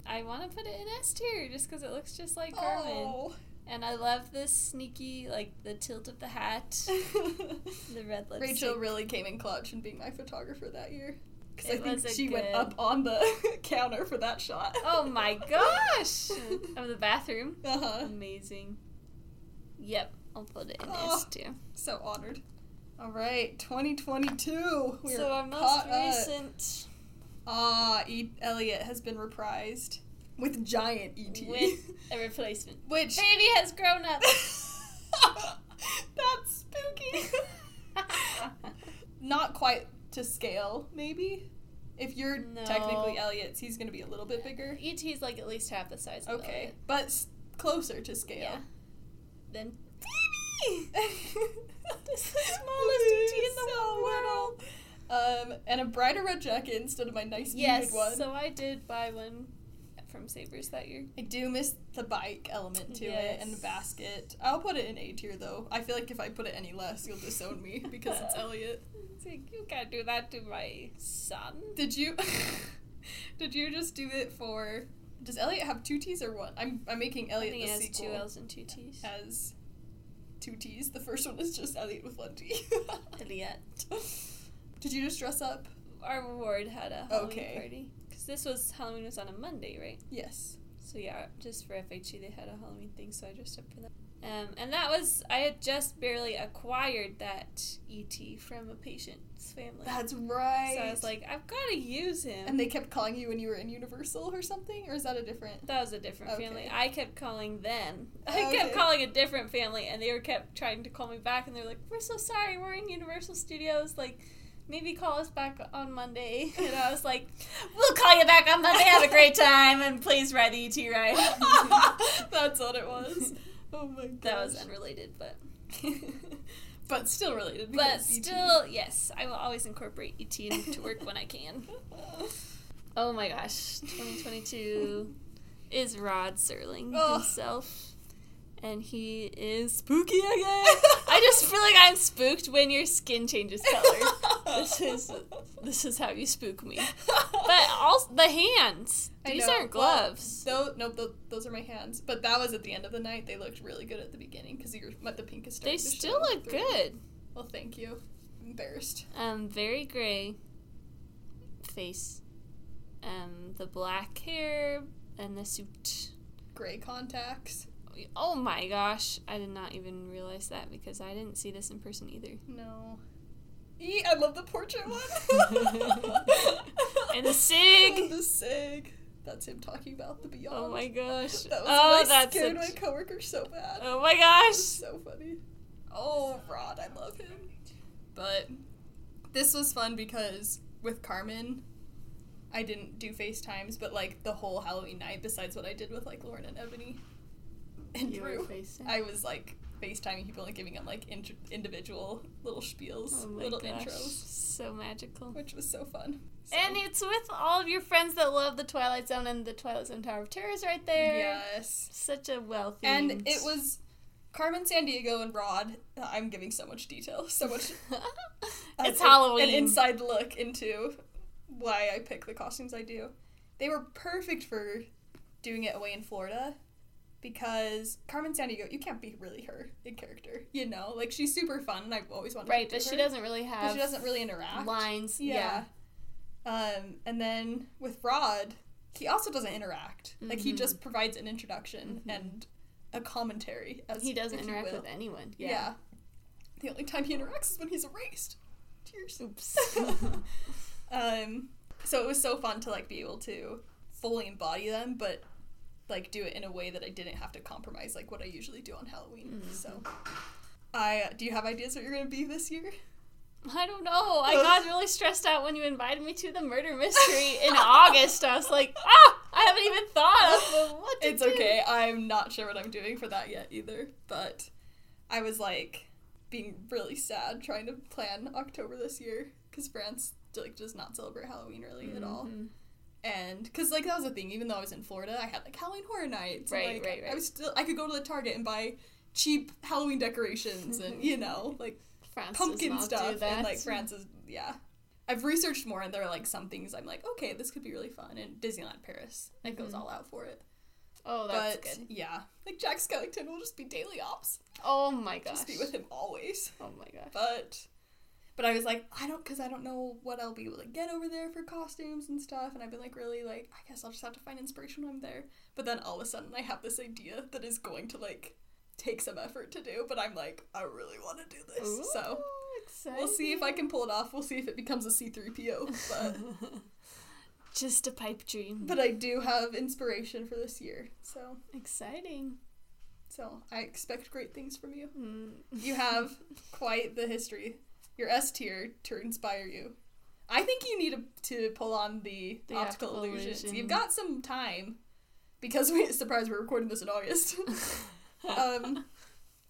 I want to put it in S tier just because it looks just like Carmen. Oh. And I love this sneaky, like the tilt of the hat, the red lipstick. Rachel really came in clutch in being my photographer that year. Because I think she went up on the counter for that shot. Oh my gosh! of the bathroom. Uh-huh. Amazing. Yep, I'll put it in Oh. S tier. So honored. All right, 2022. We're So our most recent Ah, e- Elliot has been reprised with giant ET. with a replacement. Which Baby has grown up. that's spooky. Not quite to scale, maybe. If you're No. technically Elliot's, he's gonna be a little bit bigger. ET's like at least half the size of Okay, but s- closer to scale. Yeah. Then Baby! This is the smallest ET in the so whole little. Um, and a brighter red jacket instead of my nice yes, muted one. Yes, so I did buy one from Savers that year. I do miss the bike element to it and the basket. I'll put it in A tier though. I feel like if I put it any less, you'll disown me because it's Elliot. It's like, you can't do that to my son. Did you? did you just do it for? Does Elliot have two T's or one? I'm I'm making I Elliot think the has sequel two L's and two T's. as two T's. The first one is just Elliot with one T. Elliot. Did you just dress up? Our ward had a Halloween Okay. party. This was, Halloween was on a Monday, right? Yes. So yeah, just for FHE they had a Halloween thing, so I dressed up for that. Um, and that was I had just barely acquired that ET from a patient's family. That's right. So I was like, I've got to use him. and they kept calling you when you were in Universal or something, or is that a different? that was a different Okay. family. I kept calling them. I Okay. kept calling a different family, and they were kept trying to call me back, and they're like, "We're so sorry. We're in Universal Studios. Like, maybe call us back on Monday. And I was like, we'll call you back on Monday. Have a great time, and please ride the ET ride. That's what it was. Oh my god. that was unrelated, but but still related. but E ET. still, yes, I will always incorporate ET into work when I can. Oh my gosh, 2022 is Rod Serling Oh. himself. And he is spooky again. I just feel like I'm spooked when your skin changes color. This is this is how you spook me. But also the hands. These aren't Well, gloves. Those, nope, those, those are my hands. But that was at the end of the night. They looked really good at the beginning because you're but the pink is they starting to still look through. good. Well, thank you. I'm embarrassed. Um, very gray face. Um, the black hair and the suit. Gray contacts. Oh my gosh, I did not even realize that because I didn't see this in person either. No. E, I love the portrait one. And the sig. the sig. That's him talking about the oh beyond. Oh my gosh. That was oh, I that's scared such- my coworker so bad. Oh my It's gosh. so funny. Oh, Rod, I love him. But this was fun because with Carmen, I didn't do FaceTimes, but like the whole Halloween night, besides what I did with like Lauren and Ebony and You Drew, FaceTime? I was like FaceTiming people and giving them like int- individual little spiels, Oh little gosh. intros, So magical. which was so fun. So- And it's with all of your friends that love the Twilight Zone and the Twilight Zone Tower of Terror is right there. yes. Such a well. And it was Carmen Sandiego and Rod. I'm giving so much detail, so much it's Halloween. An inside look into why I pick the costumes I do. They were perfect for doing it away in Florida because Carmen Sandiego, you can't be really her in character, you know? Like she's super fun and I've always wanted right, to but she doesn't really have she doesn't really interact. lines. Yeah. Um, and then with Rod, he also doesn't interact. Like he Mhm. just provides an introduction Mhm. and a commentary as He doesn't interact with anyone. Yeah. Yeah. The only time he interacts is when he's erased. Tears. Oops. um, so it was so fun to like be able to fully embody them, but like do it in a way that I didn't have to compromise like what I usually do on Halloween. Mhm. So, I do you have ideas what you're gonna be this year? I don't know. I got really stressed out when you invited me to the murder mystery in August. I was like, ah, I haven't even thought of what to It's do. okay. I'm not sure what I'm doing for that yet either, but I was like being really sad trying to plan October this year because France like does not celebrate Halloween really at all. And because like that was the thing even though i was in florida i had like halloween horror nights and, Right, like, right, right. i was still i could go to the target and buy cheap halloween decorations and you know like France pumpkin stuff and like francis yeah i've researched more and there are like some things i'm like okay this could be really fun and disneyland paris it goes mm-hmm. all out for it Oh, that's but good. yeah like jack skellington will just be daily ops Oh my gosh. just be with him always Oh my gosh. but but I was like, I don't, because I don't know what I'll be able to get over there for costumes and stuff. And I've been like, really, like, I guess I'll just have to find inspiration when I'm there. But then all of a sudden, I have this idea that is going to like take some effort to do. But I'm like, I really want to do this. so Ooh, we'll see if I can pull it off. We'll see if it becomes a C3PO. But Just a pipe dream. but I do have inspiration for this year. So Exciting. so I expect great things from you. Mm. You have quite the history. Your S tier to inspire you. I think you need to, to pull on the, The optical, optical illusions. illusion. You've got some time because we surprised we're recording this in August. um,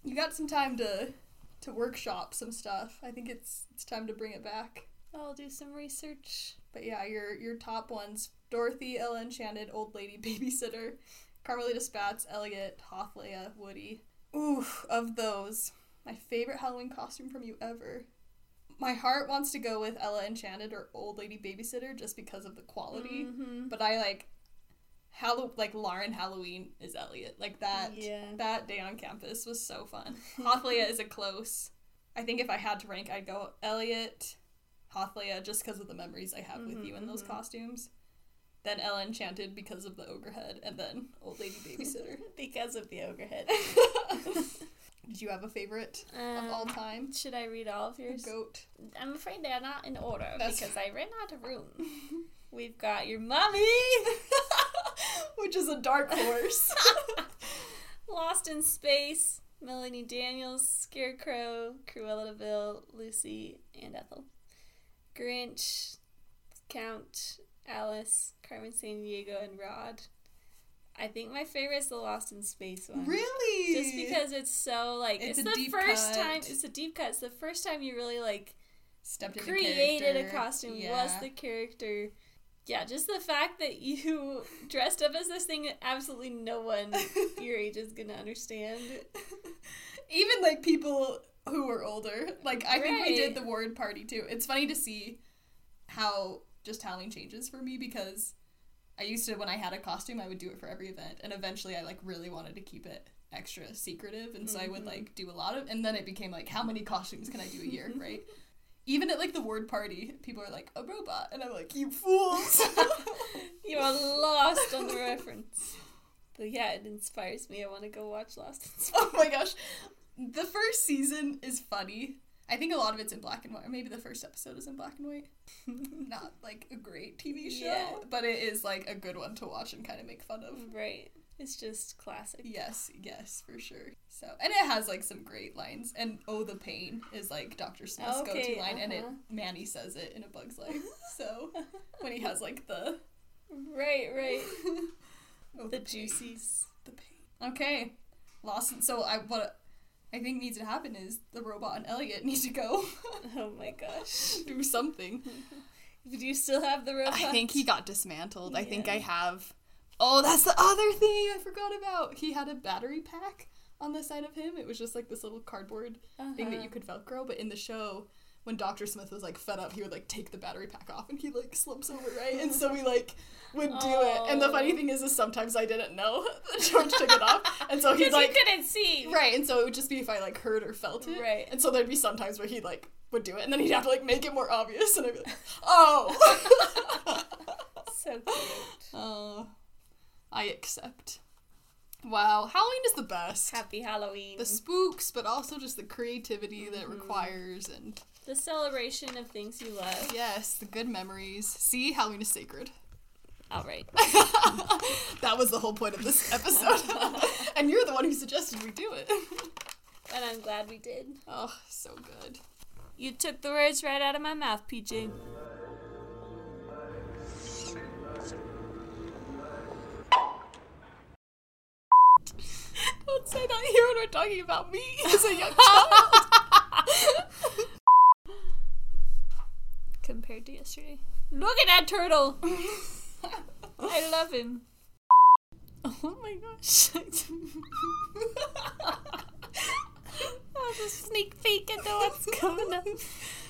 you got some time to to workshop some stuff. I think it's it's time to bring it back. I'll do some research. But yeah, your your top ones: Dorothy, Ella Enchanted, Old Lady, Babysitter, Carmelita Spats, Elliot, Hothleia, Woody. Oof, of those, my favorite Halloween costume from you ever. My heart wants to go with Ella Enchanted or Old Lady Babysitter just because of the quality. Mhm. But I like Hallow like Lauren Halloween is Elliot. Like that Yeah. that day on campus was so fun. Hothleia is a close. I think if I had to rank, I'd go Elliot, Hothleia, just because of the memories I have with Mhm, you in those mhm. costumes. Then Ella Enchanted because of the ogre head, and then Old Lady Babysitter. because of the ogre head. Did you have a favorite of all Um, time? Should I read all of yours? Goat. I'm afraid they're not in order That's- because I ran out of room. We've got your mommy, Which is a dark horse. Lost in Space, Melanie Daniels, Scarecrow, Cruella de Vil, Lucy, and Ethel. Grinch, Count, Alice, Carmen Sandiego, and Rod. I think my favorite is the Lost in Space one. Really? Just because it's so like It's it's, a the first cut. time it's a deep cut. It's the first time you really like stepped created a character. costume, Yeah. was the character. Yeah, just the fact that you dressed up as this thing that absolutely no one your age is gonna understand. Even like people who were older. Like I think we did the ward party too. It's funny to see how just Halloween changes for me because I used to when I had a costume I would do it for every event and eventually I like really wanted to keep it extra secretive and so I would Mhm. like do a lot of and then it became like how many costumes can I do a year, right? Even at like the ward party, people are like a robot and I'm like you fools. You are lost on the reference. But yeah, it inspires me. I want to go watch Lost in Space. oh my gosh. The first season is funny. I think a lot of it's in black and white. Or maybe the first episode is in black and white. Not like a great TV show, Yeah. but it is like a good one to watch and kind of make fun of. Right. It's just classic. Yes, yes, for sure. So, and it has like some great lines. And oh, the pain is like Dr. Smith's Okay, go-to line, and it uh-huh. Manny says it in A Bug's Life. So when he has like the Right, right. oh, the pain. juicies. the pain. Okay, lost. In, so I what I think needs to happen is the robot and Elliot need to go Oh my gosh. do something. Do you still have the robot? I think he got dismantled. I think I have. Oh, that's the other thing I forgot about. He had a battery pack on the side of him. It was just like this little cardboard thing that Uh-huh. you could Velcro. But in the show, when Dr. Smith was like fed up, he would like take the battery pack off and he like slumps over, right? And so we like would do it. And the funny Oh. thing is, is sometimes I didn't know that George took it off. And so he'd like you couldn't see. Right, and so it would just be if I like heard or felt it. Right. And so there'd be some times where he'd like would do it, and then he'd have to like make it more obvious, and I'd be like, oh. So cute. uh, I accept. Wow, Halloween is the best. Happy Halloween. The spooks, but also just the creativity that it Mhm. requires, and The celebration of things you love. yes, the good memories. See, Halloween is sacred. All right. that was the whole point of this episode, and you're the one who suggested we do it. And I'm glad we did. Oh, so good. You took the words right out of my mouth, PJ. Don't say that here when we're talking about me as a young child. Compared to yesterday. Look at that turtle! I love him. Oh my gosh. that was a sneak peek into what's coming up.